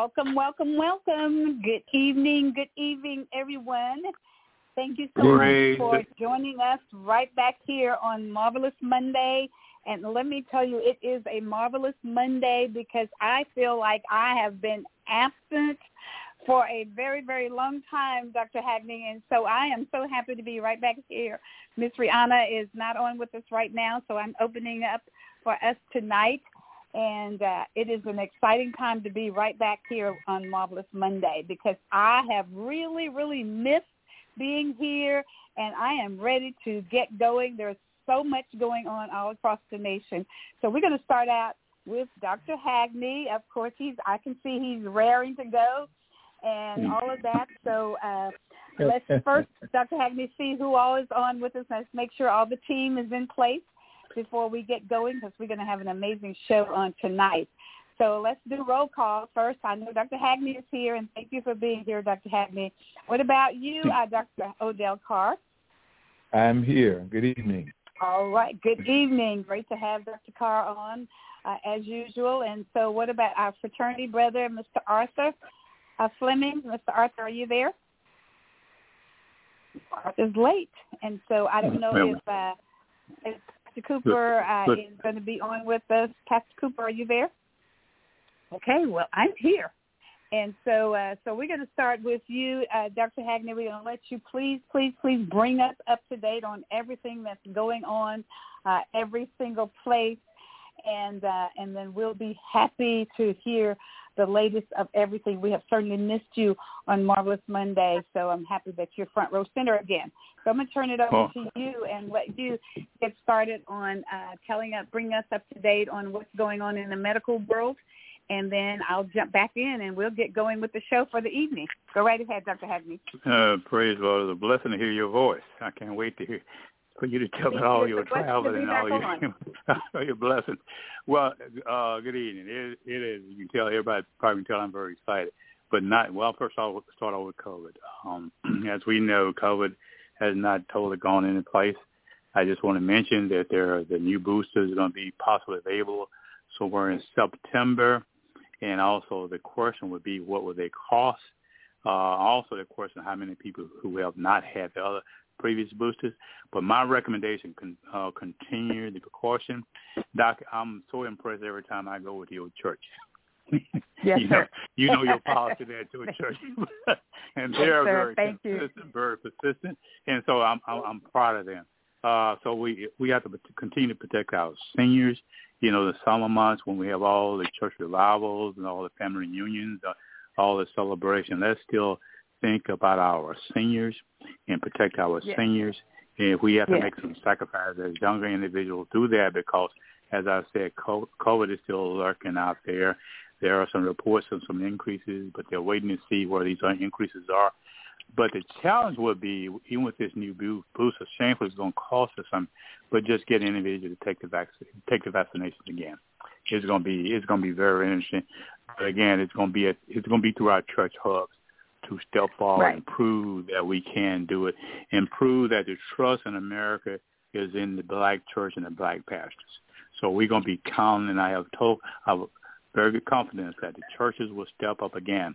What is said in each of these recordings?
Welcome, welcome, welcome. Good evening, good evening, everyone. Thank you so Praise much for joining us right back here on Marvelous Monday. And let me tell you, it is a marvelous Monday because I feel like I have been absent for a very, very long time, Dr. Hagney. And so I am so happy to be right back here. Miss Rihanna is not on with us right now, so I'm opening up for us tonight and uh, it is an exciting time to be right back here on Marvelous Monday because I have really, really missed being here, and I am ready to get going. There's so much going on all across the nation. So we're going to start out with Dr. Hagney. Of course, he's I can see he's raring to go and all of that. So uh, let's first, Dr. Hagney, see who all is on with us. Let's make sure all the team is in place before we get going because we're going to have an amazing show on tonight. So let's do roll call first. I know Dr. Hagney is here, and thank you for being here, Dr. Hagney. What about you, uh, Dr. Odell Carr? I'm here. Good evening. All right. Good evening. Great to have Dr. Carr on uh, as usual. And so what about our fraternity brother, Mr. Arthur uh, Fleming? Mr. Arthur, are you there? Arthur's late. And so I don't know if, uh, if Pastor Cooper uh, Good. is going to be on with us. Pastor Cooper, are you there? Okay, well, I'm here. And so, uh, so we're going to start with you, uh, Dr. Hagney. We're going to let you please, please, please bring us up to date on everything that's going on, uh, every single place, and uh, and then we'll be happy to hear the latest of everything. We have certainly missed you on Marvelous Monday, so I'm happy that you're front row center again. So I'm going to turn it over Oh. to you and let you get started on uh, telling us, bring us up to date on what's going on in the medical world and then I'll jump back in and we'll get going with the show for the evening. Go right ahead, Dr. Hagney. Uh, praise the Lord. It's a blessing to hear your voice. I can't wait to hear for you to tell Me all your It's a blessing to travel and all your all your blessings. Well, uh, good evening. It, it is. You can tell everybody probably can tell I'm very excited, but not. Well, first I'll start off with COVID. Um, as we know, COVID has not totally gone into place. I just want to mention that there are the new boosters are going to be possibly available somewhere in September, and also the question would be what would they cost. Uh, also, the question how many people who have not had the other previous boosters. But my recommendation, con, uh, continue the precaution. Doc, I'm so impressed every time I go with your church. Yes, you know, sir. you know your policy there at your church, and Yes, they're sir. very Thank you. consistent, very persistent, and so I'm I'm, I'm proud of them. Uh, so we we have to continue to protect our seniors. You know, the summer months when we have all the church revivals and all the family reunions, uh, all the celebration. Let's still think about our seniors and protect our Yes. seniors. And if we have to Yes. make some sacrifices as younger individuals, do that because, as I said, COVID is still lurking out there. There are some reports of some increases, but they're waiting to see where these increases are. But the challenge would be, even with this new boo- booster, shameful it's going to cost us some, but just get individuals to take the vaccine, take the vaccinations again. It's going to be, it's going to be very interesting. But again, it's going to be, a, it's going to be through our church hubs to step forward Right. and prove that we can do it, and prove that the trust in America is in the black church and the black pastors. So we're going to be counting, and I have told, I have very good confidence that the churches will step up again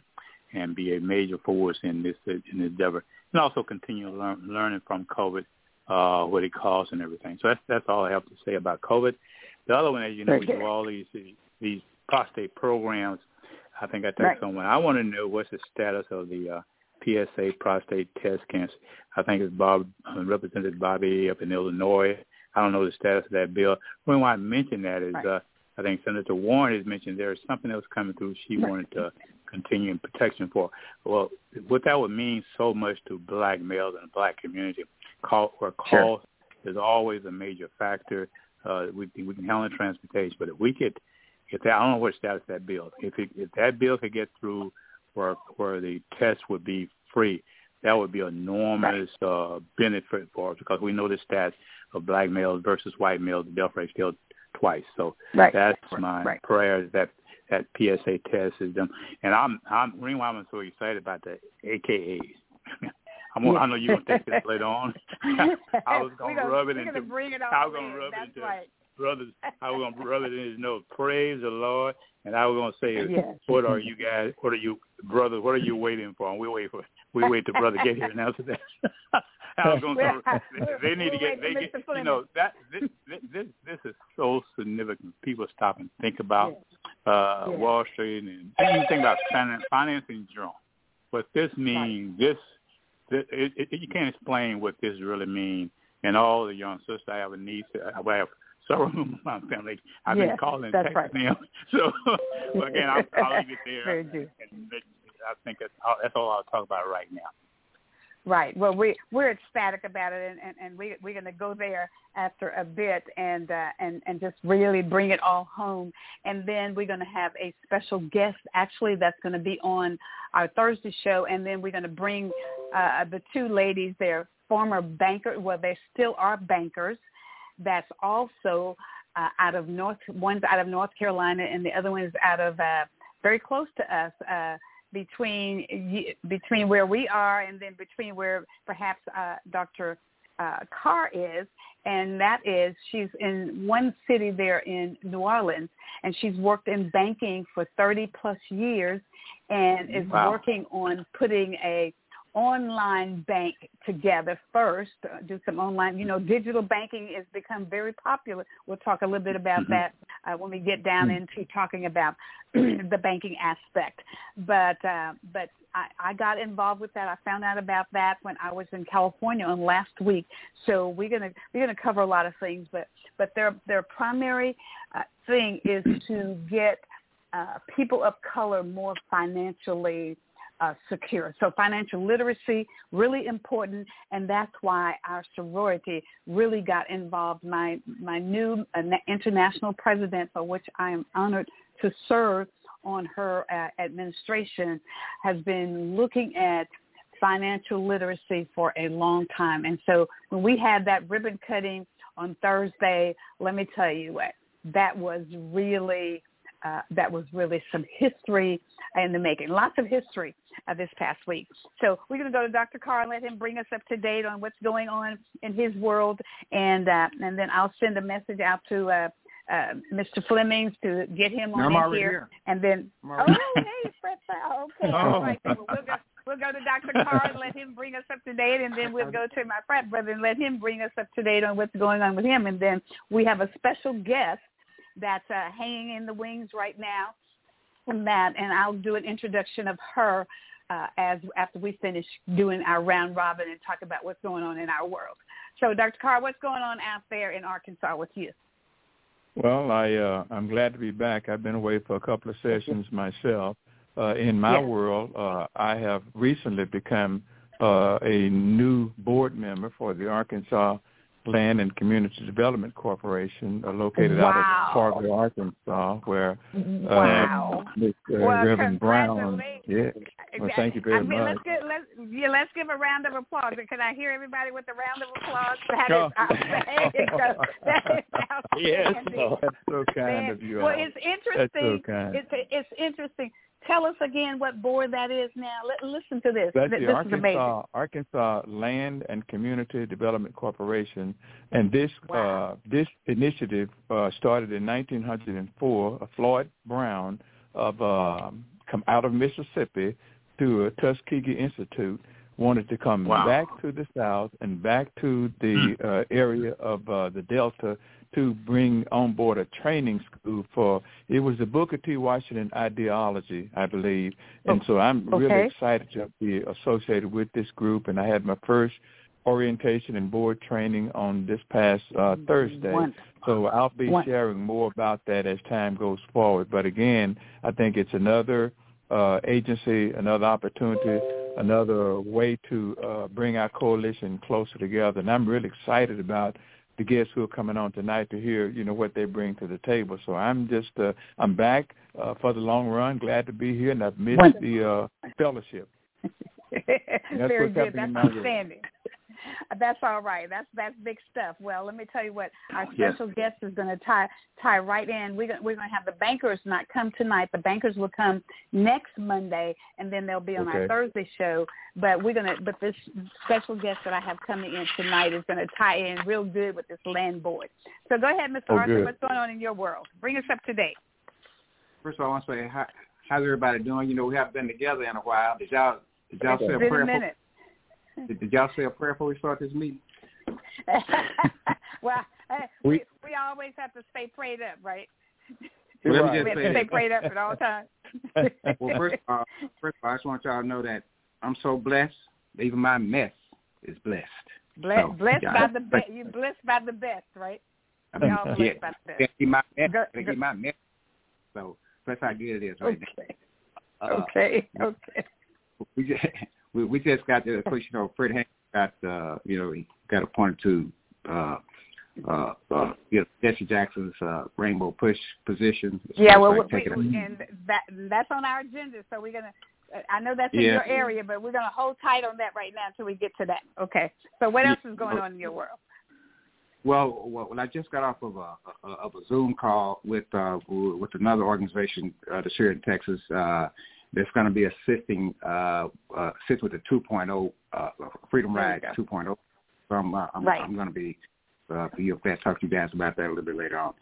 and be a major force in this in this endeavor, and also continue learn, learning from COVID, uh, what it caused and everything. So that's that's all I have to say about COVID. The other one, as you know, we do all these these prostate programs. I think I text Right. someone. I want to know what's the status of the uh, PSA prostate test cancer. I think it's Bob uh, Representative Bobby up in Illinois. I don't know the status of that bill. The reason why I mention that is Right. uh, I think Senator Warren has mentioned there is something else coming through she Right. wanted to continue in protection for. Well, what that would mean so much to black males and the black community, call or Sure. is always a major factor. Uh, we we can handle transportation, but if we could, if that, I don't know what status that bill. If it, if that bill could get through, where where the test would be free, that would be enormous uh, benefit for us because we know the stats of black males versus white males. The death rate still twice. So right. that's my right. prayer that that PSA test is done. And I'm I'm reason why I'm so excited about the AKAs. I'm gonna, I know you're gonna take this later on. I was gonna, gonna rub it into. gonna bring it I was gonna rub That's it into right. Brothers. I was gonna rub it in his nose. Praise the Lord. And I was gonna say, Yes. what are you guys? What are you brothers? What are you waiting for? And we wait for we wait till brother get here and answer that. I was gonna say, they need to get they waiting get you know that this this this is so significant. People stop and think about uh Yeah. Wall Street and even think about finan- financing general. What this means, this, this it, it, you can't explain what this really means. And all the young sisters, I have a niece, I have several of my family. I've Yes, been calling and texting right. them. So again, I'll, I'll leave it there. And I think that's all, that's all I'll talk about right now. Right. Well, we we're ecstatic about it, and and, and we we're going to go there after a bit, and uh, and and just really bring it all home, and then we're going to have a special guest actually that's going to be on our Thursday show, and then we're going to bring uh, the two ladies. They're former banker. Well, they still are bankers. That's also uh, out of North. One's out of North Carolina, and the other one is out of uh, very close to us. Uh, between between where we are and then between where perhaps uh, Dr. Uh, Carr is, and that is she's in one city there in New Orleans, and she's worked in banking for 30 plus years, and is Wow. working on putting a online bank together first, uh, do some online, you know, digital banking has become very popular. We'll talk a little bit about Mhm. that uh, when we get down into talking about the banking aspect. But uh, but I, I got involved with that. I found out about that when I was in California on last week. So we're gonna we're gonna cover a lot of things, but but their their primary uh, thing is to get uh, people of color more financially uh, secure. So financial literacy really important, and that's why our sorority really got involved. My my new uh, international president, for which I am honored to serve on her uh, administration, has been looking at financial literacy for a long time. And so when we had that ribbon cutting on Thursday, let me tell you what, that was really uh, that was really some history in the making. Lots of history uh, this past week. So we're going to go to Dr. Carr and let him bring us up to date on what's going on in his world, and uh, and then I'll send a message out to uh, uh, Mr. Flemings to get him on I'm in here, here. and then oh hey Fred, okay, Oh. all right, we'll go. We'll go to Dr. Carr and let him bring us up to date, and then we'll go to my frat brother and let him bring us up to date on what's going on with him. And then we have a special guest that's uh, hanging in the wings right now, and that, and I'll do an introduction of her uh, as after we finish doing our round robin and talk about what's going on in our world. So, Dr. Carr, what's going on out there in Arkansas with you? Well, I uh, I'm glad to be back. I've been away for a couple of sessions myself. Uh, in my Yes. world, uh, I have recently become uh, a new board member for the Arkansas Land and Community Development Corporation, uh, located out Wow. of Fargo, Arkansas, where Wow. uh, Ms. Uh, Well, Reverend Brown. Yeah. Well, thank you very I mean, much. let's get let's yeah, let's give a round of applause. Can I hear everybody with a round of applause? That is outstanding. That is Yes. That's so kind Man, of you well, all. it's so interesting. kind. It's it's interesting. Tell us again what board that is now. Let, listen to this. That's Th- the this is amazing. Arkansas Arkansas Land and Community Development Corporation, and this Wow. uh, this initiative uh, started in 1904. Uh, Floyd Brown of um, come out of Mississippi through a Tuskegee Institute wanted to come Wow. back to the South and back to the uh, area of uh, the Delta to bring on board a training school for it was the Booker T. Washington ideology, I believe. And so I'm really excited to be associated with this group and I had my first orientation and board training on this past uh, Thursday. Wonderful. So I'll be Wonderful. sharing more about that as time goes forward. But again, I think it's another uh, agency, another opportunity, another way to uh, bring our coalition closer together. And I'm really excited about the guests who are coming on tonight to hear, you know, what they bring to the table. So I'm just, uh, I'm back uh, for the long run. Glad to be here, and I've missed Wonderful. the uh, fellowship. Very good. That's outstanding. That's all right. That's that's big stuff. Well, let me tell you what our special yes. guest is going to tie tie right in. We're gonna, we're going to have the bankers not come tonight. The bankers will come next Monday, and then they'll be on okay. our Thursday show. But we're gonna but this special guest that I have coming in tonight is going to tie in real good with this land board. So go ahead, Mr. Oh, Arthur. Good. What's going on in your world? Bring us up to date. First of all, I want to say how how's everybody doing? You know, we haven't been together in a while. Did y'all did y'all say a prayer? A minute. Did, did y'all say a prayer before we start this meeting? well, we, we always have to stay prayed up, right? Well, let me just we have to stay prayed up at all times. well, first of all, first of all, I just want y'all to know that I'm so blessed. Even my mess is blessed. Bless, so, blessed by the best. You blessed by the best, right? We all blessed yeah, by the best. Keep my mess. Go, go. my mess. So that's how good it is right okay. now. Uh, okay. Okay. We just we, we just got the, of course, you know, Fred Hampton got, uh, you know, he got appointed to, uh, uh, uh, you know, Jesse Jackson's uh, Rainbow Push position. Yeah, well, we, we, and that that's on our agenda, so we're gonna. I know that's in yeah. your area, but we're gonna hold tight on that right now until we get to that. Okay. So what else is going on in your world? Well, well, I just got off of a, a of a Zoom call with uh, with another organization uh, that's here in Texas. Uh, that's going to be assisting uh, uh, assist with the 2.0 uh, Freedom Ride 2.0. So I'm uh, I'm, right. I'm going to be uh, be up there talk to you guys about that a little bit later on.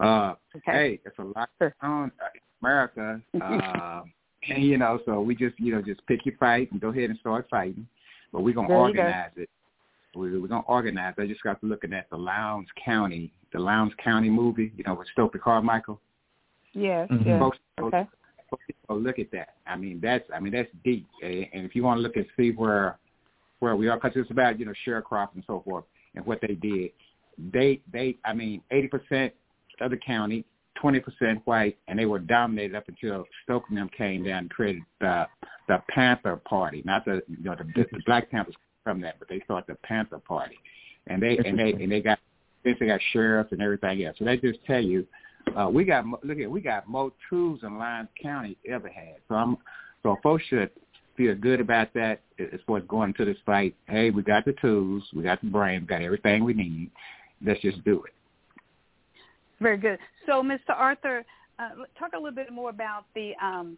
Uh, okay. Hey, it's a lot sure. on America, uh, and you know, so we just you know just pick your fight and go ahead and start fighting. But we're gonna organize it. We, we're gonna organize. I just got to looking at the Lowndes County, the Lowndes County movie, you know, with Stokely Carmichael. Yes, mm-hmm. yes. Folks, okay look at that. I mean, that's I mean that's deep. And if you want to look and see where where we are, because it's about you know sharecropping and so forth, and what they did. They they I mean, eighty percent of the county, twenty percent white, and they were dominated up until Stokely them came down and created the the Panther Party, not the you know the, the Black Panthers from that, but they started the Panther Party, and they and they and they got they got sheriffs and everything else. So they just tell you uh, we got look at we got more tools in Lowndes County ever had. So I'm so folks should feel good about that as far as going to this fight. Hey, we got the tools, we got the brain, we got everything we need. Let's just do it. Very good. So, Mr. Arthur, uh, talk a little bit more about the um,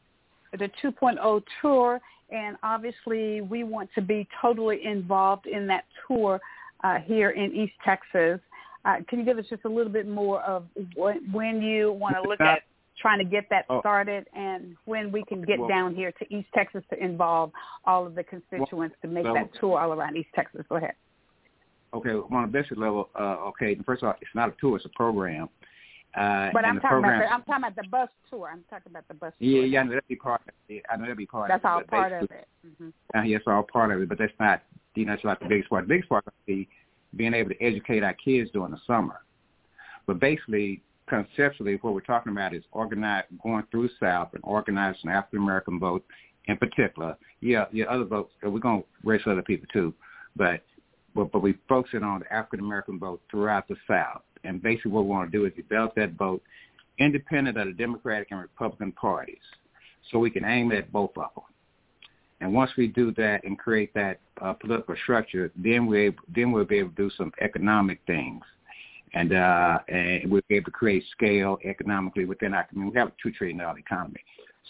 the 2.0 tour, and obviously we want to be totally involved in that tour uh, here in East Texas. Uh, can you give us just a little bit more of when you want to look at trying to get that oh. started and when we can get well, down here to East Texas to involve all of the constituents well, to make well, that tour all around East Texas? Go ahead. Okay, on a basic level, uh, okay, first of all, it's not a tour, it's a program. Uh, but I'm talking, program, about the, I'm talking about the bus tour. I'm talking about the bus tour. Yeah, yeah, I know that'd be part of it. I know that'd be part that's of it. That's all part of it. Mm-hmm. Uh, yeah, it's all part of it, but that's not, you know, it's not the biggest part. The biggest part would be being able to educate our kids during the summer. But basically, conceptually, what we're talking about is organize, going through South and organizing African American vote in particular. Yeah, yeah, other votes. Uh, we're going to raise other people too, but but, but we focusing on the African American vote throughout the South. And basically, what we want to do is develop that vote independent of the Democratic and Republican parties, so we can aim at both of them. And once we do that and create that uh, political structure, then we then we'll be able to do some economic things, and uh, and we'll be able to create scale economically within our community. We have a two trillion dollar economy,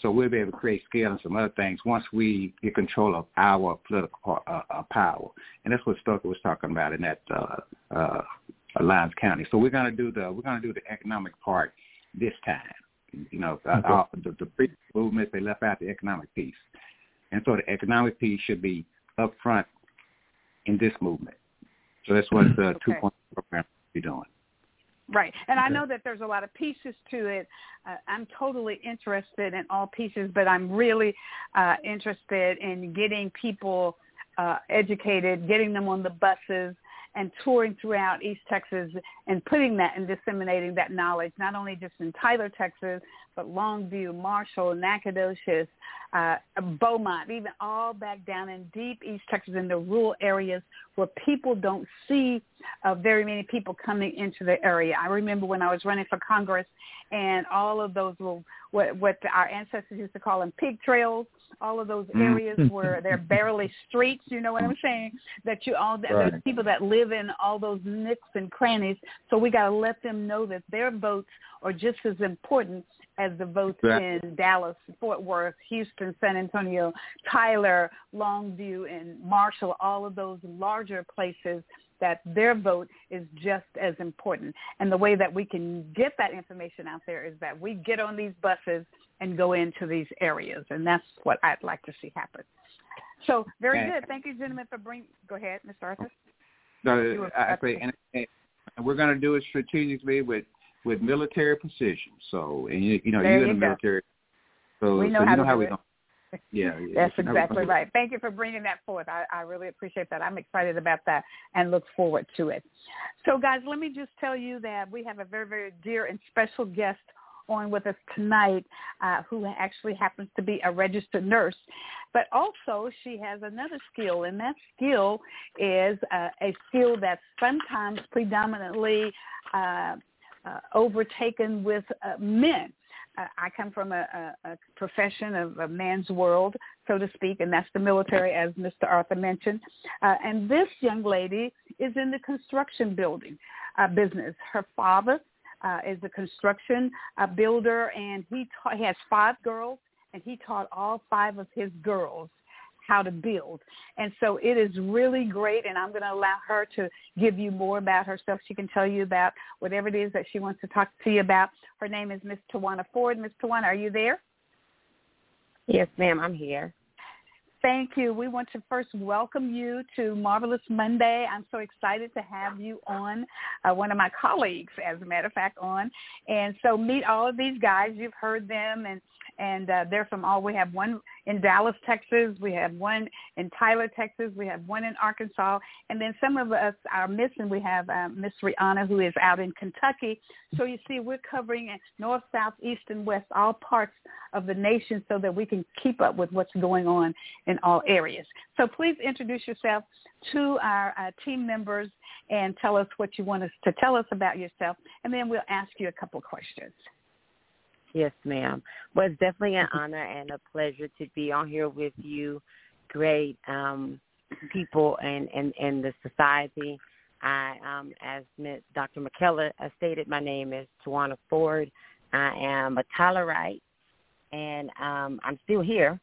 so we'll be able to create scale and some other things once we get control of our political uh, uh, power. And that's what Stokely was talking about in that uh, uh, Lowndes County. So we're going to do the we're going to do the economic part this time. You know, uh, okay. uh, the, the free movement they left out the economic piece. And so the economic piece should be up front in this movement. So that's what the okay. 2.0 program will be doing. Right. And. I know that there's a lot of pieces to it. Uh, I'm totally interested in all pieces, but I'm really uh, interested in getting people uh, educated, getting them on the buses, and touring throughout East Texas and putting that and disseminating that knowledge, not only just in Tyler, Texas, but Longview, Marshall, Nacogdoches, uh, Beaumont, even all back down in deep East Texas in the rural areas where people don't see of very many people coming into the area. I remember when I was running for Congress, and all of those little what what our ancestors used to call them pig trails. All of those Mm-hmm. areas where they're barely streets. You know what I'm saying? That you all that Right. there's people that live in all those nooks and crannies. So we got to let them know that their votes are just as important as the votes Right. in Dallas, Fort Worth, Houston, San Antonio, Tyler, Longview, and Marshall, all of those larger places that their vote is just as important. And the way that we can get that information out there is that we get on these buses and go into these areas. And that's what I'd like to see happen. So very And- good. Thank you, gentlemen, for bringing. Go ahead, Mr. Arthur. You I say, and, and we're going to do it strategically with with military precision. So, and you, you know, There you're in the go. military, so, We know so how you to know how do we're it. Yeah, That's you know how we're exactly gonna do it. right. Thank you for bringing that forth. I, I really appreciate that. I'm excited about that and look forward to it. So, guys, let me just tell you that we have a very, very dear and special guest on with us tonight uh, who actually happens to be a registered nurse. But also she has another skill, and that skill is uh, a skill that's sometimes predominantly uh, uh, overtaken with uh, men. I come from a, a, a profession of a man's world, so to speak, and that's the military, as Mr. Arthur mentioned. Uh, and this young lady is in the construction building uh, business. Her father uh, is a construction uh, builder, and he, ta- he has five girls, and he taught all five of his girls how to build. And so it is really great, and I'm going to allow her to give you more about herself. She can tell you about whatever it is that she wants to talk to you about. Her name is Miss Tawana Ford. Miss Tawana, are you there? Yes, ma'am, I'm here. Thank you. We want to first welcome you to Marvelous Monday. I'm so excited to have you on, uh, one of my colleagues, as a matter of fact, on. And so meet all of these guys. You've heard them, and and uh, they're from all. We have one in Dallas, Texas. We have one in Tyler, Texas. We have one in Arkansas, and then some of us are missing. We have uh, Miss Rihanna, who is out in Kentucky. So you see, we're covering north, south, east, and west, all parts of the nation, so that we can keep up with what's going on in all areas. So please introduce yourself to our uh, team members and tell us what you want us to tell us about yourself, and then we'll ask you a couple questions. Yes, ma'am. Well, it's definitely an honor and a pleasure to be on here with you, great um, people and and and the society. I, um, as Ms. Dr. McKellar stated, my name is Tawana Ford. I am a Tylerite, and um, I'm still here.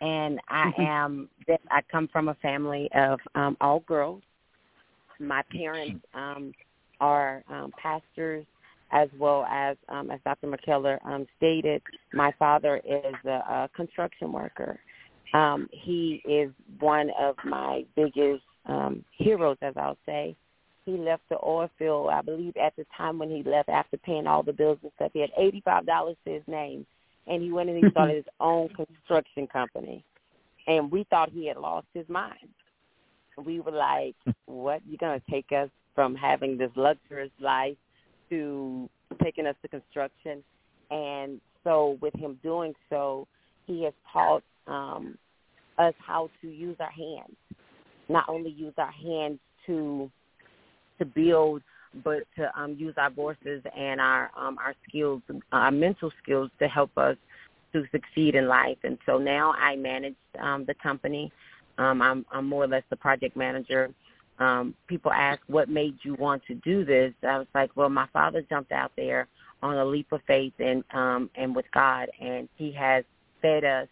And I am. I come from a family of um, all girls. My parents um, are um, pastors as well as, um, as Dr. McKellar um, stated, my father is a, a construction worker. Um, he is one of my biggest um, heroes, as I'll say. He left the oil field, I believe, at the time when he left after paying all the bills and stuff. He had eighty-five dollars to his name, and he went and he started his own construction company. And we thought he had lost his mind. We were like, "What? You're gonna take us from having this luxurious life to taking us to construction. And so with him doing so, he has taught um, us how to use our hands. Not only use our hands to to build, but to um, use our voices and our um, our skills, our mental skills to help us to succeed in life. And so now I manage um, the company. Um, I'm, I'm more or less the project manager um, people ask what made you want to do this. I was like, well, my father jumped out there on a leap of faith and um, and with God, and He has fed us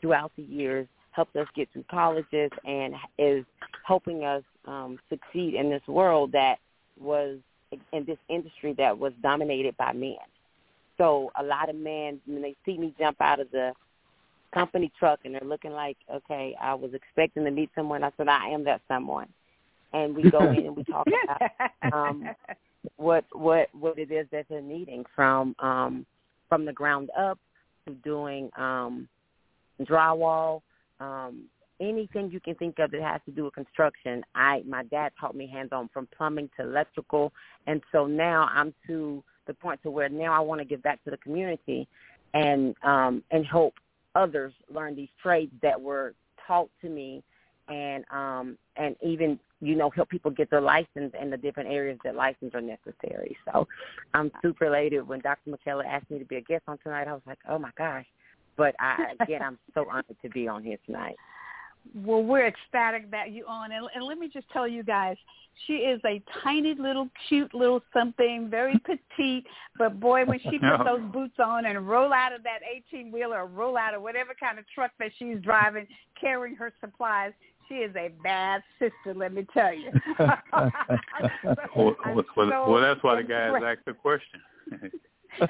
throughout the years, helped us get through colleges, and is helping us um, succeed in this world that was in this industry that was dominated by men. So a lot of men, when they see me jump out of the company truck and they're looking like, okay, I was expecting to meet someone. I said, I am that someone and we go in and we talk about um, what what what it is that they're needing from um, from the ground up to doing um, drywall, um, anything you can think of that has to do with construction. I my dad taught me hands on from plumbing to electrical, and so now I'm to the point to where now I want to give back to the community and um, and help others learn these trades that were taught to me and um and even you know, help people get their license in the different areas that license are necessary. So I'm super elated when Dr. McKellar asked me to be a guest on tonight. I was like, oh my gosh. But I, again, I'm so honored to be on here tonight. Well, we're ecstatic that you on, and, and let me just tell you guys, she is a tiny little, cute little something, very petite. But boy, when she puts those boots on and roll out of that eighteen wheeler or roll out of whatever kind of truck that she's driving, carrying her supplies, she is a bad sister. Let me tell you. well, well, so well, that's why the guys asked the question.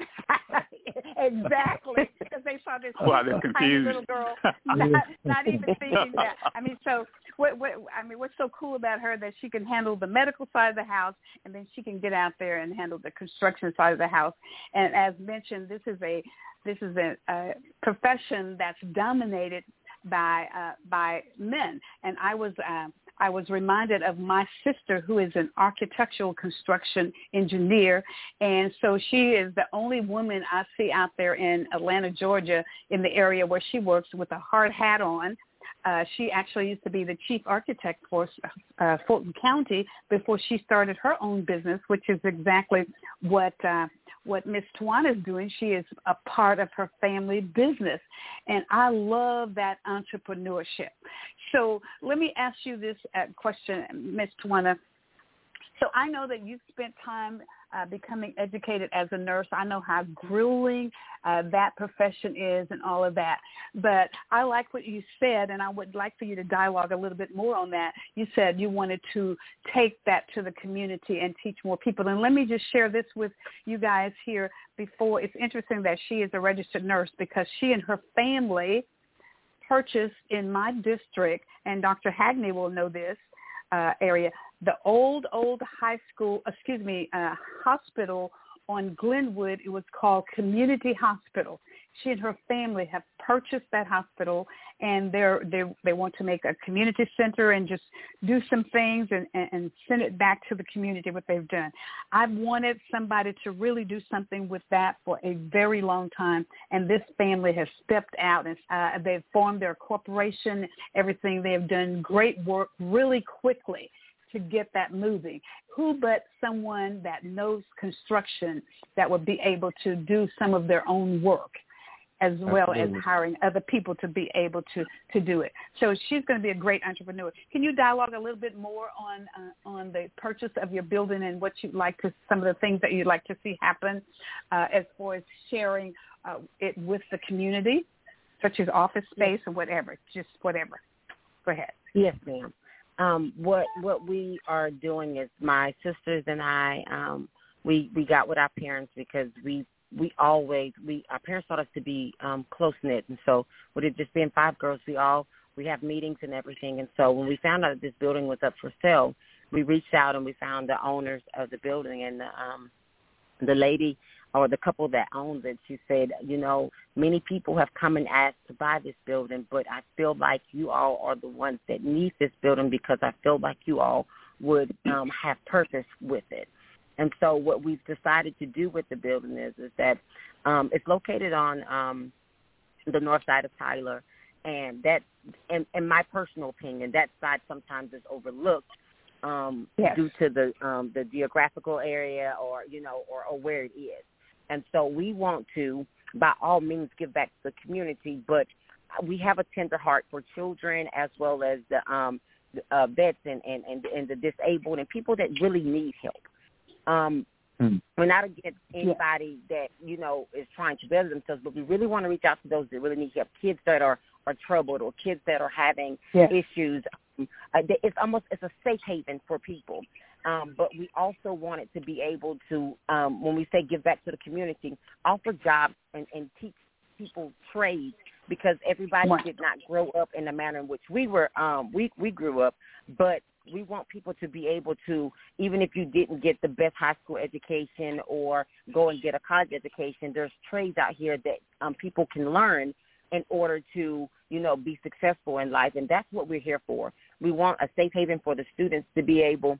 exactly, because they saw this well, tiny little girl, not, not even thinking that. I mean, so what? What? I mean, what's so cool about her that she can handle the medical side of the house, and then she can get out there and handle the construction side of the house. And as mentioned, this is a this is a, a profession that's dominated by uh, by men. And I was uh, I was reminded of my sister, who is an architectural construction engineer, and so she is the only woman I see out there in Atlanta, Georgia, in the area where she works with a hard hat on. Uh, she actually used to be the chief architect for uh, Fulton County before she started her own business, which is exactly what uh, what Miss Tawana is doing. She is a part of her family business. And I love that entrepreneurship. So let me ask you this uh, question, Miss Tawana. So I know that you've spent time uh, becoming educated as a nurse. I know how grueling uh, that profession is and all of that. But I like what you said, and I would like for you to dialogue a little bit more on that. You said you wanted to take that to the community and teach more people. And let me just share this with you guys here before. It's interesting that she is a registered nurse because she and her family purchased in my district, and Dr. Hagney will know this, uh, area, the old, old high school, excuse me, uh, hospital on Glenwood. It was called Community Hospital. She and her family have purchased that hospital, and they're they they want to make a community center and just do some things and, and and send it back to the community what they've done. I've wanted somebody to really do something with that for a very long time, and this family has stepped out and uh, they've formed their corporation. Everything they have done great work really quickly to get that moving. Who but someone that knows construction that would be able to do some of their own work as well Absolutely. as hiring other people to be able to to do it. So she's going to be a great entrepreneur. Can you dialogue a little bit more on uh, on the purchase of your building and what you'd like to some of the things that you'd like to see happen uh, as far as sharing uh, it with the community, such as office space or whatever, just whatever. Go ahead. Yes, ma'am um what what we are doing is my sisters and I um we we got with our parents because we we always we our parents taught us to be um close knit and so with it just being five girls we all we have meetings and everything. And so when we found out that this building was up for sale we reached out and we found the owners of the building. And the um the lady or the couple that owns it, she said, you know, many people have come and asked to buy this building, but I feel like you all are the ones that need this building because I feel like you all would um, have purpose with it. And so what we've decided to do with the building is is that um, it's located on um, the north side of Tyler, and that, in, in my personal opinion, that side sometimes is overlooked um, yes. due to the um, the geographical area or you know or, or where it is. And so we want to, by all means, give back to the community, but we have a tender heart for children as well as the um, uh, vets and, and, and, and the disabled and people that really need help. Um, mm. We're not against anybody yeah. that, you know, is trying to better themselves, but we really want to reach out to those that really need help, kids that are, are troubled or kids that are having yeah. issues. Um, uh, it's almost it's a safe haven for people. Um, but we also wanted to be able to, um, when we say give back to the community, offer jobs and, and teach people trades because everybody did not grow up in the manner in which we were um we we grew up but we want people to be able to even if you didn't get the best high school education or go and get a college education there's trades out here that um people can learn in order to you know be successful in life. And that's what we're here for. We want a safe haven for the students to be able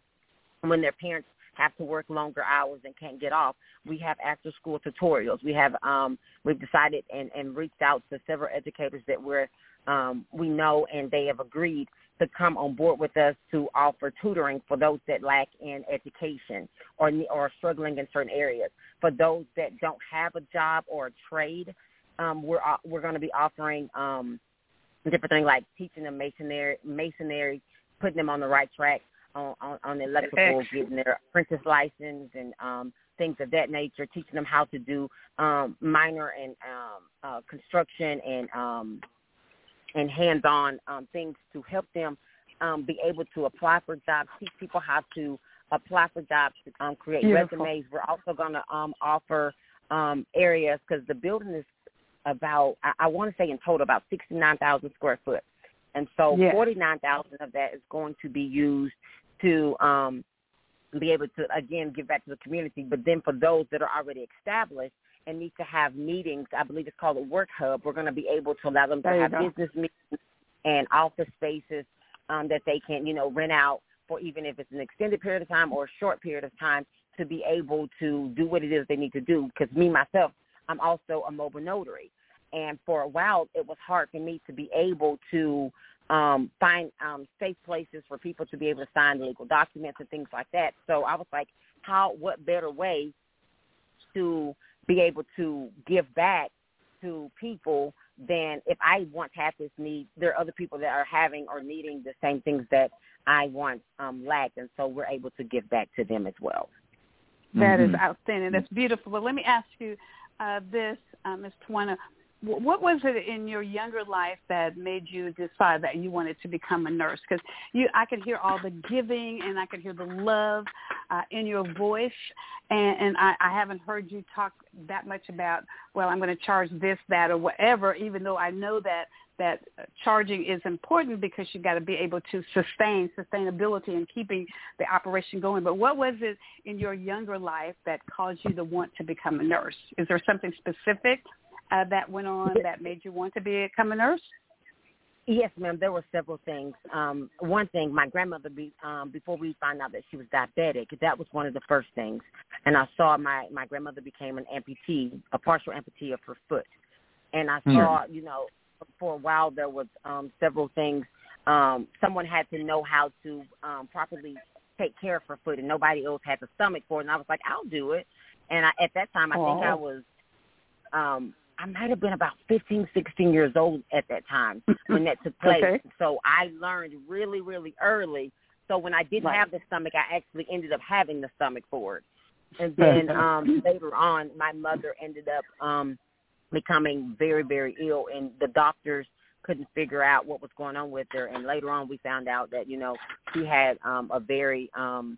when their parents have to work longer hours and can't get off. We have after school tutorials. We have um, we've decided and, and reached out to several educators that we're um, we know and they have agreed to come on board with us to offer tutoring for those that lack in education or or struggling in certain areas. For those that don't have a job or a trade, um, we're we're going to be offering um, different things like teaching them masonry, masonry, putting them on the right track on on, on the electrical, getting their apprentice license and um, things of that nature, teaching them how to do um, minor and um, uh, construction and um, and hands-on um, things to help them um, be able to apply for jobs, teach people how to apply for jobs, um, create Beautiful. resumes. We're also going to um, offer um, areas because the building is about, I, I want to say in total about 69,000 square foot. And so Yes. 49,000 of that is going to be used to um, be able to, again, give back to the community. But then for those that are already established and need to have meetings, I believe it's called a work hub, we're going to be able to allow them to have go. business meetings and office spaces um, that they can, you know, rent out for even if it's an extended period of time or a short period of time to be able to do what it is they need to do. Because me, myself, I'm also a mobile notary. And for a while, it was hard for me to be able to um, find um, safe places for people to be able to sign legal documents and things like that. So I was like, how? What better way to be able to give back to people than if I once had this need, there are other people that are having or needing the same things that I once um, lacked, and so we're able to give back to them as well. That is Mhm. outstanding. That's beautiful. But let me ask you uh, this, uh, Ms. Tawana. Wh- What was it in your younger life that made you decide that you wanted to become a nurse? Because you, I could hear all the giving and I could hear the love uh, in your voice, and, and I, I haven't heard you talk that much about, well, I'm going to charge this, that, or whatever. Even though I know that that charging is important because you got to be able to sustain sustainability and keeping the operation going. But what was it in your younger life that caused you to want to become a nurse? Is there something specific uh, that went on that made you want to become a nurse? Yes, ma'am. There were several things. Um, one thing, my grandmother, be, um, before we found out that she was diabetic, that was one of the first things. And I saw my my grandmother became an amputee, a partial amputee of her foot. And I saw, you know, for a while there was um, several things. Um, someone had to know how to um, properly take care of her foot, and nobody else had the stomach for it. And I was like, I'll do it. And I, at that time, I think I Oh. was um I might have been about fifteen, sixteen years old at that time when that took place. Okay. So I learned really, really early. So when I didn't Right. have the stomach, I actually ended up having the stomach for it. And then um later on, my mother ended up um becoming very, very ill, and the doctors couldn't figure out what was going on with her. And later on, we found out that you know she had um a very um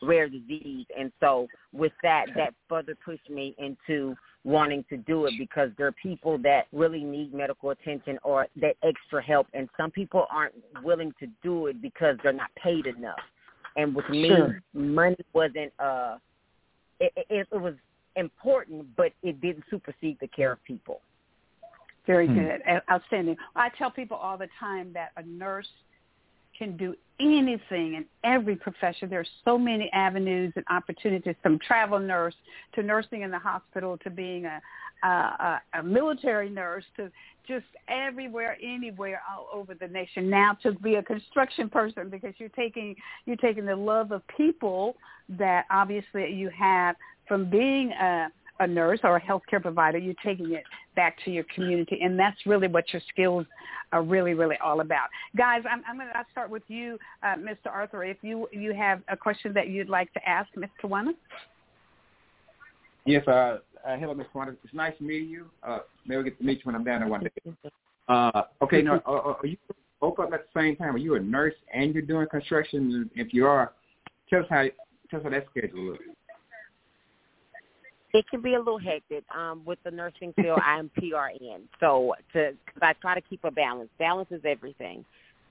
rare disease and so with that that further pushed me into wanting to do it because there are people that really need medical attention or that extra help and some people aren't willing to do it because they're not paid enough and with me Sure. money wasn't uh it, it, it was important but it didn't supersede the care of people Very Hmm. good. Outstanding. I tell people all the time that a nurse can do anything in every profession. There are so many avenues and opportunities from travel nurse to nursing in the hospital to being a, a, a, a military nurse to just everywhere, anywhere, all over the nation. Now to be a construction person because you're taking you're taking the love of people that obviously you have from being a a nurse or a healthcare provider, you're taking it back to your community, and that's really what your skills are really, really all about. Guys, I'm, I'm going to start with you, uh, Mr. Arthur. If you you have a question that you'd like to ask, Ms. Tawana. Yes, uh, uh, hello, Miss Wanda. It's nice to meet you. Uh, maybe we'll get to meet you when I'm down there one day. Uh, okay, now, uh, uh, are you woke up at the same time? Are you a nurse and you're doing construction? If you are, tell us how tell us how that schedule looks. It can be a little hectic. Um, with the nursing field, I'm PRN, so to cause I try to keep a balance. Balance is everything.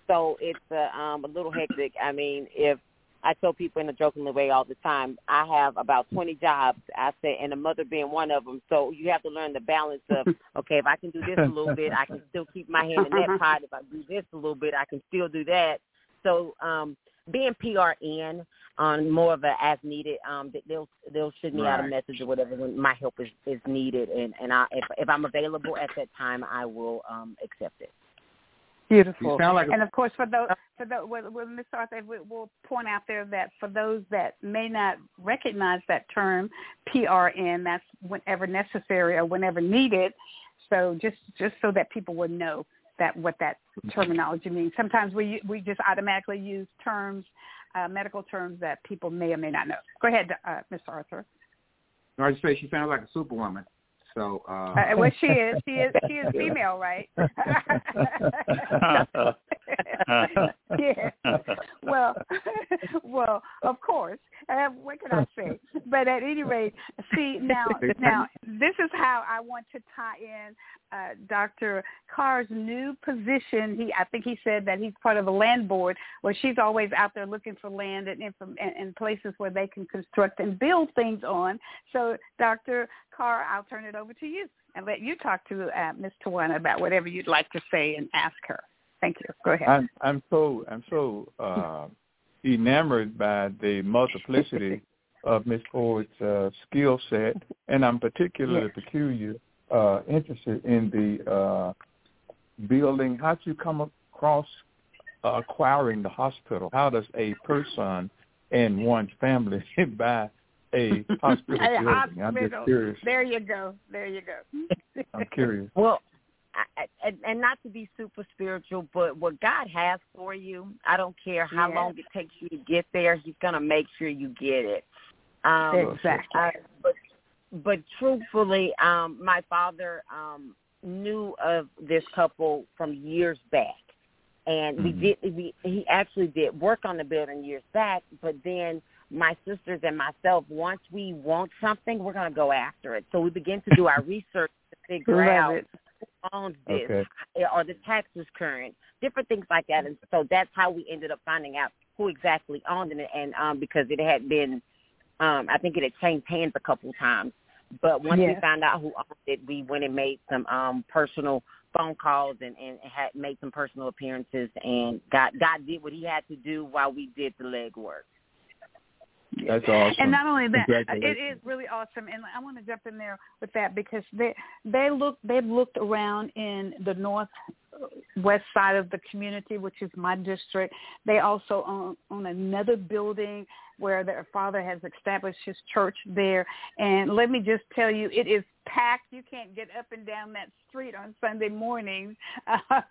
So it's uh, um, a little hectic. I mean, if I tell people in a jokingly way all the time, I have about 20 jobs. I say, and a mother being one of them. So you have to learn the balance of okay, if I can do this a little bit, I can still keep my hand in that pot. If I do this a little bit, I can still do that. So um, being PRN, on more of a as needed. Um, they'll they'll shoot me right. out a message or whatever when my help is is needed, and and I if if I'm available at that time, I will um accept it. Beautiful. Sound like a- and of course, for those, for the, well, well, Ms. Arthur, we, we'll point out there that for those that may not recognize that term, PRN, that's whenever necessary or whenever needed. So just just so that people would know that what that terminology means. Sometimes we we just automatically use terms, uh, medical terms that people may or may not know. Go ahead, uh, Ms. Arthur. I just say she sounds like a superwoman. So uh, Uh, well, she is. She is. She is female, right? yeah. Well, well, of course. Uh, what can I say? But at any rate, see now, now this is how I want to tie in uh, Dr. Carr's new position. He, I think he said that he's part of a land board where she's always out there looking for land and, and, and places where they can construct and build things on. So, Dr. Carr, I'll turn it over to you and let you talk to uh, Ms. Tawana about whatever you'd like to say and ask her. Thank you. Go ahead. I'm I'm so I'm so uh, enamored by the multiplicity of Miss Ford's uh, skill set, and I'm particularly Yes. peculiar uh, interested in the uh, building. How'd you come across uh, acquiring the hospital? How does a person and one's family buy a hospital A building? I'm just curious. There you go. There you go. I'm curious. Well, I, I- and, and not to be super spiritual, but what God has for you, I don't care how Yes. long it takes you to get there. He's gonna make sure you get it. Um, Exactly. but but truthfully, um, my father um, knew of this couple from years back, and we Mhm. did. We, he actually did work on the building years back, but then my sisters and myself, once we want something, we're gonna go after it. So we begin to do our research to figure Love out it. Who owns this, Okay. are the taxes current, different things like that. And so that's how we ended up finding out who exactly owned it, and um, because it had been, um, I think it had changed hands a couple times. But once we found out who owned it, we went and made some um, personal phone calls and, and had made some personal appearances, and God God did what He had to do while we did the legwork. That's awesome. And not only that, it is really awesome. And I want to jump in there with that because they they look they've looked around in the north west side of the community, which is my district. They also own, own another building where their father has established his church there. And let me just tell you, it is packed. You can't get up and down that street on Sunday mornings uh,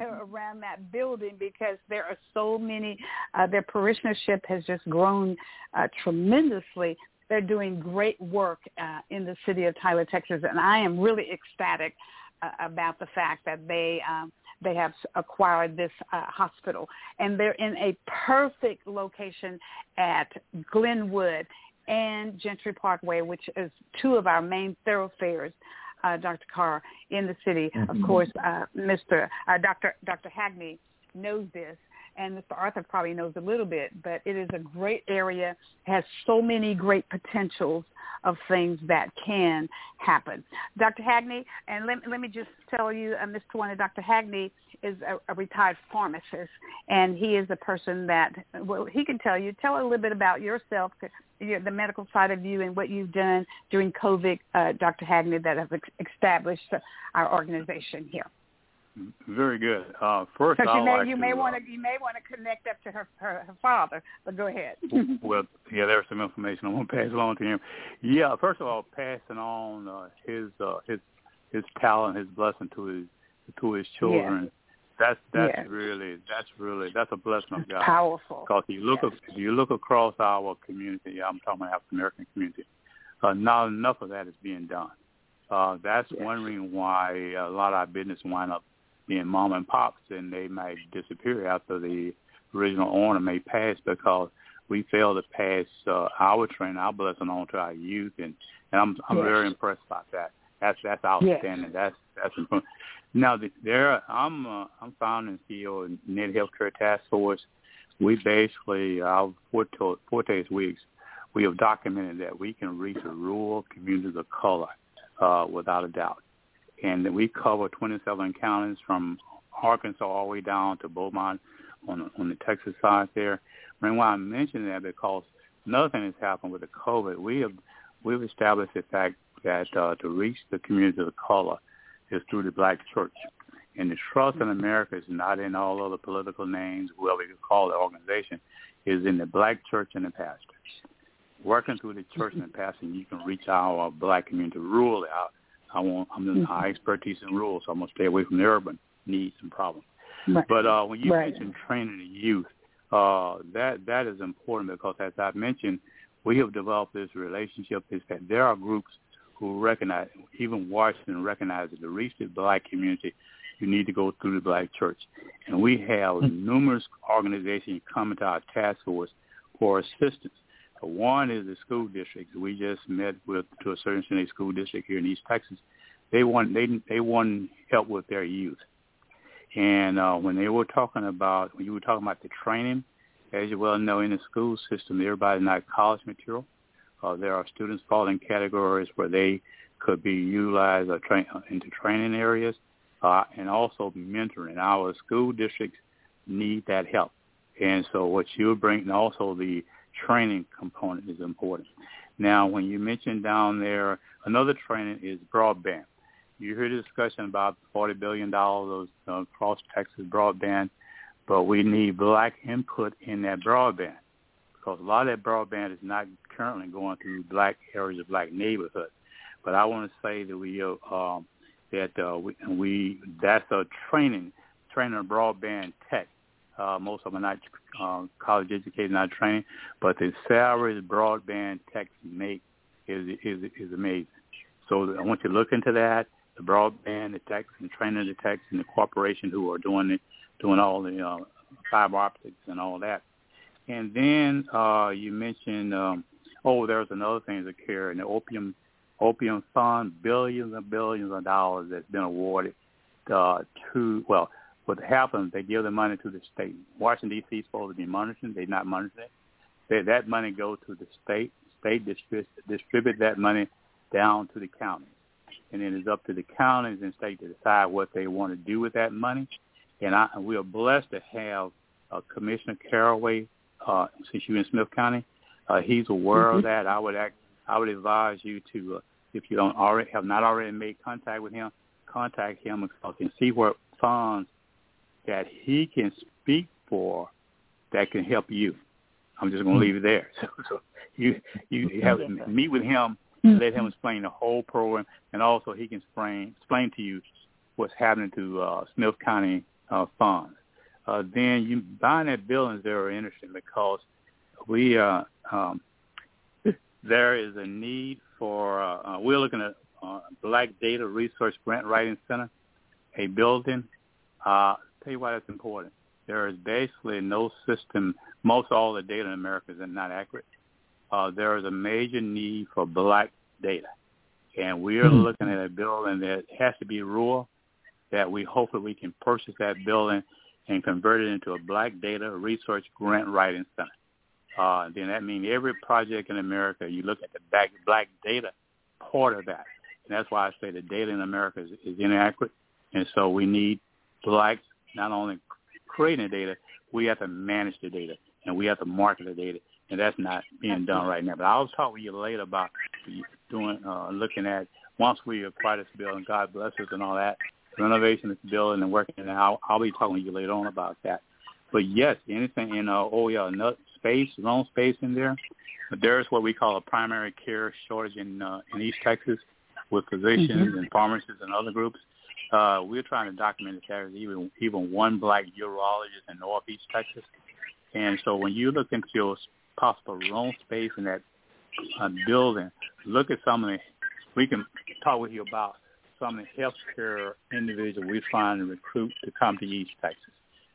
around that building because there are so many. Uh, their parishionership has just grown uh, tremendously. They're doing great work uh, in the city of Tyler, Texas, and I am really ecstatic about the fact that they um, they have acquired this uh, hospital, and they're in a perfect location at Glenwood and Gentry Parkway, which is two of our main thoroughfares. Uh, Dr. Carr in the city, of Mhm. course, uh, Mr. Uh, Dr. Dr. Hagney knows this, and Mr. Arthur probably knows a little bit, but it is a great area, has so many great potentials of things that can happen. Dr. Hagney, and let, let me just tell you, uh, Mr. Warner, Dr. Hagney is a, a retired pharmacist, and he is a person that, well, he can tell you, tell a little bit about yourself, the medical side of you and what you've done during COVID, uh, Dr. Hagney, that have established uh, our organization here. Very good. Uh, first, So I'd you may like you may uh, want to you may want to connect up to her, her her father, but go ahead. well, yeah, there's some information I want to pass along to him. Yeah, first of all, passing on uh, his uh, his his talent, his blessing to his to his children. That's that's Yes. really that's really that's a blessing of God. Powerful. Because you look Yes. if you look across our community, I'm talking about African American community, uh, not enough of that is being done. Uh, that's Yes. one reason why a lot of our business wind up being mom and pops, and they might disappear after the original owner may pass because we fail to pass uh, our training, our blessing on to our youth, and, and I'm I'm Yes. very impressed by that. That's that's outstanding. That's that's important. Now the, there, I'm uh, I'm founding CEO of Net Healthcare Task Force. We basically our forte, forte weeks, we have documented that we can reach the rural communities of color uh, without a doubt, and we cover 27 counties from Arkansas all the way down to Beaumont on on the Texas side there. And why I'm mentioning that because another thing that's happened with the COVID, we have we've established the fact that uh, to reach the community of color is through the black church. And the trust in America is not in all other political names, whoever you call the organization, is in the black church and the pastors. Working through the church and the pastor, you can reach our black community rurally. I, I want I'm in high expertise in rural, so I'm gonna stay away from the urban needs and problems. Right. But uh, when you Right. mention training the youth, uh, that that is important because, as I mentioned, we have developed this relationship. Is that there are groups who recognize, even Washington recognizes, to reach the black community, you need to go through the black church, and we have numerous organizations coming to our task force for assistance. One is the school districts. We just met with to a certain extent, a school district here in East Texas. They want they they want help with their youth. And uh, when they were talking about, when you were talking about the training, as you well know, in the school system, everybody's not college material. Uh, there are students fall in categories where they could be utilized or train, into training areas uh, and also mentoring. Our school districts need that help. And so what you bring, and also the training component is important. Now, when you mentioned down there, another training is broadband. You hear the discussion about $40 billion of uh, cross Texas broadband, but we need black input in that broadband because a lot of that broadband is not currently going through black areas of black neighborhoods. But I want to say that we uh, that uh, we, we that's a training training broadband tech. Uh, most of them are not uh, college educated, not trained, but the salaries broadband techs make is is is amazing. So I want you to look into that. The broadband, the techs, and training the techs, and the corporation who are doing it, doing all the uh, fiber optics and all that. And then uh, you mentioned, um, oh, there's another thing that care in the opium opium fund, billions and billions of dollars that's been awarded uh, to, well, what happens, they give the money to the state. Washington, D.C. is supposed to be monitoring. They're not monitoring it. They, that money goes to the state. State distribute, distribute that money down to the counties. And it's up to the counties and state to decide what they want to do with that money. And I, we are blessed to have uh, Commissioner Caraway, uh, since you're in Smith County. Uh, he's aware Mhm. of that. I would act, I would advise you to, uh, if you don't already have not already made contact with him, contact him and, and see what funds that he can speak for that can help you. I'm just going to leave it there. So, so you you have Yes, meet with him, let him explain the whole program, and also he can explain explain to you what's happening to uh, Smith County uh, funds. Uh, then you buying that building is very interesting because we uh, um, there is a need for uh, uh, we're looking at uh, Black Data Research Grant Writing Center, a building. Uh, tell you why that's important. There is basically no system. Most all the data in America is not accurate. Uh, there is a major need for black data, and we are Mhm. looking at a building that has to be rural. That we hope that we can purchase that building and convert it into a black data research grant writing center. Uh, then that means every project in America, you look at the back, black data part of that. And that's why I say the data in America is, is inaccurate. And so we need blacks not only creating the data, we have to manage the data and we have to market the data. And that's not being done right now. But I'll talk with you later about doing, uh, looking at once we acquire this building, God bless us and all that, renovation of this building and working, and I'll, I'll be talking to you later on about that. But yes, anything in, uh, oh yeah, enough space, loan space in there. But there's what we call a primary care shortage in uh, in East Texas with physicians and pharmacists and other groups. Uh, we're trying to document that there's even even one black urologist in Northeast Texas. And so when you look into your possible loan space in that uh, building, look at some of the, we can talk with you about some of the healthcare individuals we find and recruit to come to East Texas.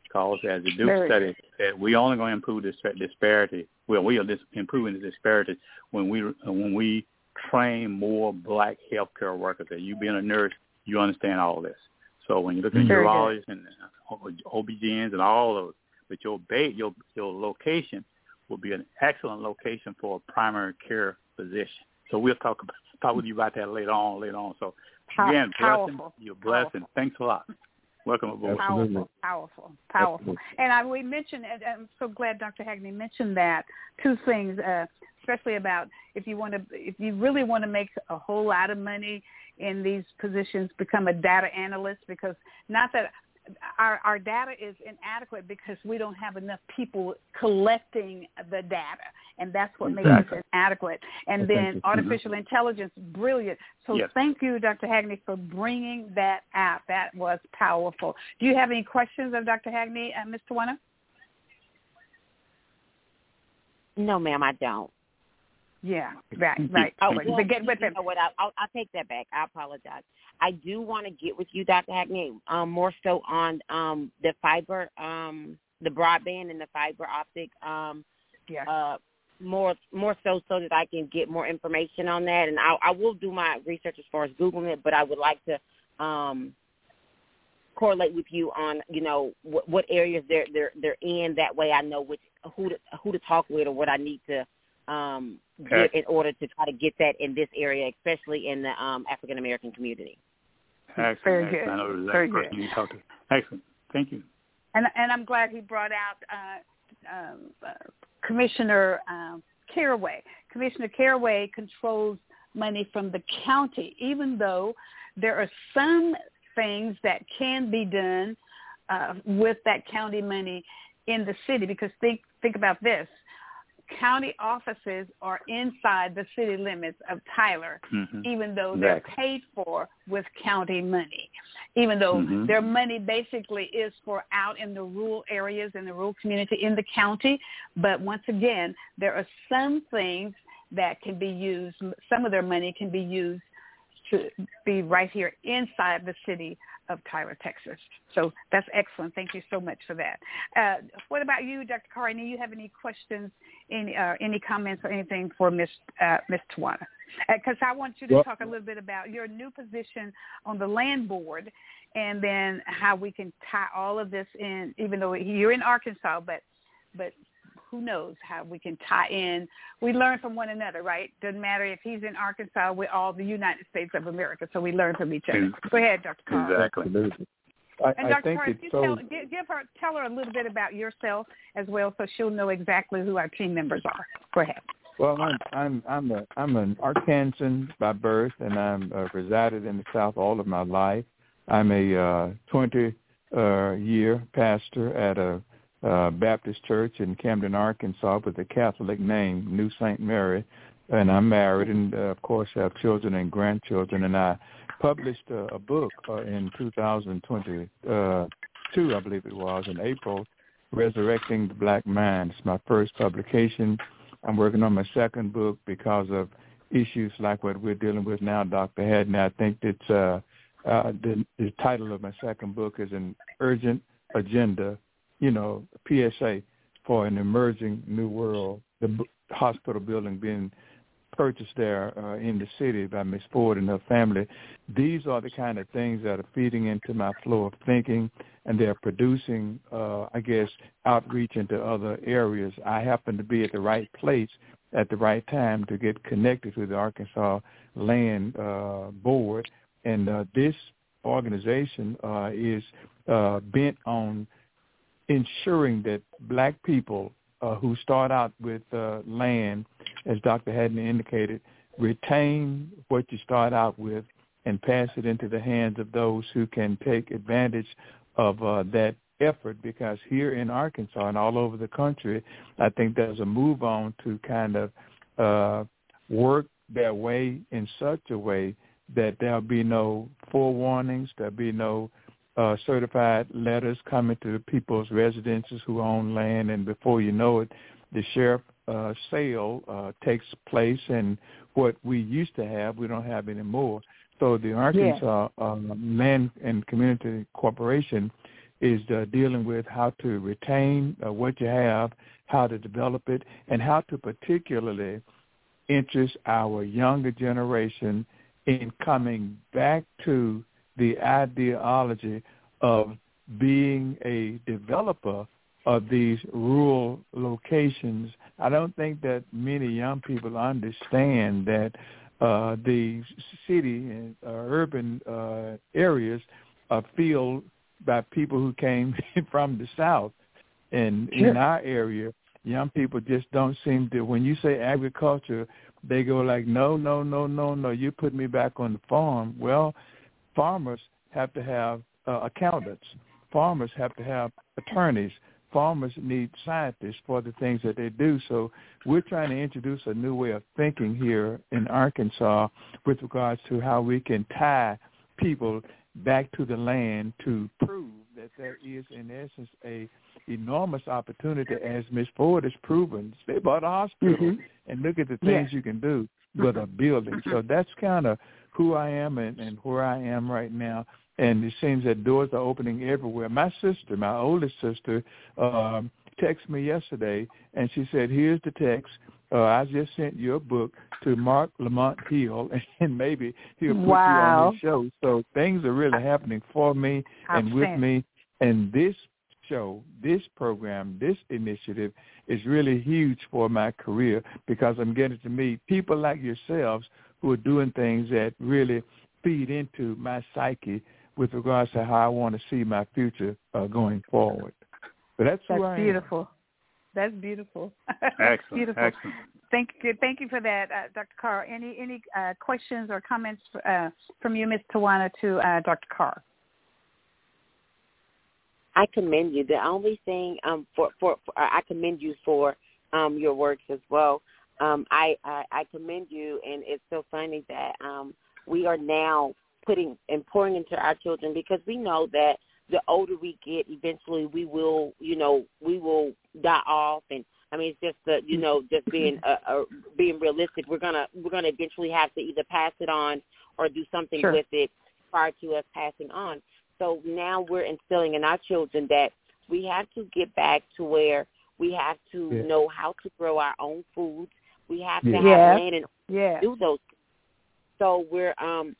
Because as the Duke Very study, that we only going to improve this disparity. Well, we are dis- improving the disparity when we when we train more black healthcare workers. That you being a nurse, you understand all this. So when you look at Very good. urologists and uh, OBGYNs and all those, but your ba- your your location will be an excellent location for a primary care physician. So we'll talk about, talk with you about that later on. Later on. So Pow- again, blessing, powerful. you're blessing. Powerful. Thanks a lot. Welcome aboard. Powerful, powerful, powerful. And I, we mentioned, and I'm so glad Dr. Hagney mentioned that two things, uh, especially about if you want to, if you really want to make a whole lot of money in these positions, become a data analyst because not that our, our data is inadequate because we don't have enough people collecting the data, and that's what makes it inadequate. And Well, then thank you. artificial intelligence, brilliant. So Yes. thank you, Dr. Hagney, for bringing that out. That was powerful. Do you have any questions of Dr. Hagney, uh, Ms. Tawana? No, ma'am, I don't. Yeah, right, right. Oh, But- well, but get with you it. know what? I, I'll, I'll take that back. I apologize. I do want to get with you, Dr. Hackney, um, more so on um, the fiber, um, the broadband and the fiber optic, um, Yeah. uh, more more so so that I can get more information on that. And I, I will do my research as far as googling it, but I would like to um, correlate with you on you know what, what areas they're they're they're in. That way, I know which who to who to talk with or what I need to um, get in order to try to get that in this area, especially in the um, African American community. Excellent. Very excellent. good. I know the Very good. you talked to. Excellent. Thank you. And and I'm glad he brought out uh, um, uh, Commissioner um, Caraway. Commissioner Caraway controls money from the county, even though there are some things that can be done uh, with that county money in the city. Because think think about this: county offices are inside the city limits of Tyler, Mhm. even though they're Exactly. paid for with county money, even though Mhm. their money basically is for out in the rural areas in the rural community in the county. But once again, there are some things that can be used, some of their money can be used to be right here inside the city of Tyler, Texas. So that's excellent. Thank you so much for that. Uh, what about you, Dr. Carney? Do you have any questions, any uh, any comments or anything for Miss uh, Miss Tawana? Because I want you to Well- talk a little bit about your new position on the land board, and then how we can tie all of this in. Even though you're in Arkansas, but but who knows how we can tie in. We learn from one another, right? Doesn't matter if he's in Arkansas, we're all the United States of America, so we learn from each other. Go ahead, Dr. Carr. Exactly. Absolutely. I, And I Dr. think Carr, it's so. tell, give, give her, tell her a little bit about yourself as well, so she'll know exactly who our team members are. Go ahead. Well, I'm I'm I'm a I'm an Arkansan by birth, and I'm uh, resided in the South all of my life. I'm a uh, 20 uh, year pastor at a uh, Baptist church in Camden, Arkansas, with a Catholic name, New Saint Mary, and I'm married, and uh, of course have children and grandchildren. And I published a, book uh, in 2022, uh, I believe it was, in April, Resurrecting the Black Mind. It's my first publication. I'm working on my second book because of issues like what we're dealing with now, Dr. Head. And I think it's uh, uh, the, the title of my second book is an urgent agenda, you know, PSA for an emerging new world. The hospital building being purchased there uh, in the city by Miss Ford and her family. These are the kind of things that are feeding into my flow of thinking, and they're producing, uh, I guess, outreach into other areas. I happen to be at the right place at the right time to get connected to the Arkansas Land uh, Board, and uh, this organization uh, is uh, bent on ensuring that black people uh, who start out with uh, land, as Dr. Haddon indicated, retain what you start out with and pass it into the hands of those who can take advantage of uh, that effort because here in Arkansas and all over the country, I think there's a move on to kind of uh, work their way in such a way that there'll be no forewarnings, there'll be no uh, certified letters coming to people's residences who own land, and before you know it, the sheriff uh, sale uh, takes place, and what we used to have, we don't have anymore. So the Arkansas um, Land and Community Corporation is uh, dealing with how to retain uh, what you have, how to develop it, and how to particularly interest our younger generation in coming back to the ideology of being a developer of these rural locations. I don't think that many young people understand that uh, the city and uh, urban uh, areas are filled by people who came from the South. And Sure. in our area, young people just don't seem to. When you say agriculture, they go like, no, no, no, no, no. You put me back on the farm. Well, farmers have to have uh, accountants. Farmers have to have attorneys. Farmers need scientists for the things that they do. So we're trying to introduce a new way of thinking here in Arkansas with regards to how we can tie people back to the land to prove that there is, in essence, a enormous opportunity, as Ms. Ford has proven. They bought a hospital, Mhm. and look at the things you can do with a building. So that's kind of who I am and, and where I am right now. And it seems that doors are opening everywhere. My sister, my oldest sister, um, texted me yesterday, and she said, "Here's the text. Uh, I just sent your book to Marc Lamont Hill, and maybe he'll put you on his show." So things are really happening for me and with me. And this show, this program, this initiative is really huge for my career because I'm getting to meet people like yourselves who are doing things that really feed into my psyche with regards to how I want to see my future uh, going forward. But that's, who That's beautiful. That's beautiful. Excellent. beautiful. Excellent. Thank you. Thank you for that, uh, Dr. Carr. Any any uh, questions or comments uh, from you, Ms. Tawana, to uh, Dr. Carr? I commend you. The only thing um for for, for I commend you for um your works as well. Um I, I I commend you and it's so funny that um we are now putting and pouring into our children because we know that the older we get eventually we will you know we will die off and I mean it's just the you know just being uh, uh being realistic we're gonna we're gonna eventually have to either pass it on or do something Sure. with it prior to us passing on so now we're instilling in our children that we have to get back to where we have to Yeah. know how to grow our own foods. We have to Yeah. have Yeah. land and Yeah. do those. So we're um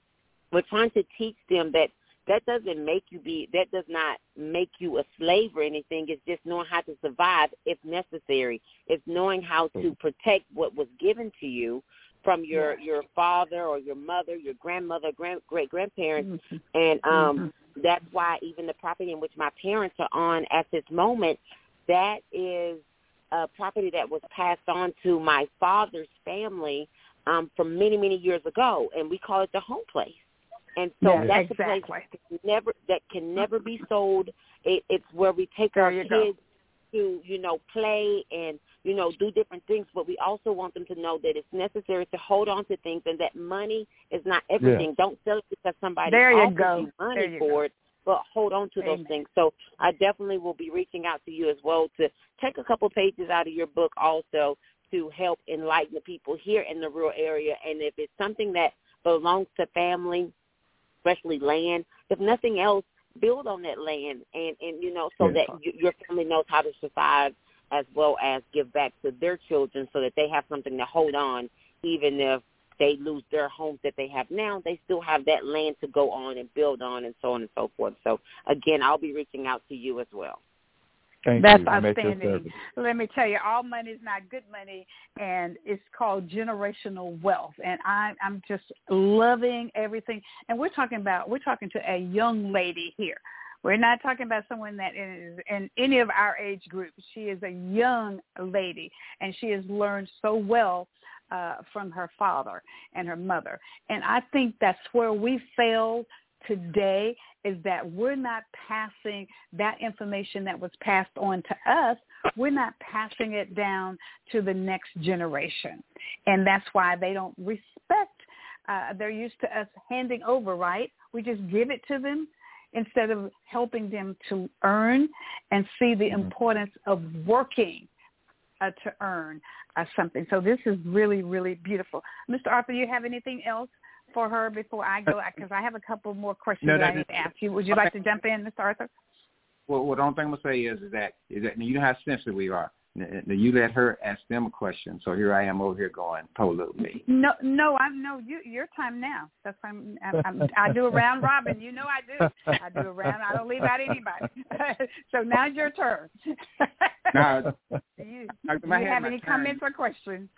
we're trying to teach them that that doesn't make you be that does not make you a slave or anything. It's just knowing how to survive if necessary. It's knowing how to protect what was given to you from your your father or your mother, your grandmother, grand great grandparents, Mhm. and um Mhm. that's why even the property in which my parents are on at this moment, that is a property that was passed on to my father's family um from many, many years ago and we call it the home place. And so Yeah, that's exactly. a place that can never that can never be sold. It, it's where we take There our you go. kids to, you know, play and, you know, do different things, but we also want them to know that it's necessary to hold on to things and that money is not everything. Don't sell it because somebody There you offers go. you money There you for go. it, but hold on to those things. So I definitely will be reaching out to you as well to take a couple pages out of your book also to help enlighten the people here in the rural area. And if it's something that belongs to family, especially land, if nothing else, build on that land and, and you know, so Yeah. that you, your family knows how to survive as well as give back to their children so that they have something to hold on even if they lose their homes that they have now, they still have that land to go on and build on and so on and so forth. So again, I'll be reaching out to you as well. Thank That's you. I'm at outstanding. Let me tell you, all money is not good money, and it's called generational wealth. And I, I'm just loving everything. And we're talking about we're talking to a young lady here. We're not talking about someone that is in any of our age groups. She is a young lady, and she has learned so well uh, from her father and her mother. And I think that's where we fail today is that we're not passing that information that was passed on to us, we're not passing it down to the next generation. And that's why they don't respect, uh, they're used to us handing over, right? We just give it to them instead of helping them to earn and see the Mhm. importance of working uh, to earn uh, something. So this is really, really beautiful. Mr. Arthur, you have anything else for her before I go? Because I have a couple more questions No, that I no, need to ask you. Would you like to jump in, Mr. Arthur? Well, well, the only thing I'm gonna say is, is that is that you know how sensitive we are. N- n- You let her ask them a question, so here I am over here going polo me. No, no, I'm no. You, your time now. That's why I'm, I'm, I'm, I do a round robin. You know I do. I do a round. I don't leave out anybody. so now's your turn. Now, you, I- do you have any comments or questions?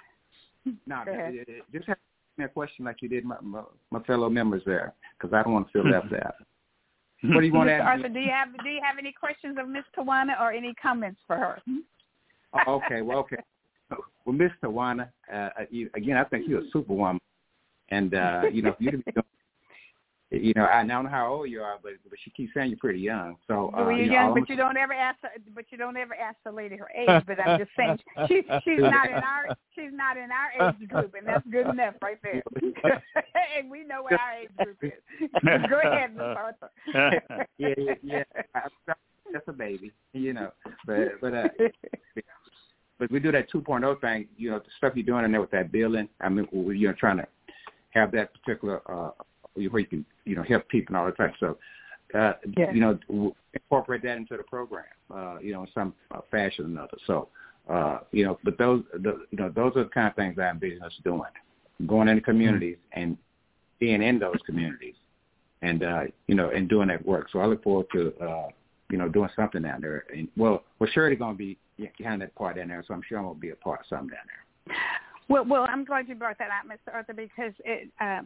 No, Go ahead. it- it- just have a question like you did my, my, my fellow members there, because I don't want to feel left out. What do you want to ask? Arthur, do you have do you have any questions of Miss Tawana or any comments for her? Oh, okay, well, okay. Well, Miss Tawana, uh, you, again, I think you're a superwoman, and uh, you know, you to be doing you know, I don't know how old you are, but but she keeps saying you're pretty young. So uh, well, you're you know, young, but I'm- you don't ever ask. Her, but you don't ever ask the lady her age. But I'm just saying she she's not in our she's not in our age group, and that's good enough right there. and we know what our age group is. Go ahead, Miss Arthur. yeah, yeah, yeah. Just a baby, you know. But but uh, but we do that 2.0 thing. You know, the stuff you're doing in there with that building. I mean, we- you know, trying to have that particular uh, where you can you know help people and all that type of stuff. Uh, Yeah. You know, incorporate that into the program. Uh, you know, in some uh, fashion or another. So. Uh, you know, but those, the, you know, those are the kind of things I envision us doing, going into communities and being in those communities, and uh, you know, and doing that work. So I look forward to, uh, you know, doing something down there. And well, we're surely going to be behind that part down there, so I'm sure I'm going to be a part of something down there. Well, well, I'm glad you brought that up, Mr. Arthur, because it, uh,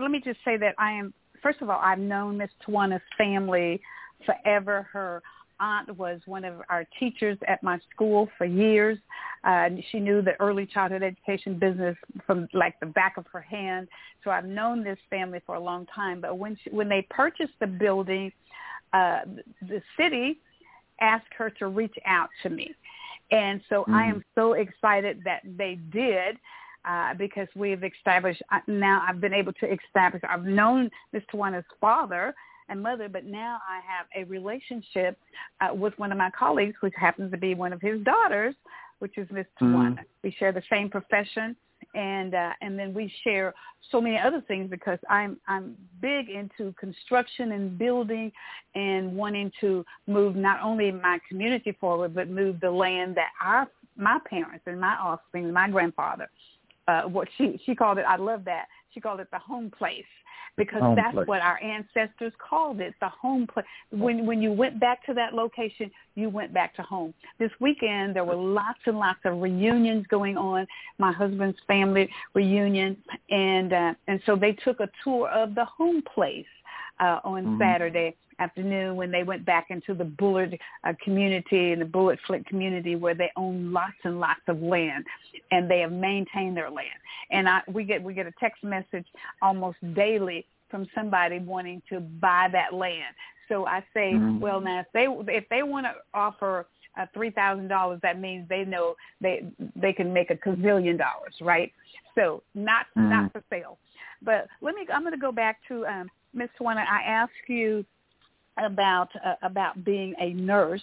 let me just say that I am. First of all, I've known Miss Tawana's family forever. Her aunt was one of our teachers at my school for years. Uh, she knew the early childhood education business from like the back of her hand. So I've known this family for a long time. But when she, when they purchased the building, uh, the city asked her to reach out to me. And so I am so excited that they did uh, because we've established, uh, now I've been able to establish, I've known Ms. Tawana's father and mother, but now I have a relationship uh, with one of my colleagues, which happens to be one of his daughters, which is Ms. Tawana. We share the same profession, and uh, and then we share so many other things because I'm I'm big into construction and building, and wanting to move not only my community forward, but move the land that our my parents and my offspring, my grandfather, uh, what she she called it. I love that she called it the home place because Home that's place. what our ancestors called it, the home place. When when you went back to that location, you went back to home. This weekend there were lots and lots of reunions going on. My husband's family reunion, and uh, and so they took a tour of the home place uh, on Mhm. Saturday afternoon when they went back into the Bullard uh, community and the Bullet Flick community where they own lots and lots of land and they have maintained their land. And I we get we get a text message almost daily from somebody wanting to buy that land. So I say, Mhm. well now if they if they want to offer uh, three thousand dollars, that means they know they they can make a gazillion dollars, right? So not Mhm. not for sale. But let me. I'm going to go back to um, Miss Tawana. I asked you about uh, about being a nurse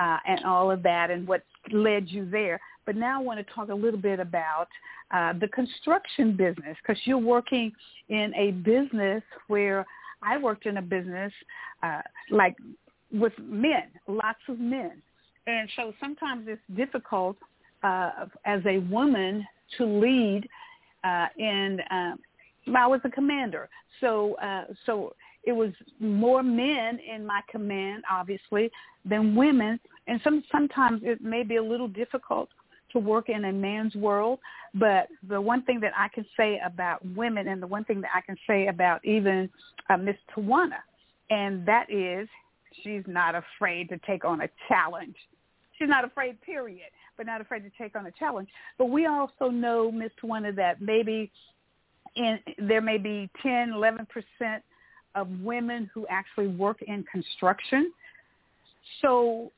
uh, and all of that, and what led you there. But now I want to talk a little bit about uh, the construction business because you're working in a business where I worked in a business uh, like with men, lots of men, and so sometimes it's difficult uh, as a woman to lead uh, in. Uh, I was a commander, so uh, so it was more men in my command, obviously, than women, and some sometimes it may be a little difficult to work in a man's world. But the one thing that I can say about women, and the one thing that I can say about even uh, Miss Tawana, and that is she's not afraid to take on a challenge. She's not afraid, period, but not afraid to take on a challenge. But we also know, Miss Tawana, that maybe in, there may be 10, 11 percent of women who actually work in construction. So,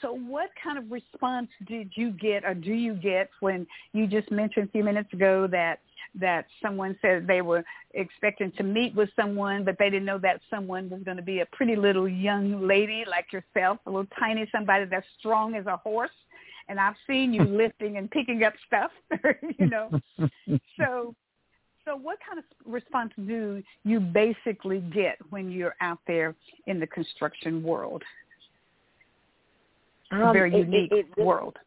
so what kind of response did you get, or do you get when you just mentioned a few minutes ago that that someone said they were expecting to meet with someone, but they didn't know that someone was going to be a pretty little young lady like yourself, a little tiny somebody that's strong as a horse. And I've seen you lifting and picking up stuff, you know. So, so what kind of response do you basically get when you're out there in the construction world? A Um, very it- it- unique it really- world.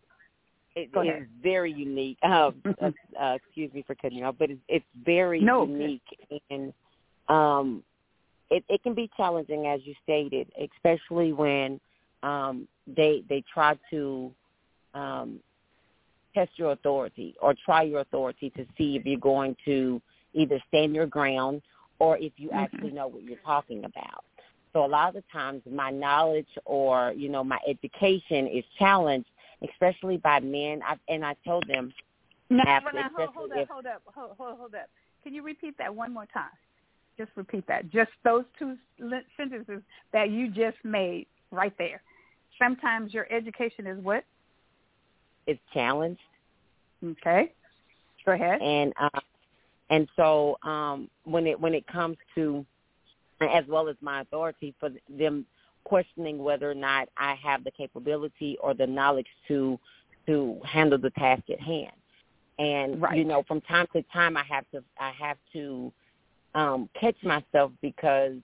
It Go very unique. Um, uh, uh, excuse me for cutting you off, but it's, it's very No. unique, and um, it, it can be challenging, as you stated, especially when um, they they try to um, test your authority or try your authority to see if you're going to either stand your ground or if you Mhm. actually know what you're talking about. So a lot of the times my knowledge or, you know, my education is challenged, especially by men. I, and I told them No, after, no, hold, hold especially up, hold up, hold, hold, hold up. Can you repeat that one more time? Just repeat that. Just those two sentences that you just made right there. Sometimes your education is what? it's challenged. Okay. Go ahead. and uh, and so um, when it when it comes to as well as my authority for them questioning whether or not I have the capability or the knowledge to to handle the task at hand. And Right. you know, from time to time, I have to I have to um, catch myself because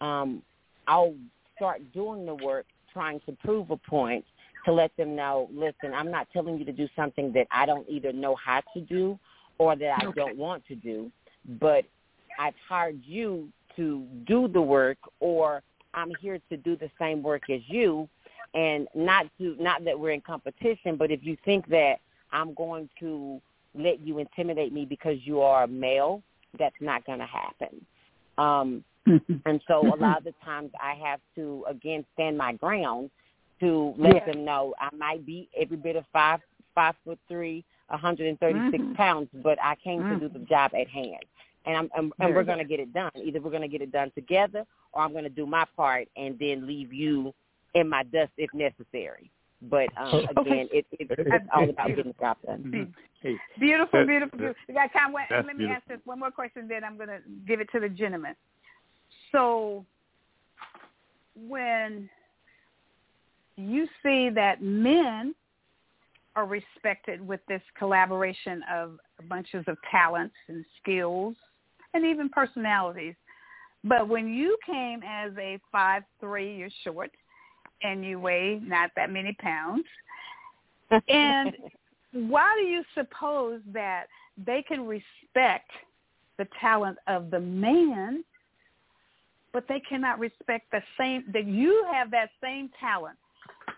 um, I'll start doing the work trying to prove a point to let them know, listen, I'm not telling you to do something that I don't either know how to do or that I Okay. don't want to do, but I've hired you to do the work or I'm here to do the same work as you and not to not that we're in competition, but if you think that I'm going to let you intimidate me because you are a male, that's not going to happen. Um and so a lot of the times I have to again stand my ground to let Yeah. them know I might be every bit of five five foot three, a hundred and thirty six Mhm. pounds, but I came to do Mhm. the job at hand. And I'm, I'm and we're gonna get it done. Either we're gonna get it done together or I'm gonna do my part and then leave you in my dust if necessary. But um Okay. again it, it it's all about getting the job done. Mhm. Hey, Beautiful, beautiful, beautiful. You got time? Wait, let me ask beautiful. this one more question, then I'm going to give it to the gentleman. So, when you see that men are respected with this collaboration of bunches of talents and skills and even personalities, but when you came as a five three, you're short, and you weigh not that many pounds, and why do you suppose that they can respect the talent of the man, but they cannot respect the same that you have that same talent?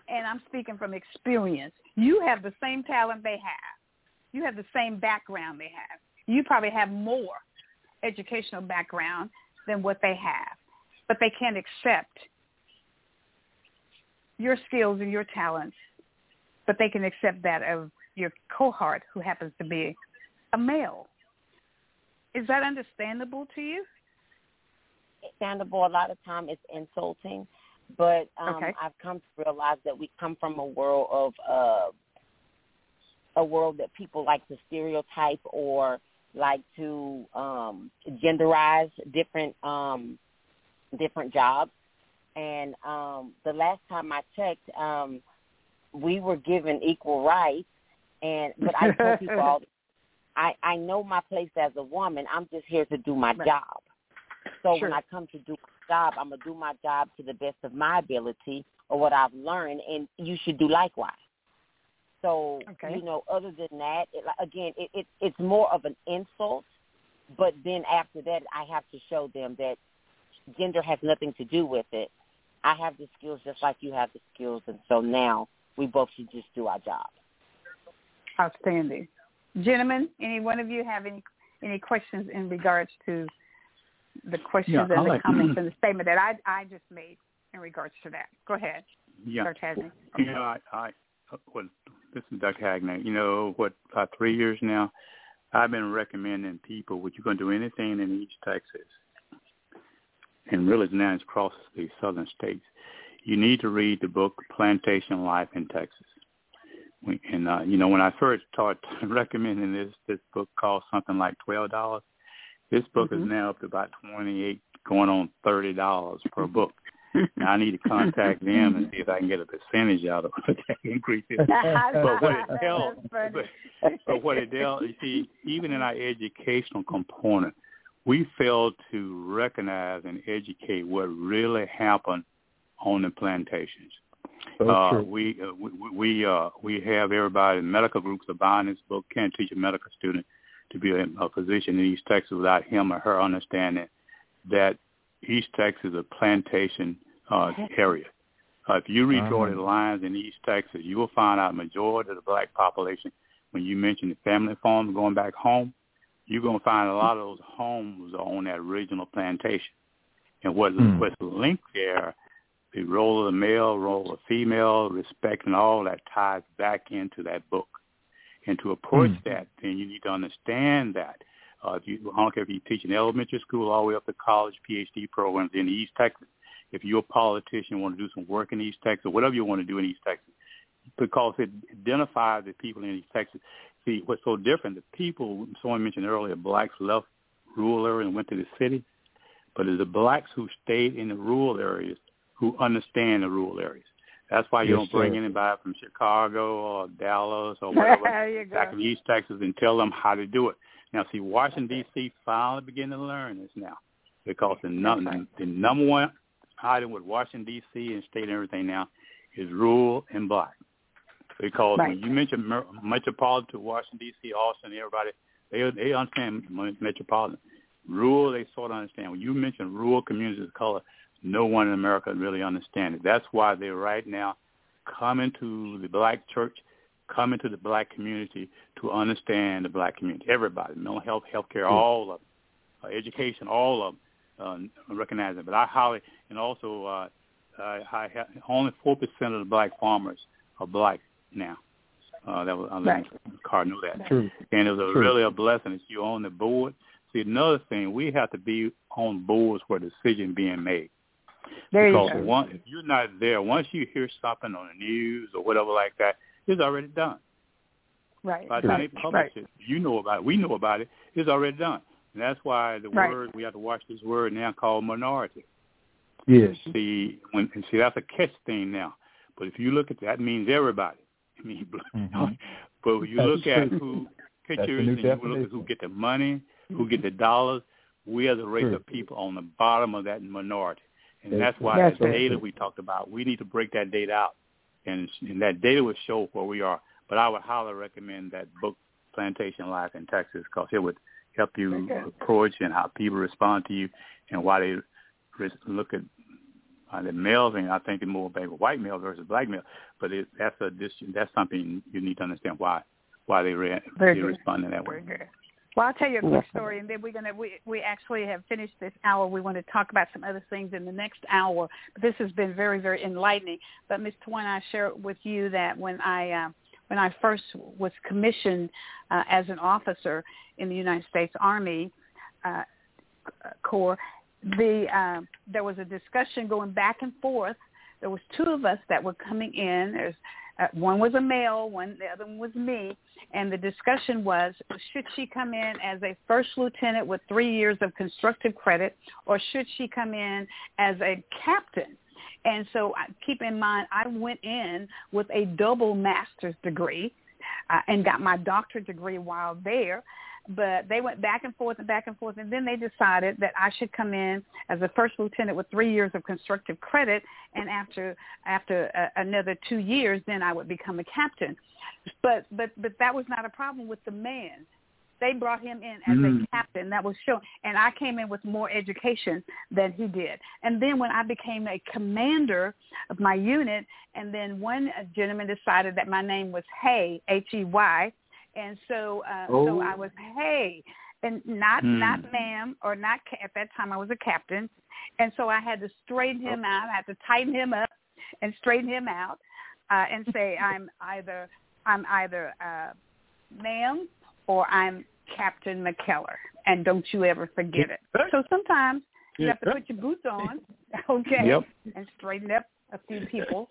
And I'm speaking from experience. You have the same talent they have. You have the same background they have. You probably have more educational background than what they have, but they can't accept your skills and your talents, but they can accept that of your cohort who happens to be a male. Is that understandable to you? understandable. A lot of time it's insulting, but um, Okay. I've come to realize that we come from a world of uh, a world that people like to stereotype or like to um, genderize different um, different jobs. And um, the last time I checked, um, we were given equal rights. And but I tell people, all, I I know my place as a woman. I'm just here to do my Right. job. So Sure. when I come to do job, I'm gonna do my job to the best of my ability or what I've learned, and you should do likewise. So Okay. you know, other than that, it, again, it, it it's more of an insult. But then after that, I have to show them that gender has nothing to do with it. I have the skills just like you have the skills, and so now we both should just do our job. Outstanding. Gentlemen, any one of you have any any questions in regards to the questions Yeah, and the like- comments and the statement that I I just made in regards to that? Go ahead, yeah. Dr. Hasney. You know, I, I well, this is Dr. Hagner. You know, what about three years now? I've been recommending people, what you're going to do anything in East Texas, and really now it's across the southern states. You need to read the book Plantation Life in Texas. We, and uh, you know, when I first started recommending this, this book cost something like twelve dollars. This book Mhm. is now up to about twenty eight, going on thirty dollars per book. Now I need to contact them and see if I can get a percentage out of it. Increase it. But what it tells, but, but what it tells, you see, even in our educational component, we fail to recognize and educate what really happened on the plantations. So uh, we uh, we we uh, we have everybody. Medical groups are buying this book. Can't teach a medical student to be a, a physician in East Texas without him or her understanding that East Texas is a plantation uh, area. Uh, if you read Uh-huh. Lines in East Texas, you will find out majority of the black population. When you mention the family farms going back home, you're going to find a lot of those homes are on that original plantation. and what Mm. what's linked there, the role of the male, role of the female, respect, and all that ties back into that book. And to approach Mm. that, then you need to understand that. Uh, if you, I don't care if you teach in elementary school all the way up to college, PhD programs in East Texas. If you're a politician, want to do some work in East Texas, or whatever you want to do in East Texas, because it identifies the people in East Texas. See, what's so different, the people, someone mentioned earlier, blacks left rural areas and went to the city, but it's the blacks who stayed in the rural areas who understand the rural areas. That's why you Yes, don't bring sir. anybody from Chicago or Dallas or whatever there you go. back in East Texas and tell them how to do it. Now, see, Washington D.C. finally beginning to learn this now, because the num- That's right. the number one item with Washington D.C. and state and everything now is rural and black. Because Right. when you mention mer- metropolitan to Washington D.C., Austin, everybody they they understand metropolitan. Rural, they sort of understand. When you mention rural communities of color, no one in America really understands it. That's why they're right now coming to the black church, coming to the black community to understand the black community. Everybody, mental health, healthcare, all of them, uh, education, all of them, uh, recognize it. But I highly, and also, uh, I, I have, only four percent of the black farmers are black now. Uh, that was I Right. let Carr know that, True. and it was a, True. really a blessing that you on the board. See, another thing, we have to be on boards where decision being made. There you Because go. one, if you're not there, once you hear something on the news or whatever like that, it's already done. Right. By the time they publish Right. it, you know about it. We know about it. It's already done. And that's why the Right. word we have to watch this word now called minority. Yes. See, when and see that's a catch thing now. But if you look at that, that means everybody. I mean, Mhm. but when you That's look at who That's pictures new and you look at who get the money, who get the dollars, we as a race True. of people on the bottom of that minority. And That's why That's that data we talked about, we need to break that data out. And, and that data will show where we are. But I would highly recommend that book, Plantation Life in Texas, because it would help you Okay. approach and how people respond to you and why they look at uh, the males, and I think it's more about white male versus black male. But it, that's a that's something you need to understand why why they re- they respond in that way. Well, I'll tell you a quick story, and then we're gonna we we actually have finished this hour. We want to talk about some other things in the next hour. But this has been very very enlightening. But Ms. Twain, I share with you that when I uh, when I first was commissioned uh, as an officer in the United States Army uh, Corps, the uh, there was a discussion going back and forth. There was two of us that were coming in. There's uh, one was a male, one the other one was me, and the discussion was should she come in as a first lieutenant with three years of constructive credit, or should she come in as a captain? And so keep in mind, I went in with a double master's degree uh, and got my doctorate degree while there. But they went back and forth and back and forth, and then they decided that I should come in as a first lieutenant with three years of constructive credit, and after after uh, another two years, then I would become a captain. But but but that was not a problem with the man. They brought him in as Mm. a captain. That was shown, and I came in with more education than he did. And then when I became a commander of my unit, and then one gentleman decided that my name was Hay, H E Y, and so uh, Oh. so I was hey, and not Hmm. not ma'am or not ca- at that time I was a captain, and so I had to straighten him out. I had to tighten him up and straighten him out, uh, and say I'm either I'm either uh, ma'am or I'm Captain McKellar, and don't you ever forget it. So sometimes you have to put your boots on, okay, Yep. and straighten up a few people,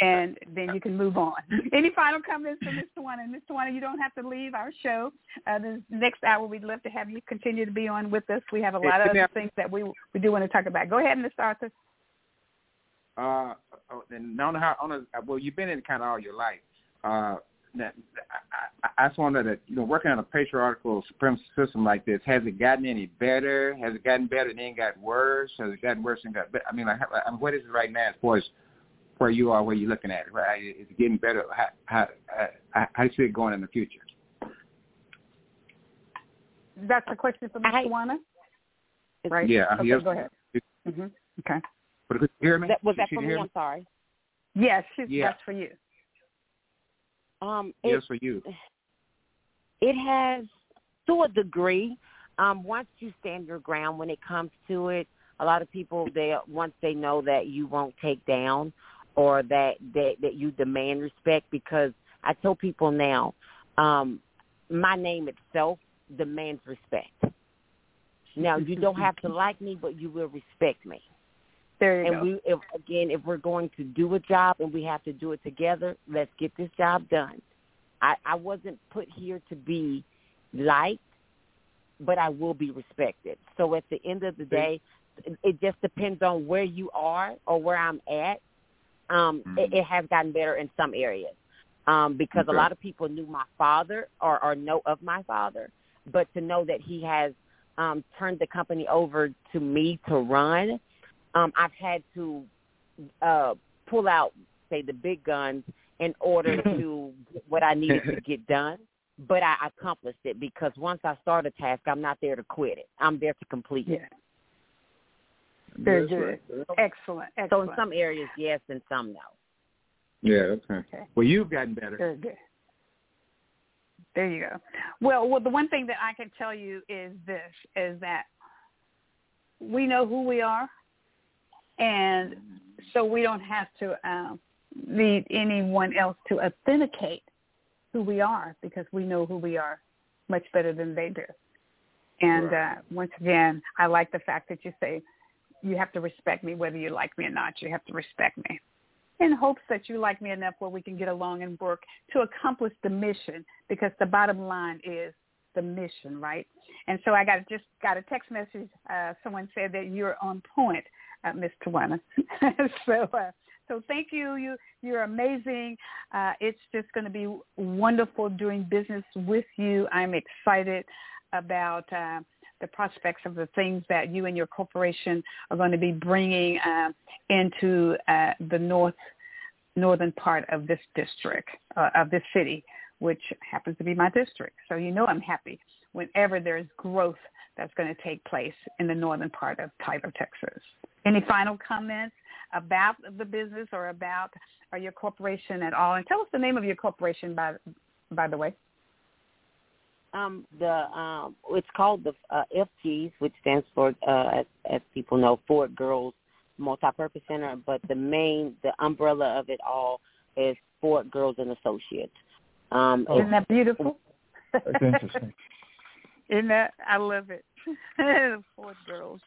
and then you can move on. Any final comments from Mr. Warner? Mr. Warner, you don't have to leave our show. Uh, the next hour, we'd love to have you continue to be on with us. We have a lot of other things that we we do want to talk about. Go ahead, Mr. Arthur. Uh, oh, and I don't know how. I don't know, well, you've been in kind of all your life. Uh, that, I, I, I just wonder that you know, working on a patriarchal supremacy system like this, has it gotten any better? Has it gotten better and then got worse? Has it gotten worse and got better? I mean, like, I mean, what is it right now as far as where you are, where you're looking at it? Right? Is it getting better? How how how, how do you see it going in the future? That's a question for Mr. I- Warner, right? Yeah, Okay, yes. go ahead. hmm Okay. But could you hear me? That, was that She for can me? I'm sorry. Yes, she's, Yeah. that's for you. Um, it, Yes, for you. it has to a degree. Um, once you stand your ground when it comes to it, a lot of people they once they know that you won't take down or that that that you demand respect because I tell people now, um, my name itself demands respect. Now you don't have to like me, but you will respect me. There you and go. we, if, again, if we're going to do a job and we have to do it together, let's get this job done. I, I wasn't put here to be liked, but I will be respected. So at the end of the day, it, it just depends on where you are or where I'm at. Um, Mhm. it, it has gotten better in some areas um, because Okay. a lot of people knew my father or, or know of my father, but to know that he has um, turned the company over to me to run, um, I've had to uh, pull out, say, the big guns in order to get what I needed to get done. But I accomplished it because once I start a task, I'm not there to quit it. I'm there to complete it. Yeah. Very good. right. Excellent. So in some areas, yes, and some no. Yeah, okay. Okay. Well, you've gotten better. Very good. There you go. Well, well, the one thing that I can tell you is this: is that we know who we are, and so we don't have to um, need anyone else to authenticate who we are because we know who we are much better than they do. And uh, once again, I like the fact that you say you have to respect me whether you like me or not. You have to respect me in hopes that you like me enough where we can get along and work to accomplish the mission because the bottom line is the mission, right? And so I got just got a text message. Uh, someone said that you're on point, uh, Miss Tawana. so uh, so thank you. You you're amazing. Uh, it's just going to be wonderful doing business with you. I'm excited about. Uh, the prospects of the things that you and your corporation are going to be bringing uh, into uh, the north northern part of this district uh, of this city, which happens to be my district. So you know I'm happy whenever there's growth that's going to take place in the northern part of Tyler, Texas. Any final comments about the business or about or your corporation at all? And tell us the name of your corporation, by by the way. Um, the um, it's called the uh, FGs, which stands for, uh, as, as people know, Ford Girls Multi-Purpose Center. But the main, the umbrella of it all is Ford Girls and Associates. Um, Isn't that beautiful? That's interesting. Isn't that? I love it. Ford Girls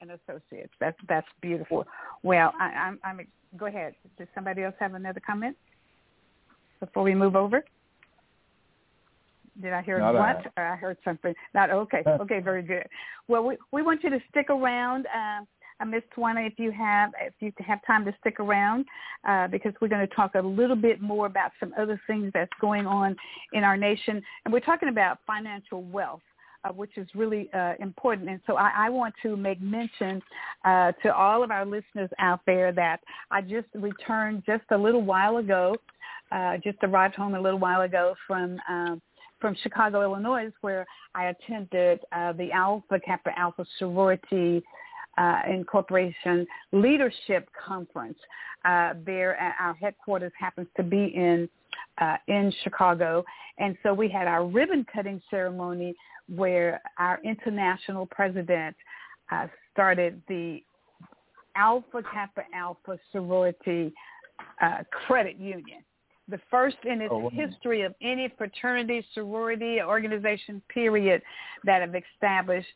and Associates. That's that's beautiful. Well, I, I'm I'm. Go ahead. Does somebody else have another comment before we move over? Did I hear Not what? I. Or I heard something. Not okay. Okay, very good. Well, we we want you to stick around. Uh, Miss Tawana, if you have if you have time to stick around, uh, because we're going to talk a little bit more about some other things that's going on in our nation, and we're talking about financial wealth. Uh, which is really uh, important. And so I, I want to make mention uh, to all of our listeners out there that I just returned just a little while ago, uh, just arrived home a little while ago from um, from Chicago, Illinois, where I attended uh, the Alpha Kappa Alpha Sorority uh, Incorporation Leadership Conference. Uh, there, our headquarters happens to be in uh, in Chicago, and so we had our ribbon cutting ceremony where our international president uh, started the Alpha Kappa Alpha Sorority uh, Credit Union the first in its Oh, history of any fraternity, sorority, organization, period, that have established.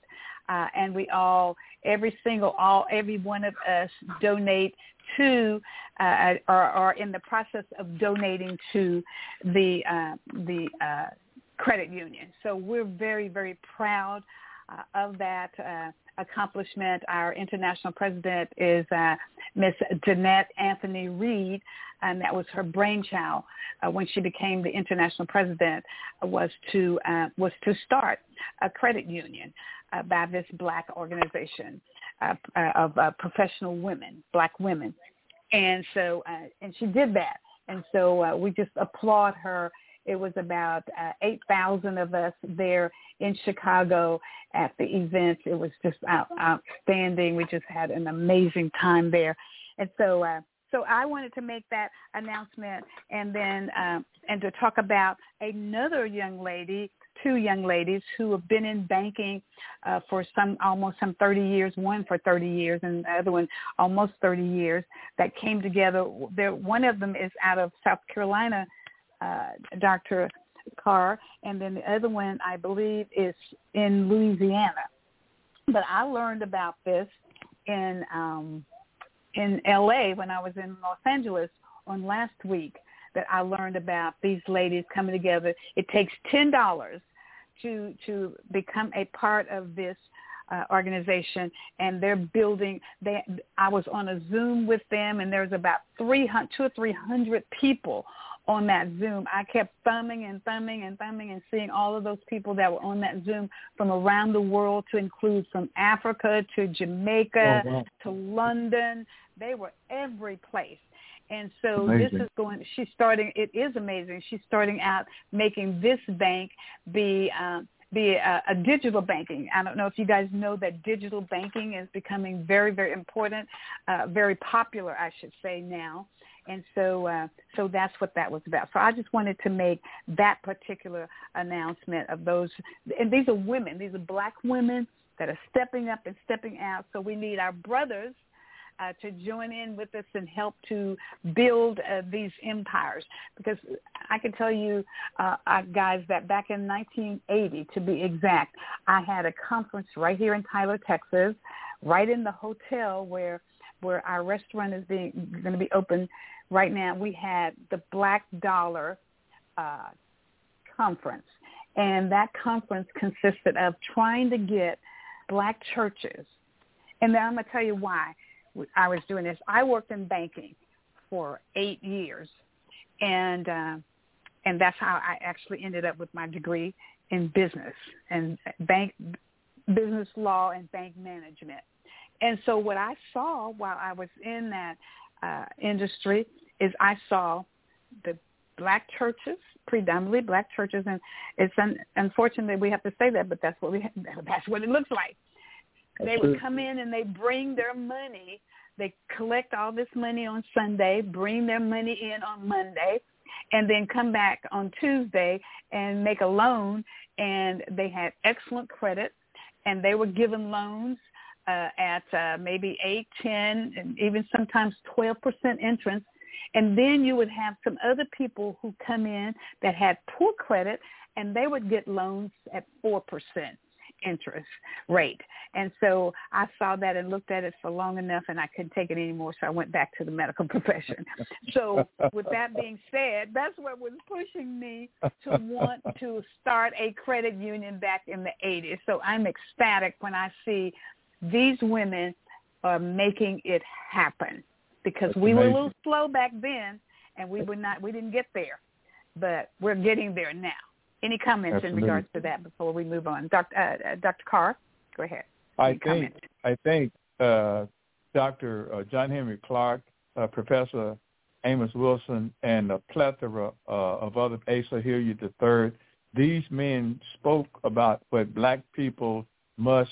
Uh, and we all, every single, all, every one of us donate to, uh, or are in the process of donating to the uh, the uh, credit union. So we're very, very proud uh, of that uh, accomplishment. Our international president is uh, Miss Danette Anthony Reed, and that was her brainchild uh, when she became the international president uh, was to uh, was to start a credit union uh, by this black organization uh, of professional women, black women, and so and she did that, and so we just applaud her. It was about uh, 8,000 of us there in Chicago at the event. It was just out, outstanding. We just had an amazing time there. And so uh, so I wanted to make that announcement and then um, and to talk about another young lady two young ladies who have been in banking uh, for some almost some 30 years, one for 30 years and the other one almost 30 years that came together. There, one of them is out of South Carolina, uh, Dr. Carr, and then the other one I believe is in Louisiana. But I learned about this in um, in LA when I was in Los Angeles on last week that I learned about these ladies coming together. It takes ten dollars to to become a part of this uh, organization, and they're building. They I was on a Zoom with them, and there's about three hundred, two or three hundred people on that Zoom. I kept thumbing and thumbing and thumbing and seeing all of those people that were on that Zoom from around the world to include from Africa to Jamaica oh, wow. to London. They were every place. And so amazing. this is going, she's starting, it is amazing. She's starting out making this bank be, uh, be a, a digital banking. I don't know if you guys know that digital banking is becoming very, very important, uh, very popular, I should say now. And so, uh, so that's what that was about. So I just wanted to make that particular announcement of those. And these are women. These are black women that are stepping up and stepping out. So we need our brothers uh, to join in with us and help to build uh, these empires. Because I can tell you, uh, uh, guys, that back in 1980, to be exact, I had a conference right here in Tyler, Texas, right in the hotel where where our restaurant is being going to be open right now. We had the Black Dollar uh, conference, and that conference consisted of trying to get black churches. And then I'm going to tell you why I was doing this. I worked in banking for eight years, and uh, and that's how I actually ended up with my degree in business and bank business law and bank management. And so what I saw while I was in that uh, industry is I saw the black churches, predominantly black churches, and it's un- unfortunate we have to say that, but that's what we that's what it looks like they would come in and they bring their money. They collect all this money on Sunday, bring their money in on Monday, and then come back on Tuesday and make a loan. And they had excellent credit, and they were given loans uh, at uh, maybe eight, ten, and even sometimes twelve percent interest. And then you would have some other people who come in that had poor credit, and they would get loans at four percent interest rate. And so I saw that and looked at it for long enough and I couldn't take it anymore, so I went back to the medical profession. So with that being said, that's what was pushing me to want to start a credit union back in the 80s. So I'm ecstatic when I see these women are making it happen because that's we amazing. were a little slow back then and we were not we didn't get there. But we're getting there now. Any comments Absolutely. in regards to that before we move on? Dr. Uh, Dr. Uh, Carr, go ahead. I think I think uh, Dr. Uh, John Henrik Clarke uh, Professor Amos Wilson, and a plethora uh, of other Asa Hilliard III, these men spoke about what black people must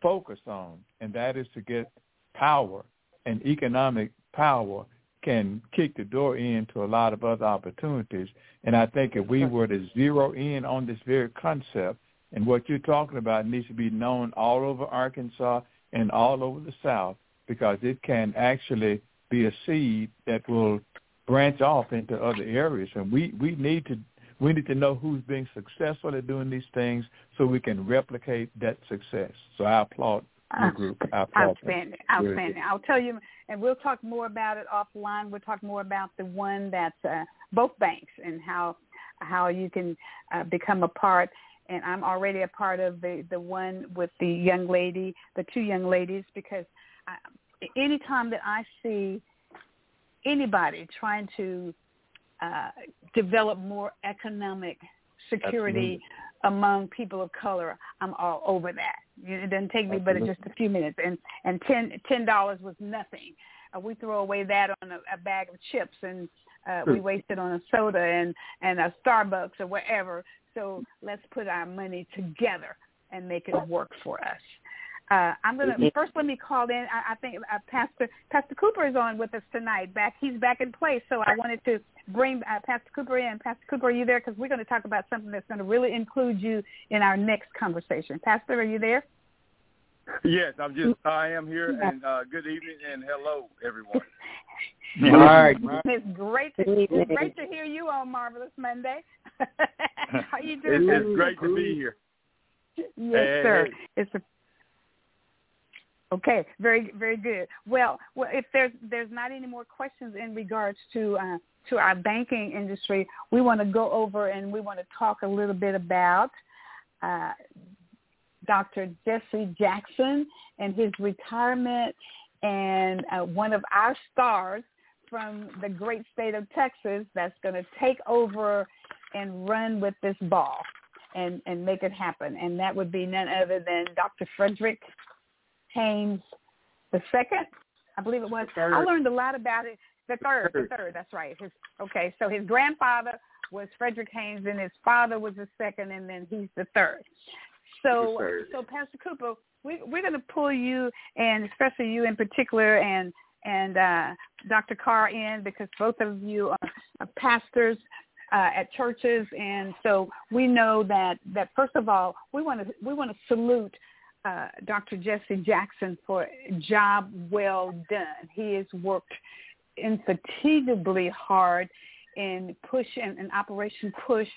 focus on, and that is to get power and economic power can kick the door in to a lot of other opportunities. And I think if we were to zero in on this very concept and what you're talking about needs to be known all over Arkansas and all over the South because it can actually be a seed that will branch off into other areas. And we, we need to we need to know who's being successful at doing these things so we can replicate that success. So I applaud your group. I applaud outstanding, them. outstanding. I'll tell you, and we'll talk more about it offline. We'll talk more about the one that's uh, both banks and how how you can uh, become a part. And I'm already a part of the the one with the young lady, the two young ladies, because I, anytime that I see anybody trying to uh, develop more economic security Absolutely. among people of color, I'm all over that. It doesn't take me Absolutely. but just a few minutes, and and ten ten dollars was nothing. Uh, we throw away that on a, a bag of chips, and uh, we waste it on a soda and and a Starbucks or whatever. So let's put our money together and make it work for us. Uh, I'm gonna first let me call in. I, I think uh, Pastor Pastor Cooper is on with us tonight. Back, he's back in place. So I wanted to bring uh, Pastor Cooper in. Pastor Cooper, are you there? Because we're going to talk about something that's going to really include you in our next conversation. Pastor, are you there? Yes, I'm just I am here, and uh, good evening and hello everyone. All right, It's great to it's great to hear you on Marvelous Monday. How you doing? It's, it's great to be here. Yes, Hey, sir. hey. It's a Okay, very very good. Well, well, if there's there's not any more questions in regards to uh, to our banking industry, we want to go over and we want to talk a little bit about uh, Dr. Jesse Jackson and his retirement, and uh, one of our stars from the great state of Texas that's going to take over and run with this ball and and make it happen, and that would be none other than Dr. Frederick Haynes the second, I believe it was. Third. I learned a lot about it. The third, Third. the third. That's right. His okay. So his grandfather was Frederick Haynes, and his father was the second, and then he's the third. So, The third. so Pastor Cooper, we, we're going to pull you, and especially you in particular, and and uh, Dr. Carr in because both of you are, are pastors uh, at churches, and so we know that that first of all, we want to we want to salute uh, Dr. Jesse Jackson for job well done. He has worked infatigably hard in push and, Operation Push,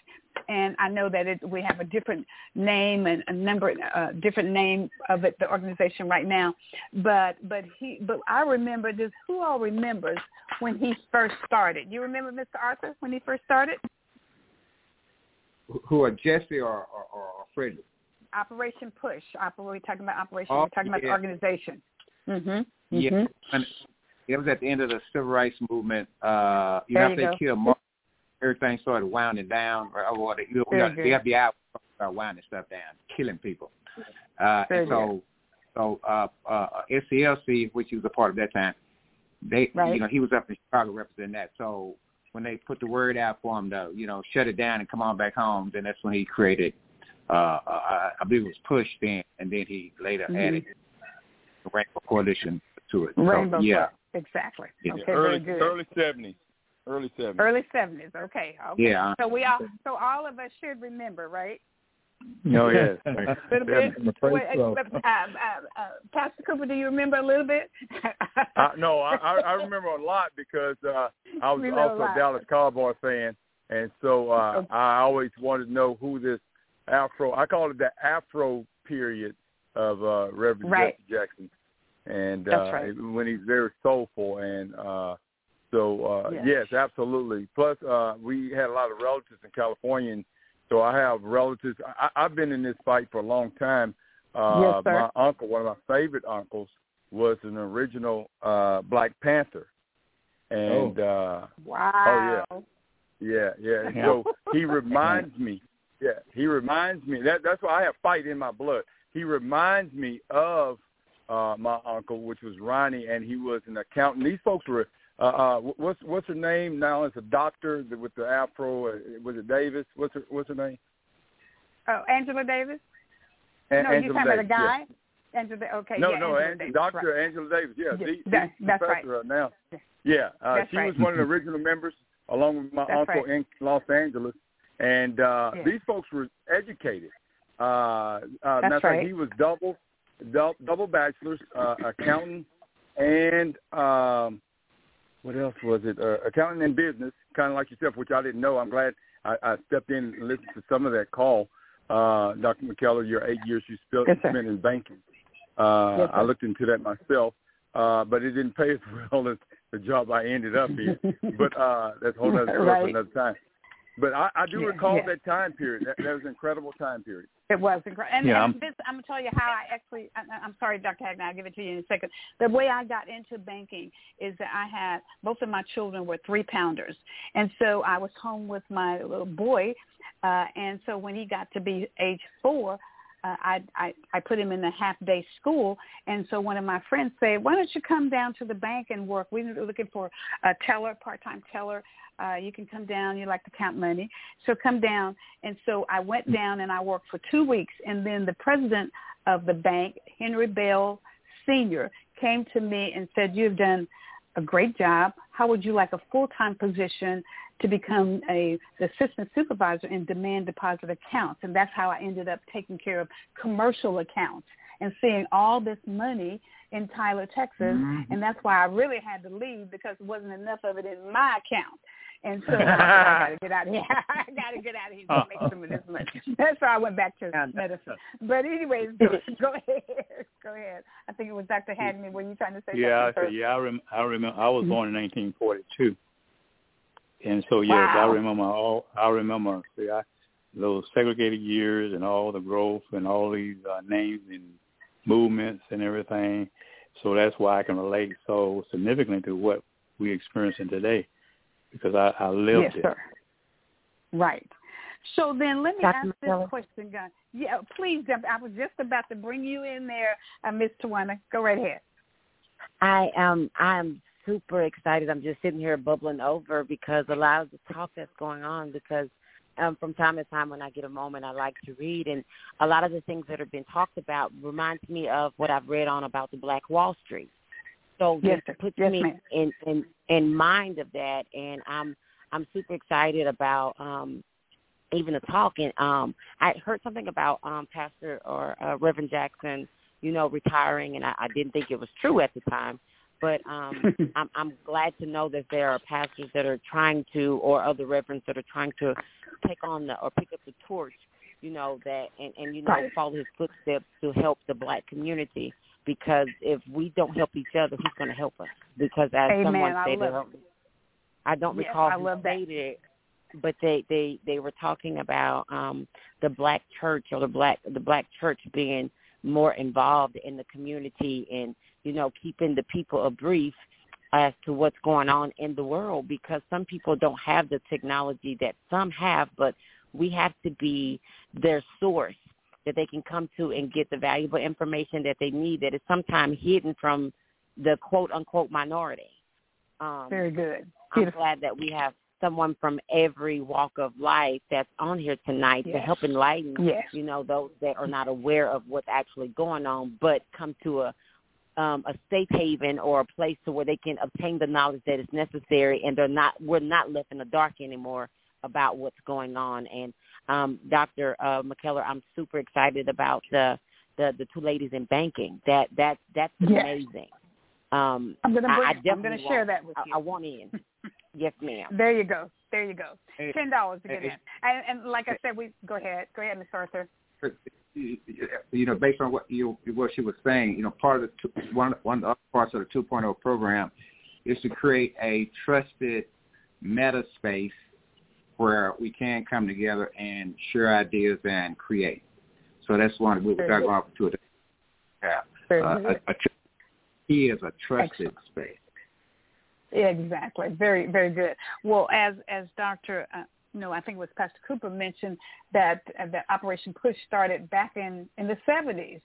and I know that it, we have a different name and a number uh, different name of it, the organization right now. But but he but I remember this. Who all remembers when he first started? You remember Mr. Arthur when he first started? Who are Jesse or or, or Frederick? Operation Push. Oper- we're talking about Operation. Oh, we're talking about the yeah. organization. Mhm. Yeah, Mhm. and it was at the end of the civil rights movement. Uh, you There know, you they go. killed Martin. Everything started winding down. Or, or the, you know, the. FBI started winding stuff down, killing people. Uh, Very and so, so uh, uh, SCLC, which he was a part of that time, they, Right. you know, he was up in Chicago representing that. So when they put the word out for him to, you know, shut it down and come on back home, then that's when he created. Uh, uh, I believe it was pushed in, and then he later Mhm. added the Rainbow Coalition to it. Rainbow. so, yeah. Push. Exactly. Yeah. Okay. early very good. early seventies, early seventies. Early seventies. Okay. Okay. Yeah. So we all, so all of us should remember, right? Oh yes. A little bit. I'm afraid Wait, so. uh, uh, uh, Pastor Cooper, do you remember a little bit? I, no, I, I I remember a lot because uh, I was We know a also a. Dallas Cowboy fan, and so uh, Okay. I always wanted to know who this Afro. I call it the Afro period of uh, Reverend Right. Jesse Jackson, and That's uh, right. when he's very soulful, and uh, so uh, Yes. yes, absolutely. Plus, uh, we had a lot of relatives in California, and so I have relatives. I, I've been in this fight for a long time. Uh, Yes, sir. My uncle, one of my favorite uncles, was an original uh Black Panther. And uh wow. yeah, yeah. Yeah. So he reminds me yeah, he reminds me that that's why I have fight in my blood. He reminds me of uh my uncle, which was Ronnie and he was an accountant. These folks were uh, uh what's what's her name now? It's a doctor with the afro. Uh, was it Davis? What's her what's her name? Oh, Angela Davis. A- no, you're talking about a Davis, yeah. guy? Angela. Okay. No, yeah, no, Angela Ang- Davis, Doctor right. Angela Davis. Yeah, Yeah, she, that- she's that's professor right now. Yeah. Yeah, uh, That's she right. was one of the original members, along with my That's uncle right. in Los Angeles. And uh, Yeah. these folks were educated. Uh, uh, That's right. He was double, double, double bachelor's, uh, accountant, and um, what else was it? Uh, accountant and business, kind of like yourself, which I didn't know. I'm glad I, I stepped in and listened to some of that call. Uh, Dr. McKellar, your eight years you spent, Yes, spent in banking. Uh, Yes. I looked into that myself, uh, but it didn't pay as well as the job I ended up in. but uh, that's a whole other story Right. for another time. But I, I do Yeah, recall yeah. that time period. That, that was an incredible time period. It was incredible. And, Yeah, and I'm- this, I'm going to tell you how I actually, I, I'm sorry, Dr. Hagman, I'll give it to you in a second. The way I got into banking is that I had, both of my children were three pounders. And so I was home with my little boy. Uh, and so when he got to be age four, uh, I, I I put him in a half day school, and so one of my friends said, "Why don't you come down to the bank and work? We're looking for a teller, part time teller. Uh, you can come down. You like to count money, so come down." And so I went down and I worked for two weeks, and then the president of the bank, Henry Bell Sr., came to me and said, you've done a great job. How would you like a full-time position to become a the assistant supervisor in demand deposit accounts? And that's how I ended up taking care of commercial accounts and seeing all this money in Tyler, Texas. Mm-hmm. And that's why I really had to leave because there wasn't enough of it in my account. And so I, I gotta get out of here. I gotta get out of here to make some of this money. That's why I went back to medicine. But anyways, go, go ahead. Go ahead. I think it was Dr. Hagney. Were you trying to say yeah, something? I yeah, I, rem- I remember. I was born in 1942, and so yes, Wow. I remember all. I remember see, I, those segregated years and all the growth and all these uh, names and movements and everything. So that's why I can relate so significantly to what we're experiencing today, because I, I lived yes, it. sir. Right. So then let me Dr. ask this McKellar? question, guys. Yeah, please jump. I was just about to bring you in there, uh, Miss Tawana. Go right ahead. I am I'm super excited. I'm just sitting here bubbling over because a lot of the talk that's going on because um from time to time when I get a moment I like to read and a lot of the things that have been talked about reminds me of what I've read on about the Black Wall Street. So Yes, just puts Yes, me ma'am. in, in in mind of that and I'm I'm super excited about um even the talk and um I heard something about um Pastor or uh, Reverend Jackson, you know, retiring and I, I didn't think it was true at the time. But um I'm I'm glad to know that there are pastors that are trying to or other reverends that are trying to take on the or pick up the torch, you know, that and, and you know, Right. follow his footsteps to help the black community because if we don't help each other, who's gonna help us? Because as Amen. someone I stated love I don't Yes, recall I who love that. stated it, but they they they were talking about um the black church or the black the black church being more involved in the community and you know keeping the people brief as to what's going on in the world because some people don't have the technology that some have but we have to be their source that they can come to and get the valuable information that they need that is sometimes hidden from the quote unquote minority um Very good. I'm glad that we have someone from every walk of life that's on here tonight to help enlighten, Yes. you know, those that are not aware of what's actually going on, but come to a um, a safe haven or a place to where they can obtain the knowledge that is necessary, and they're not we're not left in the dark anymore about what's going on. And um, Dr. Uh, McKellar, I'm super excited about the the the two ladies in banking. That that that's Yes. amazing. Um, I'm gonna I- bring. I I'm gonna share want- that with I, you. I want in. yes, ma'am. There you go. There you go. Ten dollars to get hey, in. And, and like I said, we go ahead. Go ahead, Miss Arthur. You know, based on what you what she was saying, you know, part of the two, one one of the other parts of the 2.0 program is to create a trusted meta space where we can come together and share ideas and create. So that's one we talking good. to it. Yeah, uh, a, a, he is a trusted Excellent. space. Exactly. Very, very good. Well, as as Doctor, no, I think it was Pastor Cooper mentioned that uh, that Operation Push started back in in the seventies,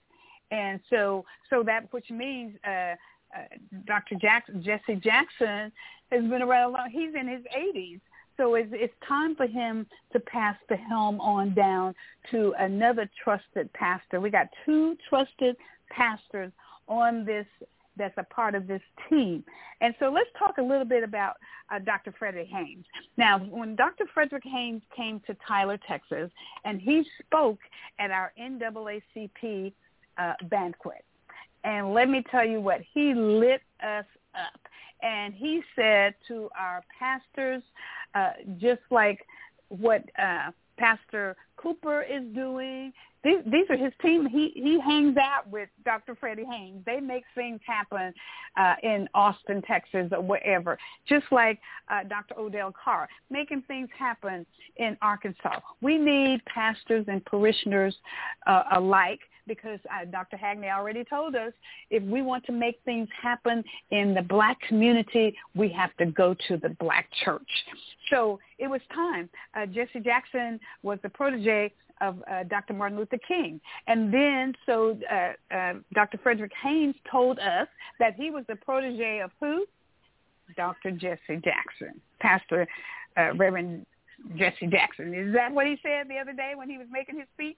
and so so that which means uh, uh, Dr. Jackson, Jesse Jackson has been around a long. He's in his eighties. So it's, it's time for him to pass the helm on down to another trusted pastor. We got two trusted pastors on this that's a part of this team. And so let's talk a little bit about uh, Dr. Frederick Haynes. Now, when Dr. Frederick Haynes came to Tyler, Texas, and he spoke at our NAACP uh, banquet, and let me tell you what, he lit us up. And he said to our pastors, uh, just like what uh, Pastor Cooper is doing. These, these are his team. He he hangs out with Dr. Freddie Haynes. They make things happen uh, in Austin, Texas, or wherever. Just like uh, Dr. Odell Carr, making things happen in Arkansas. We need pastors and parishioners uh, alike because uh, Dr. Hagney already told us if we want to make things happen in the black community, we have to go to the black church. So it was time. Uh, Jesse Jackson was the protege of uh, Dr. Martin Luther King. And then so uh, uh, Dr. Frederick Haynes told us that he was the protege of who? Dr. Jesse Jackson, Pastor uh, Reverend Jesse Jackson. Is that what he said the other day when he was making his speech?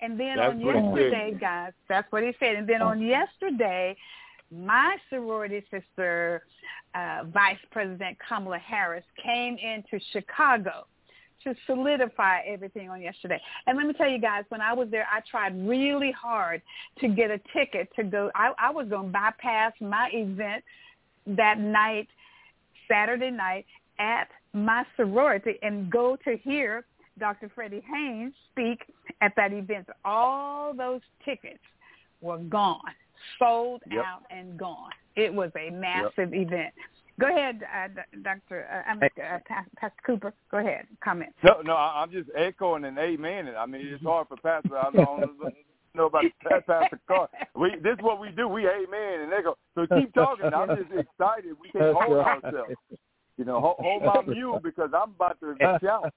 And then That's on yesterday, guys, that's what he said. And then on yesterday, my sorority sister, uh, Vice President Kamala Harris, came into Chicago to solidify everything on yesterday. And let me tell you guys, when I was there, I tried really hard to get a ticket to go. I, I was going to bypass my event that night, Saturday night, at my sorority and go to hear Dr. Freddie Haynes speak at that event. All those tickets were gone, sold Yep. out and gone. It was a massive event. Go ahead, uh, Dr. Uh, I'm, uh, Pastor Cooper. Go ahead, comment. No, no, I- I'm just echoing and amen. I mean, it's hard for Pastor. I don't know about Pastor Carr. We this is what we do. We amen and echo. So keep talking. I'm just excited. We can't hold ourselves. You know, hold, hold my mule because I'm about to shout.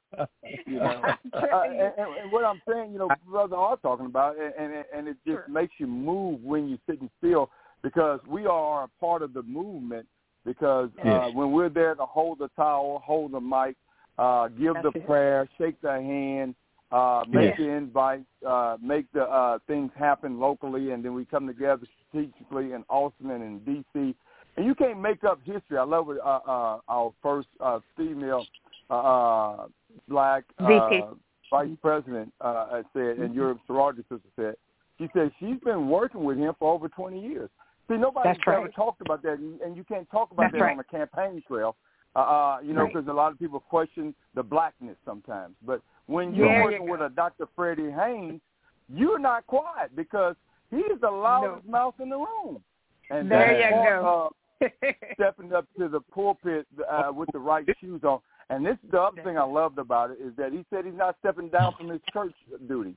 You know, uh, and, and, and what I'm saying, you know, brother are talking about, and and, and it just Sure. makes you move when you're sitting still because we are a part of the movement. Because uh, Yes. when we're there to hold the towel, hold the mic, uh, give That's the it. prayer, shake the hand, uh, make Yes. the invite, uh, make the uh, things happen locally, and then we come together strategically in Austin and in D.C. And you can't make up history. I love what uh, uh, our first uh, female uh, uh, black uh, vice president uh, had said, and your sorority sister said, she said she's been working with him for over 20 years. See, nobody's That's right. ever talked about that, and and you can't talk about That's that right. on the campaign trail. Uh, uh, you know, Right. because a lot of people question the blackness sometimes. But when you're There working go. with a Dr. Freddie Haynes, you're not quiet because he's the loudest mouth in the room. And There you part go. of stepping up to the pulpit uh, with the right shoes on. And this the other thing I loved about it is that he said he's not stepping down from his church duty.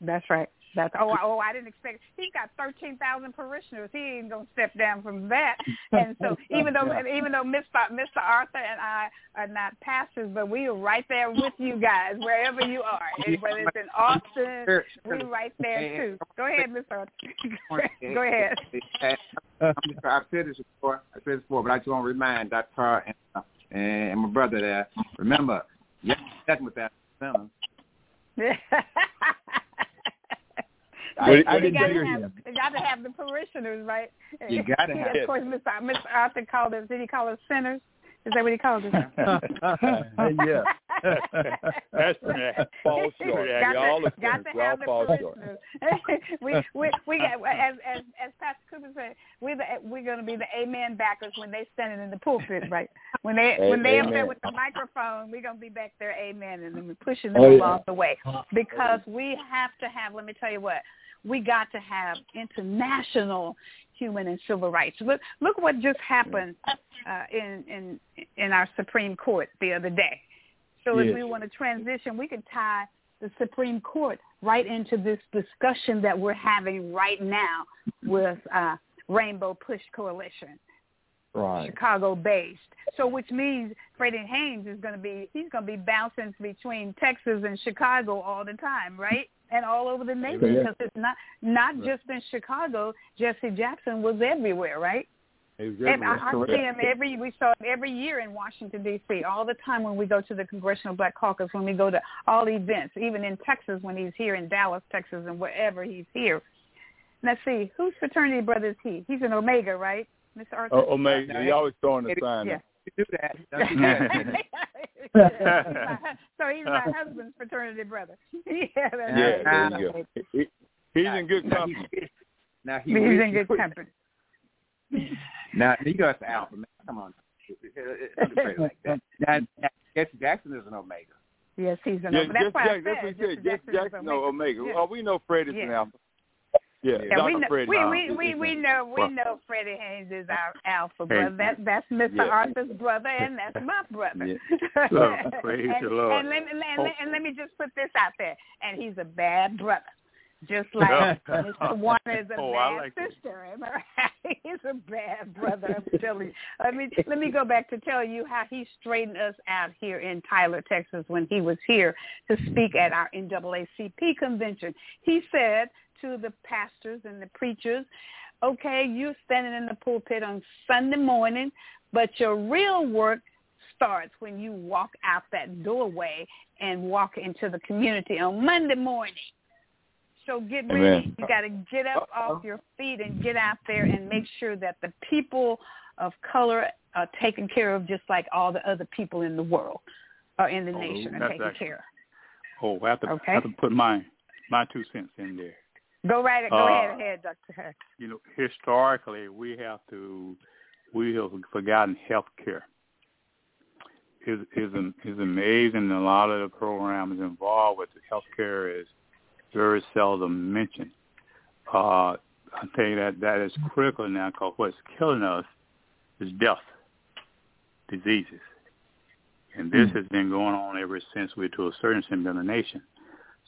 That's right. That's oh oh I didn't expect. He's got thirteen thousand parishioners. He ain't gonna step down from that. And so even though even though Mr. Mr. Arthur and I are not pastors, but we are right there with you guys wherever you are, and whether it's in Austin, we're right there too. Go ahead, Mr. Arthur. Go ahead. I've said this before. I said this before, but I just want to remind Dr. Carr and, uh, and my brother there. Remember, you're with that Simmons. I, I you didn't gotta hear have, him. you gotta have the parishioners, right? You gotta have Of course, Mr. Mr. Arthur called us. Did he call us sinners? Is that what he called us? yeah. That's pretty Fall short. got Y'all to, are got to Y'all the fall short. we we we got as as as Pastor Cooper said, we're the, we're going to be the amen backers when they standing in the pulpit, right? When they when they up there with the microphone, we're going to be back there, amen, and then we're pushing them Oh, yeah. along the way because we have to have. Let me tell you what. We got to have international human and civil rights. Look, look what just happened uh, in in in our Supreme Court the other day. So if we want to transition, we could tie the Supreme Court right into this discussion that we're having right now with uh, Rainbow Push Coalition, Right. Chicago based. So which means Freddie Haynes is going to be he's going to be bouncing between Texas and Chicago all the time, right? And all over the nation Yeah. because it's not not just in Chicago. Jesse Jackson was everywhere, right? And I, I see him every. We saw him every year in Washington D.C. All the time when we go to the Congressional Black Caucus, when we go to all events, even in Texas when he's here in Dallas, Texas, and wherever he's here. Let's see, whose fraternity brother is he? He's an Omega, right, Mr. Arthur? Oh, Omega, you always throwing the sign. yeah. Do that. Don't that. So he's my husband's fraternity brother. yeah, that's Yeah, right. there you go. He- He's in good Now, company. he- Now he He's in good company. Now he goes to Alpha. Man. Come on. Don't say like that. Now, now, Jesse Jackson is an Omega. Yes, he's an Yeah, Omega. That's Jesse why Jackson, that's what he Jesse said. Jesse Jackson Jackson, no, Omega. Yeah. Oh, we know Freddie's an Yeah. alpha. Yeah, Yeah, Dr. we know, Freddie. we, uh, we, is- we, we know we well, know Freddie Haynes is our alpha Hey. brother. That that's Mr. Yeah. Arthur's brother, and that's my brother. Yeah. So, praise and, the Lord. And let, and, let, and let me just put this out there, and he's a bad brother, just like Mr. Warner is a Oh, bad like it. sister. Am I right? He's a bad brother. I'm telling you. Let me let me go back to tell you how he straightened us out here in Tyler, Texas, when he was here to speak at our NAACP convention. He said to the pastors and the preachers, okay, you're standing in the pulpit on Sunday morning, but your real work starts when you walk out that doorway and walk into the community on Monday morning. So get Amen. ready. You uh, got to get up uh, off uh. your feet and get out there and make sure that the people of color are taken care of just like all the other people in the world or in the Oh, nation are taken actually- care of. Oh, I have to, Okay. I have to put my my two cents in there. Go right. Go Uh, ahead, ahead, Dr. Harris. You know, historically, we have to we have forgotten health care. Is is is amazing. A lot of the programs involved with health care is very seldom mentioned. Uh, I think that that is critical now because what's killing us is death, diseases, and this Mm. has been going on ever since we're to a certain extent been a nation.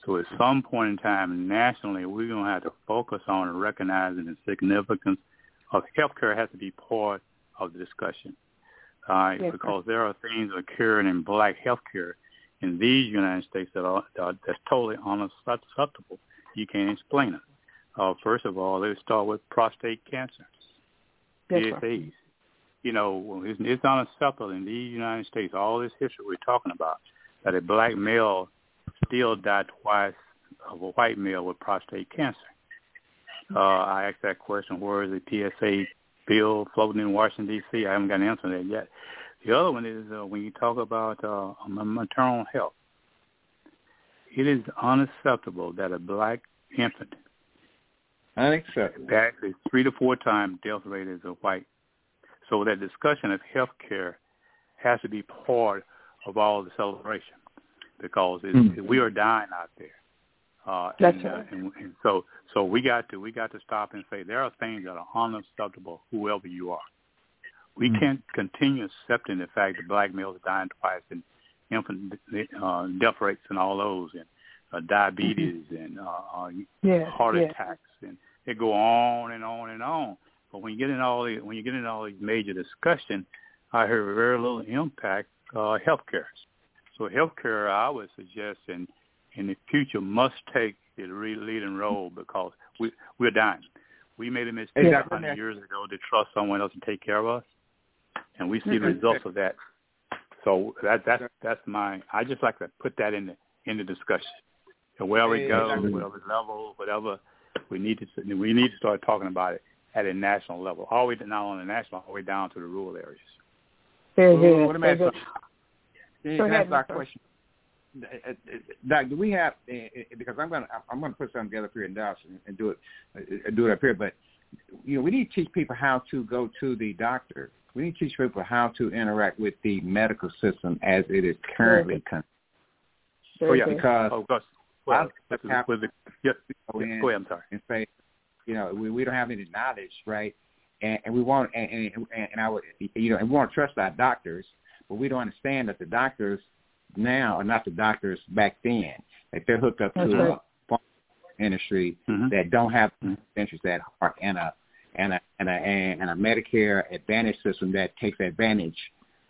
So at some point in time, nationally, we're going to have to focus on and recognizing the significance of healthcare has to be part of the discussion. All right, Yes, because there are things occurring in black healthcare in these United States that are, that are that's totally unacceptable. You can't explain it. Uh, first of all, let's start with prostate cancer. Yes. PSAs. You know, it's, it's unacceptable in the United States, all this history we're talking about, that a black male still died twice of a white male with prostate cancer. Uh, I asked that question, where is the PSA bill floating in Washington, D.C.? I haven't got an answer to that yet. The other one is uh, when you talk about uh, maternal health, it is unacceptable that a black infant Unacceptable. that is three to four times death rate as a white. So that discussion of health care has to be part of all the celebration because it's, Mm. we are dying out there. Uh, That's and, uh, right. and, and so, so we got to we got to stop and say there are things that are unacceptable, whoever you are. We Mm. can't continue accepting the fact that black males are dying twice and infant uh, death rates and all those and uh, diabetes and uh, uh, heart attacks and it go on and on and on. But when you get in all the when you get in all these major discussion, I hear very little impact uh healthcare. So healthcare I would suggest in in the future must take the leading role because we we're dying. We made a mistake Dr. hundred years ago to trust someone else to take care of us, and we see the results of that. So that that's that's my. I just like to put that in the in the discussion. So wherever Hey, it goes, whatever level, whatever, we need to we need to start talking about it at a national level, all the way not on the national, all the way down to the rural areas. Very good. what am Very I good. Can Go you ahead, answer our question? Doc, do we have uh, uh, because I'm gonna I'm gonna put something together up here in Dallas and, and do it uh, do it up here, but you know we need to teach people how to go to the doctor. We need to teach people how to interact with the medical system as it is currently con- Oh yeah, because oh Gus, Well, well, that's with, hap- with the, yes, go yes, go ahead. I'm sorry. and say, you know, we, we don't have any knowledge, right? And, and we want, and, and, and I would, you know, and we want to trust our doctors, but we don't understand that the doctors now are not the doctors back then. Like they're hooked up to That's a right. farm industry Mhm. that don't have Mhm. interests that are in a and a and a and a Medicare Advantage system that takes advantage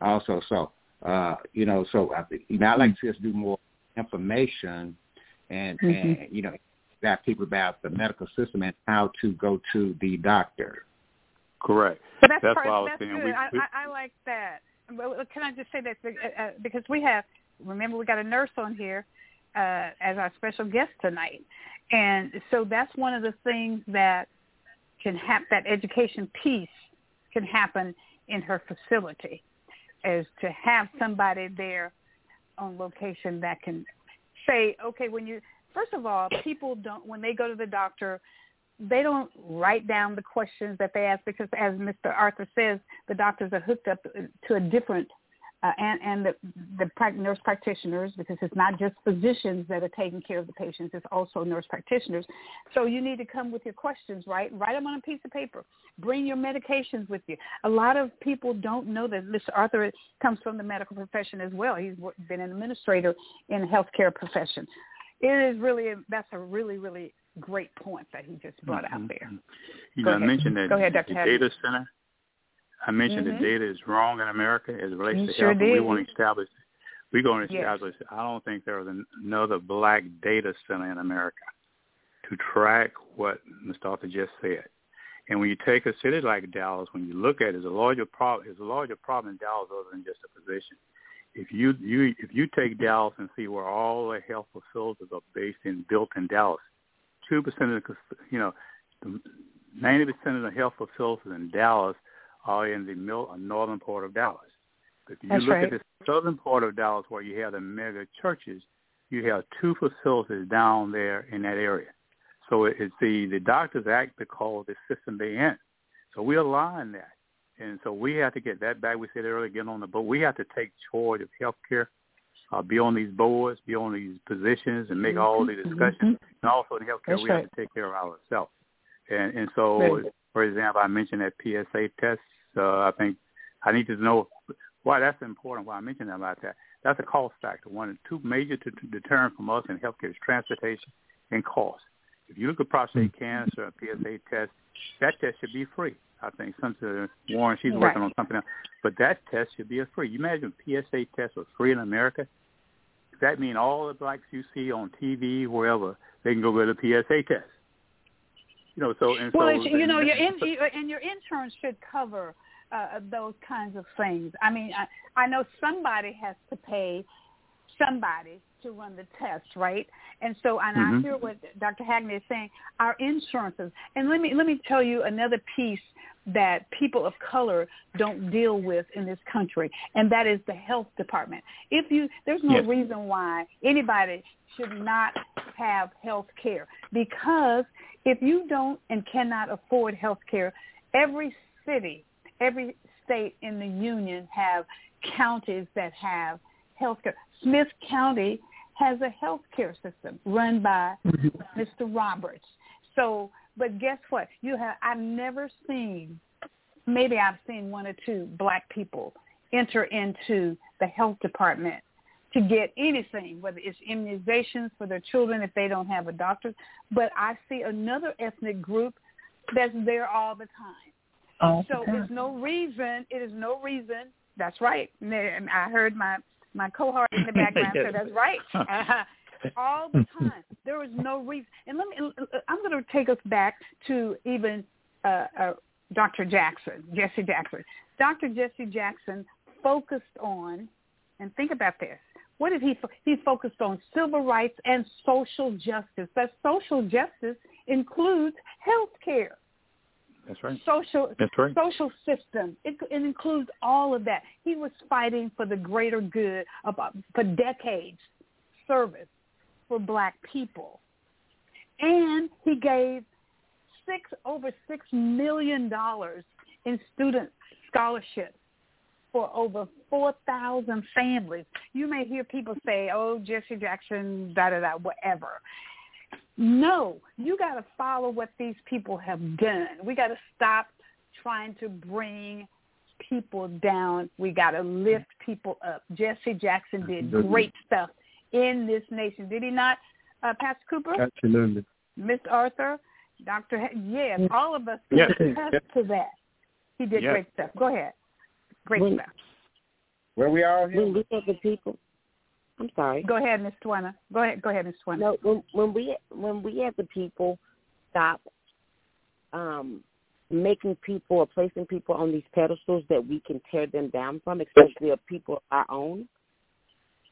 also. So uh, you know, so I, think- you know, I like to just do more information and Mhm. and you know got people about the medical system and how to go to the doctor. Correct. But that's, That's part, what I was that's saying. good. We- I, I, I like that. Well, can I just say that uh, uh, because we have remember we got a nurse on here uh, as our special guest tonight, and so that's one of the things that can have That education piece can happen in her facility, is to have somebody there on location that can say, okay, when you first of all, people don't when they go to the doctor they don't write down the questions that they ask because, as Mr. Arthur says, the doctors are hooked up to a different uh, and and the, the nurse practitioners because it's not just physicians that are taking care of the patients; it's also nurse practitioners. So you need to come with your questions, right? Write them on a piece of paper. Bring your medications with you. A lot of people don't know that Mr. Arthur comes from the medical profession as well. He's been an administrator in the healthcare profession. It is really that's a really really great point that he just brought out there. You Go know, I mentioned that Go ahead, Dr. the data center. I mentioned Mhm. the data is wrong in America as it relates You to sure health. and We want to establish. We're going to Yes. establish. I don't think there is another black data center in America to track what Mr. Arthur just said. And when you take a city like Dallas, when you look at it, it's a larger problem. It's a larger problem in Dallas other than just a physician. If you you if you take Dallas and see where all the health facilities are based in built in Dallas, two percent of the you know ninety percent of the health facilities in Dallas are in the middle, uh, northern part of Dallas. But if you That's look right. at the southern part of Dallas, where you have the mega churches, you have two facilities down there in that area. So it's the the doctors act because the system they in. So we align that, and so we have to get that back. We said earlier, get on the boat. We have to take charge of healthcare, uh, be on these boards, be on these positions, and make all the discussions. And also in healthcare, Mm-hmm. That's we right. have to take care of ourselves. And and so, Right. for example, I mentioned that PSA test. Uh, I think I need to know why that's important. Why I mentioned about that. That's a cost factor. One and two major to, to deterrent from us in healthcare is transportation and cost. If you look at prostate cancer, a PSA test, that test should be free. I think Senator Warren, she's working Right. on something else, but that test should be a free. You imagine PSA test was free in America? Does that mean all the blacks you see on TV, wherever, they can go get a PSA test? You know, so and Well, so you know, and- your in, and your insurance should cover uh, those kinds of things. I mean, I, I know somebody has to pay somebody to run the test, right? And so, and I Mhm. hear what Dr. Hagney is saying. Our insurances, and let me let me tell you another piece that people of color don't deal with in this country, and that is the health department. If you, there's no Yes. reason why anybody should not have health care because if you don't and cannot afford health care, every city, every state in the union have counties that have health care. Smith County has a health care system run by mm-hmm. Mr. Roberts. So, but guess what? You have I've never seen maybe I've seen one or two black people enter into the health department to get anything, whether it's immunizations for their children if they don't have a doctor. But I see another ethnic group that's there all the time. All So the there's no reason. It is no reason. That's right. And I heard my my cohort in the background say that's right. Uh, all the time. There is no reason. And let me. I'm going to take us back to even uh, uh, Dr. Jackson, Jesse Jackson. Dr. Jesse Jackson focused on, and think about this. What did he? fo- He focused on civil rights and social justice. But social justice includes health care That's right. social That's right. social system. It, it includes all of that. He was fighting for the greater good uh, for decades, service for black people, and he gave six over six million dollars in student scholarships for over four thousand families. You may hear people say, "Oh, Jesse Jackson, da da da, whatever." No, you got to follow what these people have done. We got to stop trying to bring people down. We got to lift people up. Jesse Jackson did Absolutely. great stuff in this nation, did he not, uh, Pastor Cooper, Absolutely. Miss Arthur, Doctor? H- yes, all of us Yes. can attest to that. He did Yes. great stuff. Go ahead. Great When- stuff. Where we all here? When we as the people, I'm sorry. Go ahead, Miss Twana. Go ahead. Go ahead, Miss Twana. No, when when we when we as the people stop um making people or placing people on these pedestals that we can tear them down from, especially of people of our own.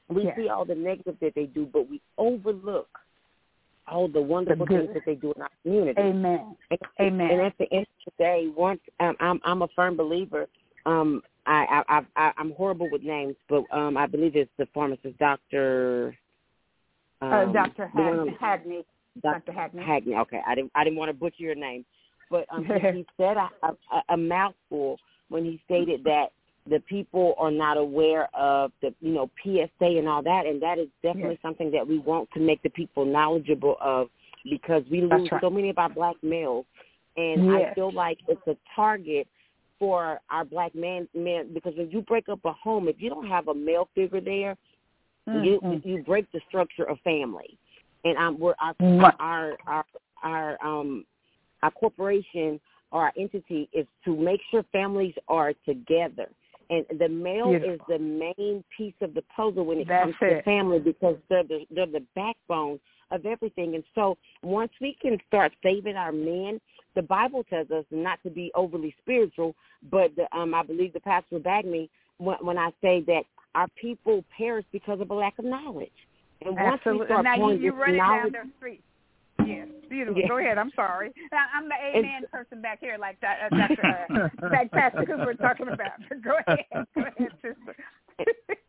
We see all the negative that they do, but we overlook all the wonderful good. things that they do in our community. Amen. And, Amen. And at the end of the day, once um, I'm I'm a firm believer. Um, I, I I I'm horrible with names, but um, I believe it's the pharmacist, Doctor. Um, uh, Dr. the one Hag- on- Hagney. Dr. Hagney. Hagney. Okay, I didn't I didn't want to butcher your name, but um, he, he said a, a, a mouthful when he stated that the people are not aware of the you know PSA and all that, and that is definitely Yes. something that we want to make the people knowledgeable of because we lose right. so many of our black males, and Yes. I feel like it's a target for our black men men because when you break up a home, if you don't have a male figure there, you Mhm. you break the structure of family, and um, we're our Right. our our our um our corporation or our entity is to make sure families are together. And the male Beautiful. is the main piece of the puzzle when it That's comes to it. family because they're the they're the backbone of everything. And so once we can start saving our men, the Bible tells us not to be overly spiritual, but the, um, I believe the pastor back me when, when I say that our people perish because of a lack of knowledge. And once we start Now you, pouring you this run it down their street. Yes, beautiful. Go ahead. I'm sorry. I'm the amen person back here, like that. Uh, Dr. Uh, Pastor, because we're talking about. Go ahead. Go ahead, sister.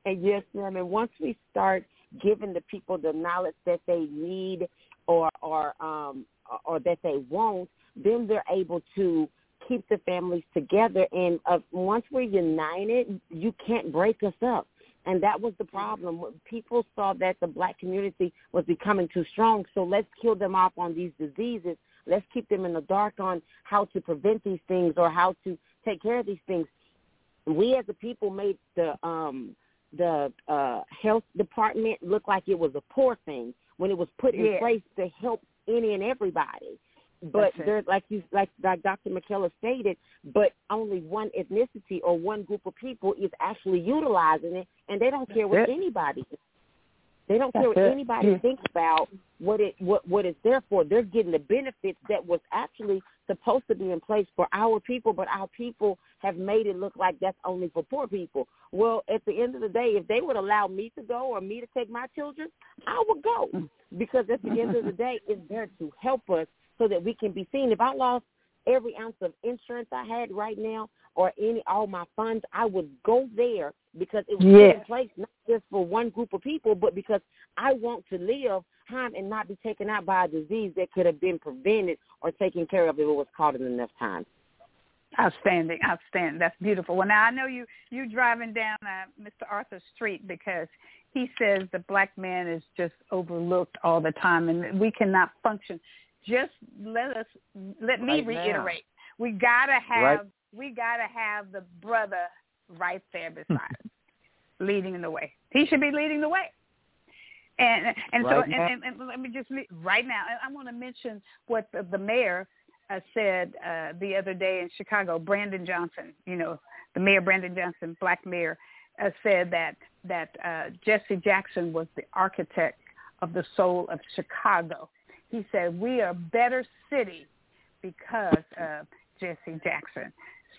and yes, ma'am. And once we start giving the people the knowledge that they need or or um or that they want, then they're able to keep the families together. And uh, once we're united, you can't break us up. And that was the problem. People saw that the black community was becoming too strong, so let's kill them off on these diseases. Let's keep them in the dark on how to prevent these things or how to take care of these things. We as a people made the um the uh health department look like it was a poor thing when it was put in place to help any and everybody. But That's there's like you like like Dr. McKellar stated, but only one ethnicity or one group of people is actually utilizing it, and they don't care what it. anybody. They don't care what it. anybody Yeah. thinks about what it what what it's there for. They're getting the benefits that was actually supposed to be in place for our people, but our people have made it look like that's only for poor people. Well, at the end of the day, if they would allow me to go or me to take my children, I would go hmm. because at the end of the day, it's there to help us so that we can be seen. If I lost every ounce of insurance I had right now or any all my funds, I would go there because it was Yes. in place not just for one group of people, but because I want to live time and not be taken out by a disease that could have been prevented or taken care of if it was caught in enough time. Outstanding, outstanding. That's beautiful. Well, now I know you you driving down uh, Mr. Arthur Street because he says the black man is just overlooked all the time, and we cannot function. Just let us let me Right now. reiterate. We gotta have Right. we gotta have the brother right there beside us, leading in the way. He should be leading the way. And and so and, and, and let me just right now. and I want to mention what the, the mayor uh, said uh, the other day in Chicago. Brandon Johnson, you know, the mayor Brandon Johnson, black mayor, uh, said that that uh, Jesse Jackson was the architect of the soul of Chicago. He said we are a better city because of Jesse Jackson.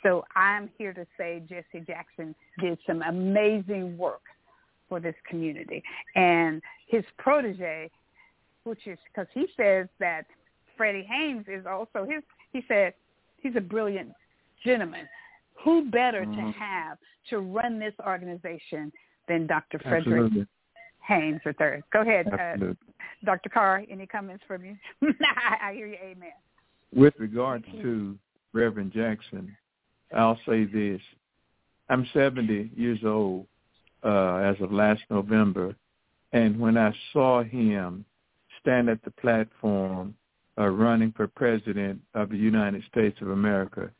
So I'm here to say Jesse Jackson did some amazing work for this community. And his protege, which is because he says that Freddie Haynes is also his, he said he's a brilliant gentleman. Who better to Mhm. have to run this organization than Dr. Frederick Absolutely. Haynes III? Go ahead, uh, Dr. Carr. Any comments from you? I, I hear you. Amen. With regard to Reverend Jackson, I'll say this. I'm 70 years old uh, as of last November, and when I saw him stand at the platform uh, running for president of the United States of America,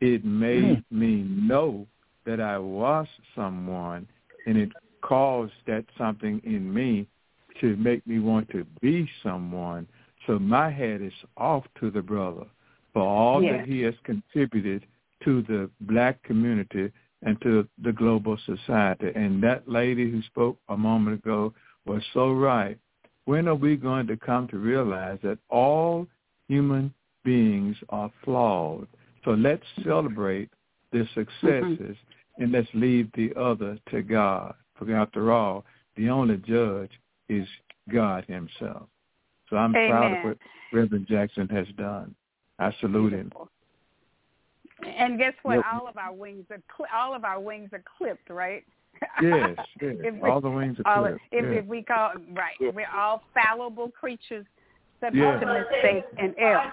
it made me know that I was someone, and it caused that something in me to make me want to be someone. So my head is off to the brother for all Yes. that he has contributed to the black community and to the global society. And that lady who spoke a moment ago was so right. When are we going to come to realize that all human beings are flawed? So let's celebrate the mm-hmm. successes and let's leave the other to God. For after all, the only judge is God himself. So I'm proud of what Reverend Jackson has done. I salute him. And guess what? Yep. All of our wings are cl- all of our wings are clipped, right? Yes, yes. We- all the wings are all clipped. if, yeah. if we call right, we're all fallible creatures, subject Yeah. to mistake and error.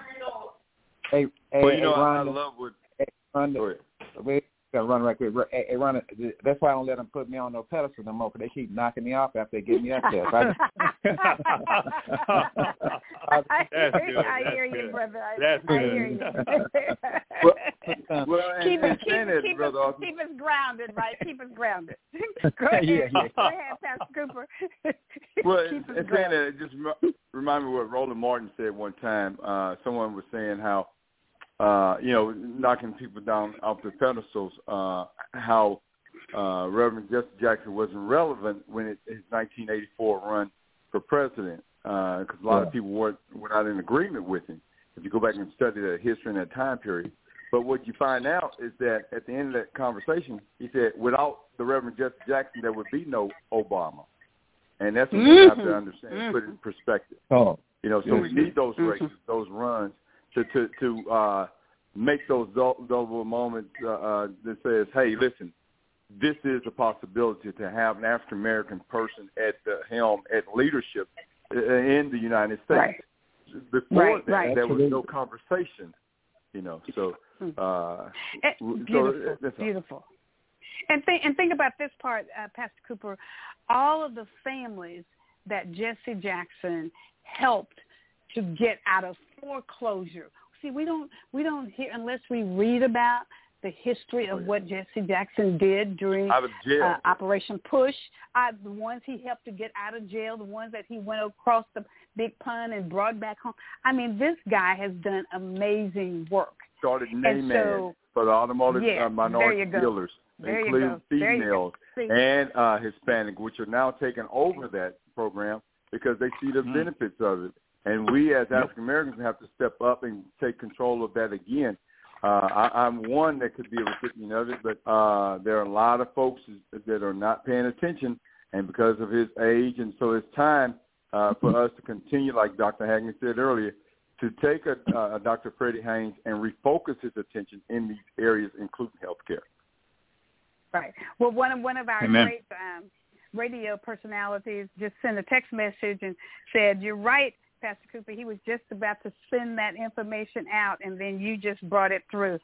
Hey, hey, Well, you hey, know, I, I love what. hey, Rhonda, Go ahead. gotta run right quick. Hey, hey, Rhonda, that's why I don't let them put me on no pedestal no more, 'cause they keep knocking me off after they get me up there. So I I, hear, good. I hear you, brother. I, That's I hear you. Well, and, keep and us, keep, saying that, keep, us, brother Austin, keep us grounded, right? Keep us grounded. Go ahead. Yeah, yeah. Go ahead, Pastor Cooper. Well, keep us and saying that, it just rem- remind me what Roland Martin said one time. Uh, someone was saying how, uh, you know, knocking people down off the pedestals, uh, how uh, Reverend Jesse Jackson wasn't relevant when it, his 1984 run for president, because a lot Yeah. of people weren't, were not in agreement with him. If you go back and study the history in that time period. But what you find out is that at the end of that conversation, he said, without the Reverend Jesse Jackson, there would be no Obama. And that's what you have to Mhm. understand, Mhm. put it in perspective. oh, You You know, so we need those races, those runs to to to uh, make those double moments uh, uh, that says, "Hey, listen, this is a possibility to have an African American person at the helm at leadership uh, in the United States." Right. Before right, that, right. there was no conversation. You know, so uh, Eh, so beautiful, that's beautiful. And think and think about this part, uh, Pastor Cooper. All of the families that Jesse Jackson helped to get out of foreclosure. See, we don't we don't hear unless we read about the history of what Jesse Jackson did during out of jail. uh, Operation Push. Uh, the ones he helped to get out of jail, the ones that he went across the big pond and brought back home. I mean, this guy has done amazing work. started And name so- for the automotive Yeah, uh, minority there you go. dealers, There including go. Females and uh, Hispanic, which are now taking over that program because they see the Mhm. benefits of it. And we as African Americans have to step up and take control of that again. Uh, I, I'm one that could be a recipient of it, but uh, there are a lot of folks that are not paying attention, and because of his age, and so it's time uh, for us to continue, like Dr. Hagney said earlier, to take a, uh, Dr. Freddie Haynes and refocus his attention in these areas, including healthcare. Right. Well, one of one of our Amen. great um, radio personalities just sent a text message and said, "You're right, Pastor Cooper. He was just about to send that information out, and then you just brought it through.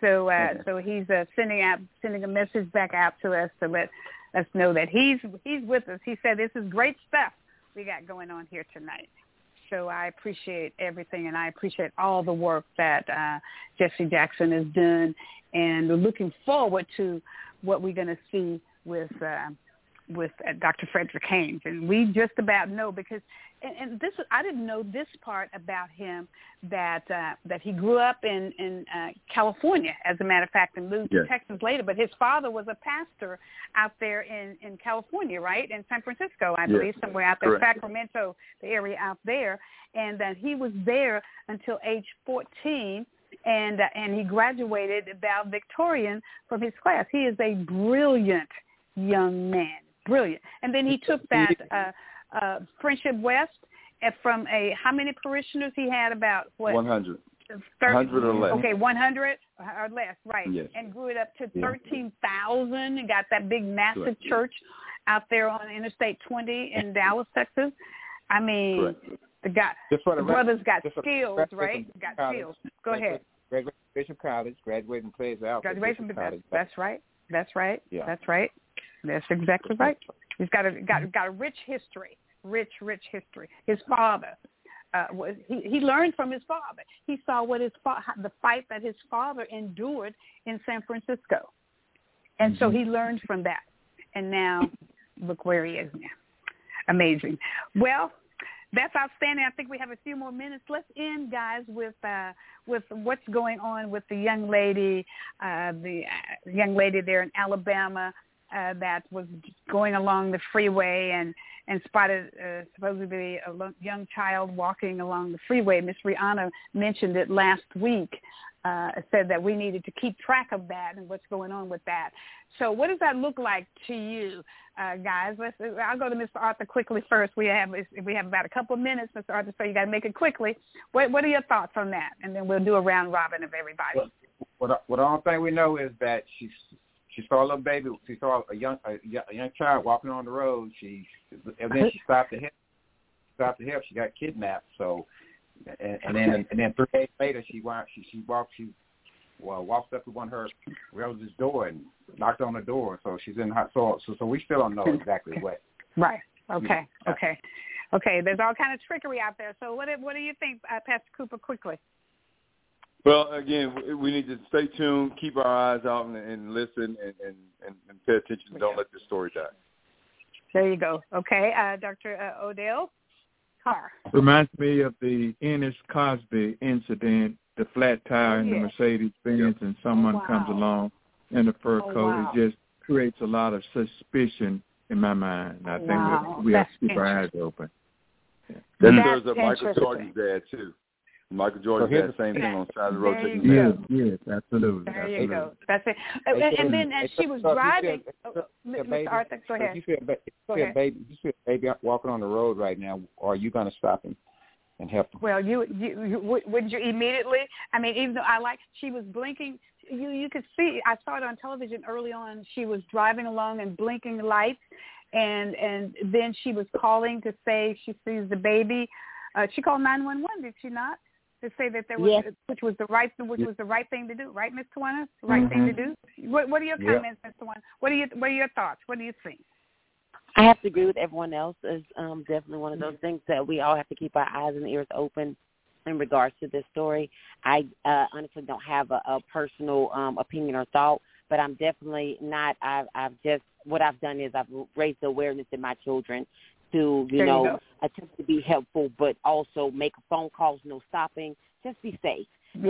So, uh, so he's uh, sending out sending a message back out to us to let us know that he's he's with us. He said, "This is great stuff we got going on here tonight." So I appreciate everything, and I appreciate all the work that uh, Jesse Jackson has done, and we're looking forward to what we're going to see with uh, with uh, Dr. Frederick Haynes, and we just about know because, and, and this I didn't know this part about him that uh, that he grew up in in uh, California, as a matter of fact, and moved Yes. to Texas later. But his father was a pastor out there in in California, right, in San Francisco, I Yes. believe, somewhere out there, Correct. Sacramento, the area out there, and that he was there until age 14 and uh, and he graduated valedictorian from his class. He is a brilliant young man, brilliant. And then he took that uh, uh, Friendship West from a how many parishioners he had about what 100. 30 100 or less. Okay, 100 or less, right? Yes. And grew it up to 13,000 and got that big massive Correct. church out there on Interstate 20 in Dallas, Texas. I mean, Correct. the guy, Just for the the record, brothers got the skills, right? Got college. skills. Go ahead. Bishop College, graduated and plays out. Graduation, that's, College. that's right. That's right. Yeah. That's right. That's exactly right. He's got a got got a rich history, rich rich history. His father, uh, was he he learned from his father. He saw what his fa- the fight that his father endured in San Francisco, and so he learned from that. And now, look where he is now. Amazing. Well, that's outstanding. I think we have a few more minutes. Let's end, guys, with uh, with what's going on with the young lady, uh, the uh, young lady there in Alabama uh, that was going along the freeway and and spotted uh, supposedly a lo- young child walking along the freeway. Miss Rihanna mentioned it last week. Uh, said that we needed to keep track of that and what's going on with that. So, what does that look like to you, uh, guys? Let's. I'll go to Mr. Arthur quickly first. We have we have about a couple of minutes, Mr. Arthur, so you got to make it quickly. What What are your thoughts on that? And then we'll do a round robin of everybody. Well, What what the only thing we know is that she she saw a little baby. She saw a young a, young- a young child walking on the road. She and then she stopped to help. Stopped to help. She got kidnapped. So and, and then and then three days later she walked she she walked she well walked up to one of her relatives' door and knocked on the door. So she's in hot so so so we still don't know exactly what. Right. Okay. Yeah. Okay. Okay. There's all kind of trickery out there. So what What do you think, uh, Pastor Cooper? Quickly. Well, again, we- we need to stay tuned, keep our eyes out, and, and listen, and, and, and, and pay attention. Don't let this story die. There you go. Okay, uh, Dr. Uh, Odell Carr. Reminds me of the Ennis Cosby incident, the flat tire in the Oh. Mercedes Benz, and someone wow. comes along in a fur Oh, coat. wow. It just creates a lot of suspicion in my mind. I think Wow. that we have to keep our eyes open. That That's serves up Michael interesting. Jordan's dad too. Michael Jordan So here's dad, same thing on the side of the There road. you taking go. Yes, yes, absolutely. There you absolutely. go. That's it. Hey, and then as she was so driving, see oh, oh, Mr. Arthur, go If ahead. you see a, ba- if Go you see ahead. a baby, you see a baby walking on the road right now. Are you going to stop him? and help them. Well, you, you, you wouldn't you immediately? I mean, even though I like she was blinking, you you could see. I saw it on television early on. She was driving along and blinking lights, and and then she was calling to say she sees the baby. Uh, she called nine one one. Did she not? To say that there was, Yes. which was the right, which was the right thing to do, right, Miss Tawana? Right Mhm. thing to do. What, what are your comments, Miss Tawana? What are your, what are your thoughts? What do you think? I have to agree with everyone else. It's um, definitely one of those things that we all have to keep our eyes and ears open in regards to this story. I uh, honestly don't have a, a personal um, opinion or thought, but I'm definitely not. I've, I've just what I've done is I've raised the awareness in my children to you There know go. attempt to be helpful, but also make phone calls, no stopping. Just be safe.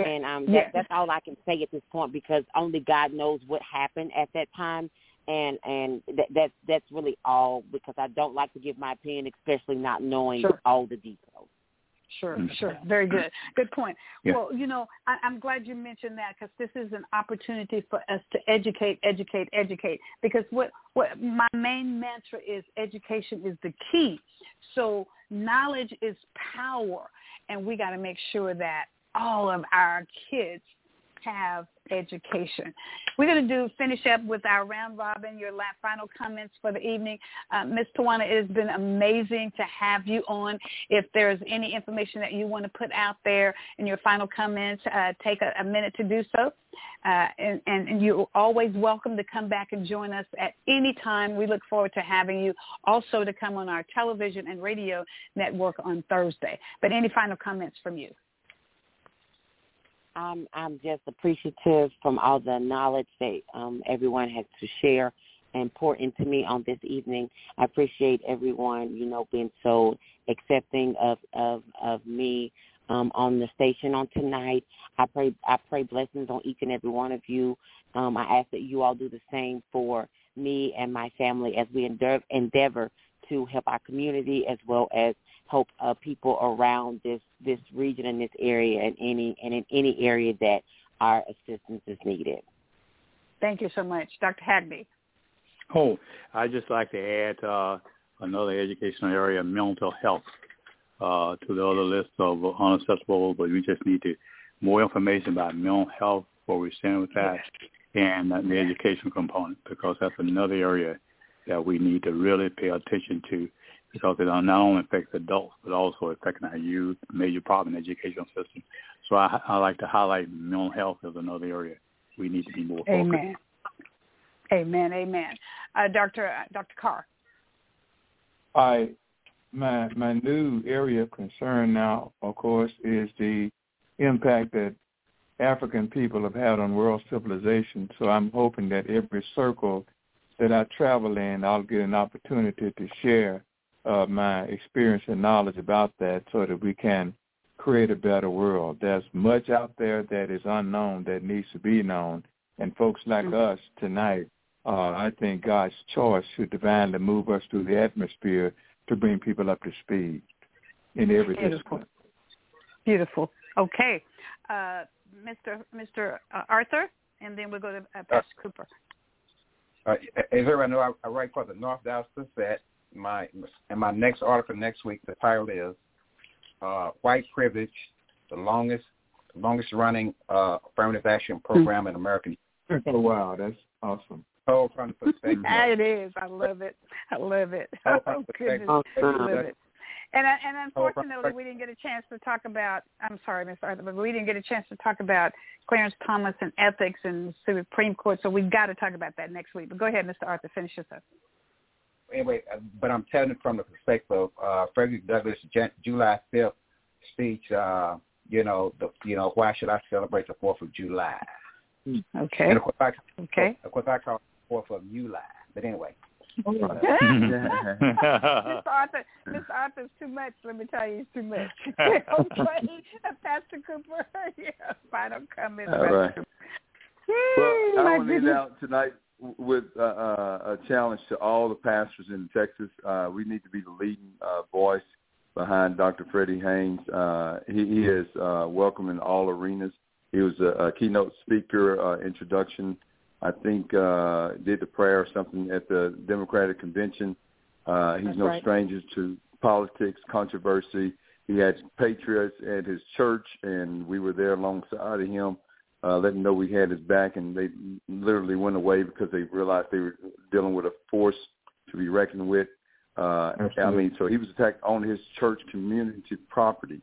And um, that, that's all I can say at this point because only God knows what happened at that time, and and that, that's that's really all because I don't like to give my opinion, especially not knowing Sure. all the details. Sure, Mhm. sure. Very good. Good point. Yeah. Well, you know, I, I'm glad you mentioned that because this is an opportunity for us to educate, educate, educate. Because what what my main mantra is, education is the key. So knowledge is power, and we got to make sure that all of our kids have education. We're going to do finish up with our round robin. Your la final comments for the evening, uh, Ms. Tawana. It has been amazing to have you on. If there's any information that you want to put out there in your final comments, uh, take a, a minute to do so. Uh, and, and, and you're always welcome to come back and join us at any time. We look forward to having you also to come on our television and radio network on Thursday. But any final comments from you? I'm I'm just appreciative from all the knowledge that um, everyone has to share and pour into me on this evening. I appreciate everyone, you know, being so accepting of of of me um, on the station on tonight. I pray I pray blessings on each and every one of you. Um, I ask that you all do the same for me and my family as we endeavor, endeavor to help our community as well as help uh, people around this this region and this area and any and in any area that our assistance is needed. Thank you so much, Dr. Hagney. Oh, I'd just like to add uh, another educational area, mental health, uh, to the other list of unacceptable, but we just need to more information about mental health, where we stand with that, and uh, the education component, because that's another area that we need to really pay attention to, because it not only affects adults, but also affecting our youth, major problem in the educational system. So I, I like to highlight mental health as another area we need to be more focused. Amen. Amen. Amen. Uh, Dr. Uh, Dr. Carr. I my my new area of concern now, of course, is the impact that African people have had on world civilization. So I'm hoping that every circle that I travel in, I'll get an opportunity to share uh, my experience and knowledge about that, so that we can create a better world. There's much out there that is unknown that needs to be known, and folks like us tonight uh, I think God's choice should divinely move us through the atmosphere to bring people up to speed in every Beautiful. discipline. Beautiful. Okay. Uh, Mr. Mr. Uh, Arthur, and then we'll go to uh, Pastor Cooper. Uh, as everyone know, I, I write for the North Dallas Gazette. My and my next article next week, the title is uh, "White Privilege: The Longest Longest Running uh, Affirmative Action Program in American." Oh wow, that's awesome. Told from the perspective. it is. I love it. I love it. Oh, Oh, goodness. Awesome. I love it. And, uh, and Oh, unfortunately, we didn't get a chance to talk about. I'm sorry, Mr. Arthur, but we didn't get a chance to talk about Clarence Thomas and ethics and Supreme Court. So we've got to talk about that next week. But go ahead, Mr. Arthur, finish this up. anyway, uh, but I'm telling it from the perspective of uh, Frederick Douglass' Jan- July 5th speech. Uh, you know, the you know, why should I celebrate the Fourth of July? Okay. And of course, I, Okay. of course, I call it Fourth of July. But anyway, Mr. Arthur, Mr. Arthur's too much. Let me tell you, it's too much. okay, Pastor Cooper. yeah, final comment. All Pastor right. Cooper. Well, Hmm, I my want to lead goodness. out tonight with uh, uh, a challenge to all the pastors in Texas. Uh, we need to be the leading uh, voice behind Dr. Freddie Haynes. Uh, he, he is uh, welcome in all arenas. He was a, a keynote speaker, uh, introduction. I think uh, did the prayer or something at the Democratic convention. Uh, he's That's no right. stranger to politics, controversy, he had patriots at his church, and we were there alongside of him, uh, letting know we had his back. And they literally went away because they realized they were dealing with a force to be reckoned with. Uh, I mean, so he was attacked on his church community property.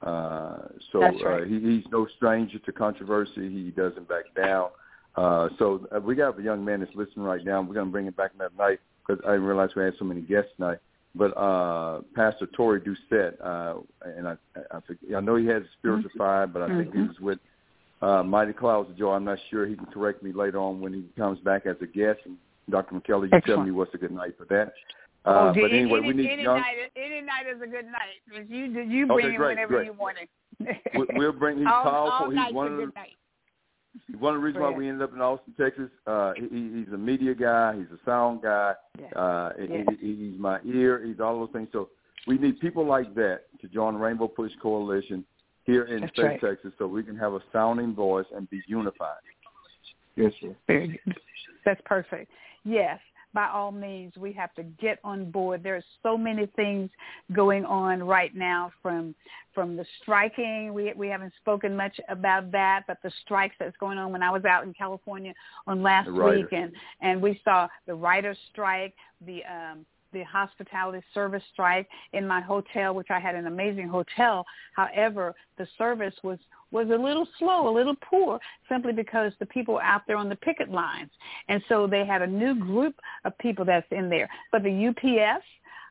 Uh, so That's right. uh, he, he's no stranger to controversy. He doesn't back down. Uh, so uh, we got a young man that's listening right now. We're going to bring him back that night because I didn't realize we had so many guests tonight. But uh, Pastor Torrey Doucette, uh, and I, I, I, I know he has a spiritual side, but I think he was with uh, Mighty Clouds of Joy. I'm not sure. He can correct me later on when he comes back as a guest. And Dr. McKellar, you tell me what's a good night for that. Oh, Uh, gee, but anyway, any, we need any young. night. Any night is a good night. You you Okay, bring him great, whenever great. you want it. we- We'll bring. He's all, powerful. All he's one of the good night. One of the reasons why we ended up in Austin, Texas, uh, he, he's a media guy. He's a sound guy. Yeah. Uh, Yeah. he, he's my ear. He's all those things. So we need people like that to join the Rainbow Push Coalition here in That's State right. Texas, so we can have a sounding voice and be unified. Yes, sir. Very good. That's perfect. Yes, by all means, we have to get on board. There's so many things going on right now from from the striking. We we haven't spoken much about that, but the strikes that's going on. When I was out in California on last week, and and we saw the writers' strike, the um, the hospitality service strike in my hotel, which I had an amazing hotel. However, the service was was a little slow, a little poor, simply because the people were out there on the picket lines, and so they had a new group of people that's in there. But the UPS,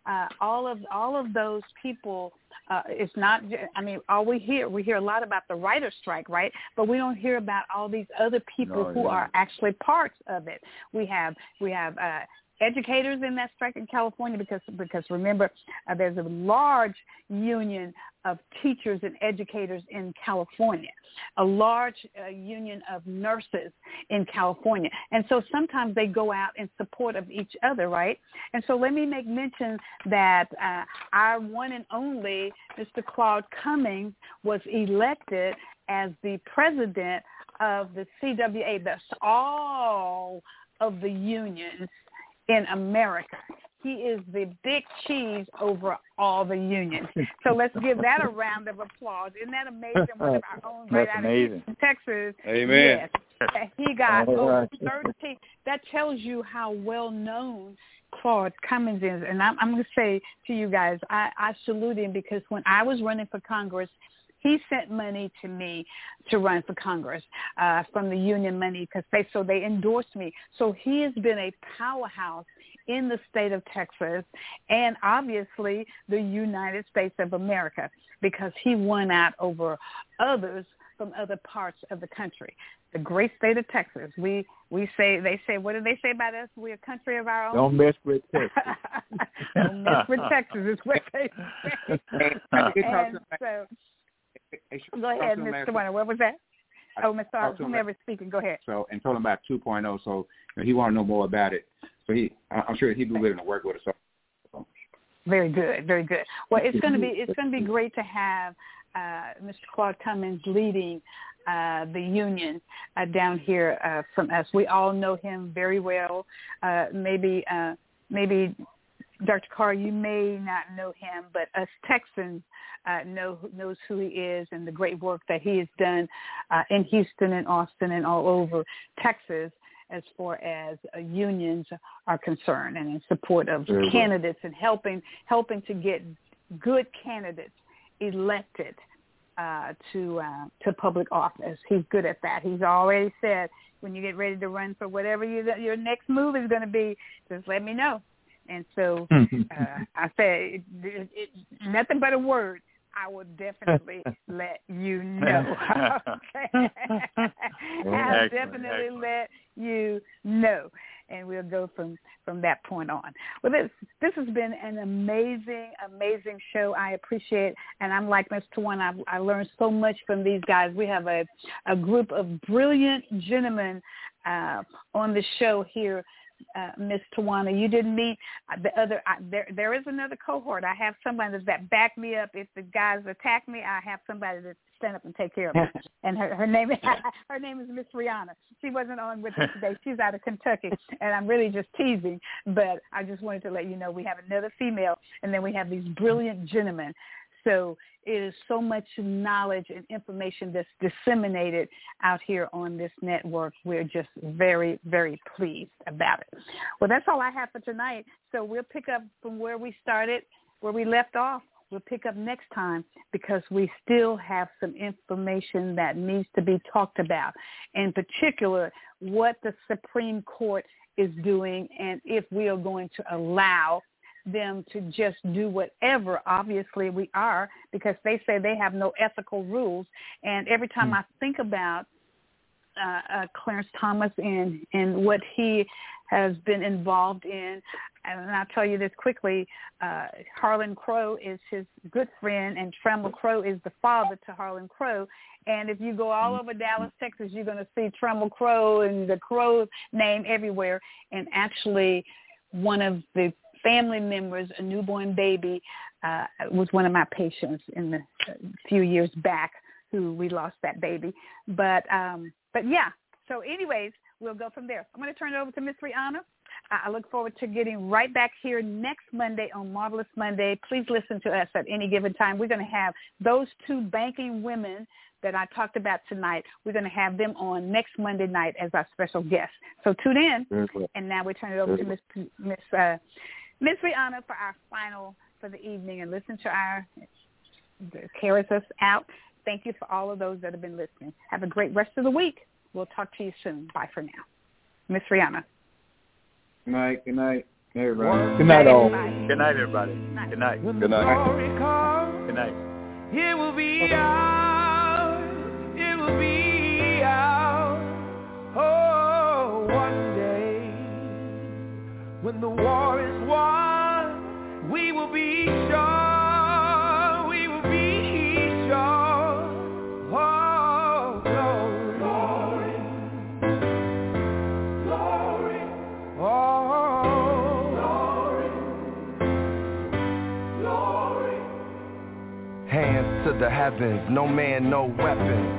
uh, all of all of those people, uh, it's not. I mean, all we hear we hear a lot about the writer's strike, right? But we don't hear about all these other people No, who yeah. are actually parts of it. We have we have. Uh, educators in that strike in California because because remember uh, there's a large union of teachers and educators in California, a large uh, union of nurses in California, and so sometimes they go out in support of each other, right? And so let me make mention that uh, our one and only Mr. Claude Cummings was elected as the president of the CWA. That's all of the unions in America. He is the big cheese over all the unions. So let's give that a round of applause. Isn't that amazing? One of our own right That's out amazing. of Texas. Amen. Yes. He got over 13. That tells you how well known Claude Cummings is. And I'm, I'm going to say to you guys, I, I salute him because when I was running for Congress, he sent money to me to run for Congress uh, from the union money because they so they endorsed me. So he has been a powerhouse in the state of Texas and obviously the United States of America because he won out over others from other parts of the country. The great state of Texas. We we say they say what do they say about us? We're a country of our own. Don't mess with Texas. Don't mess with Texas is what they say. I did talk to and so Go ahead, to him last Mr. Warner. What was that? Oh, Mr. talked to him Whomever speaking. Go ahead. so and told him about 2.0. So you know, he want to know more about it. So he, I'm sure he'd be willing to work with us. Very good, very good. Well, it's going to be it's going to be great to have uh, Mr. Claude Cummings leading uh, the union uh, down here uh, from us. We all know him very well. Uh, maybe uh, maybe Dr. Carr, you may not know him, but us Texans uh, know knows who he is and the great work that he has done uh, in Houston and Austin and all over Texas as far as uh, unions are concerned and in support of well. candidates and helping helping to get good candidates elected uh, to uh, to public office. He's good at that. He's already said when you get ready to run for whatever you, your next move is going to be, just let me know. And so uh, I said, it, it, nothing but a word. I will definitely let you know. okay. I'll Excellent, definitely excellent. let you know. And we'll go from, from that point on. Well, this this has been an amazing, amazing show. I appreciate, and I'm like Miss Tawana. I, I learned so much from these guys. We have a a group of brilliant gentlemen uh, on the show here uh, Miss Tawana. You didn't meet uh, the other. I, there, there is another cohort. I have somebody that back me up. If the guys attack me, I have somebody to stand up and take care of me. and her, her name, her name is Miss Rihanna. She wasn't on with us today. She's out of Kentucky, and I'm really just teasing. But I just wanted to let you know we have another female, and then we have these brilliant gentlemen. So it is so much knowledge and information that's disseminated out here on this network. We're just very, very pleased about it. Well, that's all I have for tonight. So we'll pick up from where we started, where we left off. We'll pick up next time because we still have some information that needs to be talked about. In particular, what the Supreme Court is doing and if we are going to allow them to just do whatever. Obviously, we are because they say they have no ethical rules. And every time mm. I think about uh, uh, Clarence Thomas and and what he has been involved in, and I'll tell you this quickly: uh, Harlan Crow is his good friend, and Trammell Crow is the father to Harlan Crow. And if you go all over Dallas, Texas, you're going to see Trammell Crow and the Crow name everywhere. And actually, one of the family members, a newborn baby, uh, was one of my patients in the few years back who we lost that baby. But um, but yeah. So anyways, we'll go from there. I'm going to turn it over to Miss Rihanna. I look forward to getting right back here next Monday on Marvelous Monday. Please listen to us at any given time. We're going to have those two banking women that I talked about tonight. We're going to have them on next Monday night as our special guests. So tune in. And now we turn it over to Miss Miss uh, Miss Rihanna for our final for the evening and listen to our carries us out. Thank you for all of those that have been listening. Have a great rest of the week. We'll talk to you soon. Bye for now. Miss Rihanna. Good night. Good night. Everybody. Good night, all. Good night, everybody. Good night. Good night. Good night. It will be ours. It will be when the war is won, we will be sure. We will be sure. Oh, glory, glory, oh glory, glory. Hands to the heavens, no man, no weapon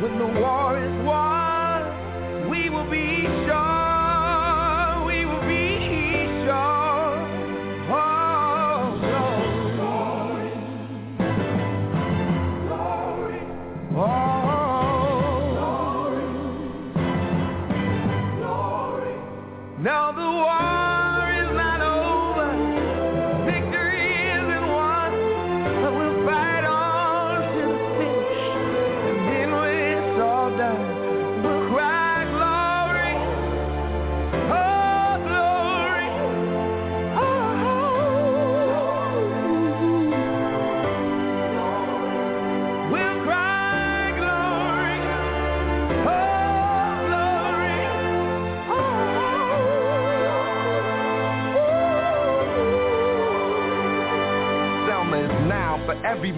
when the war is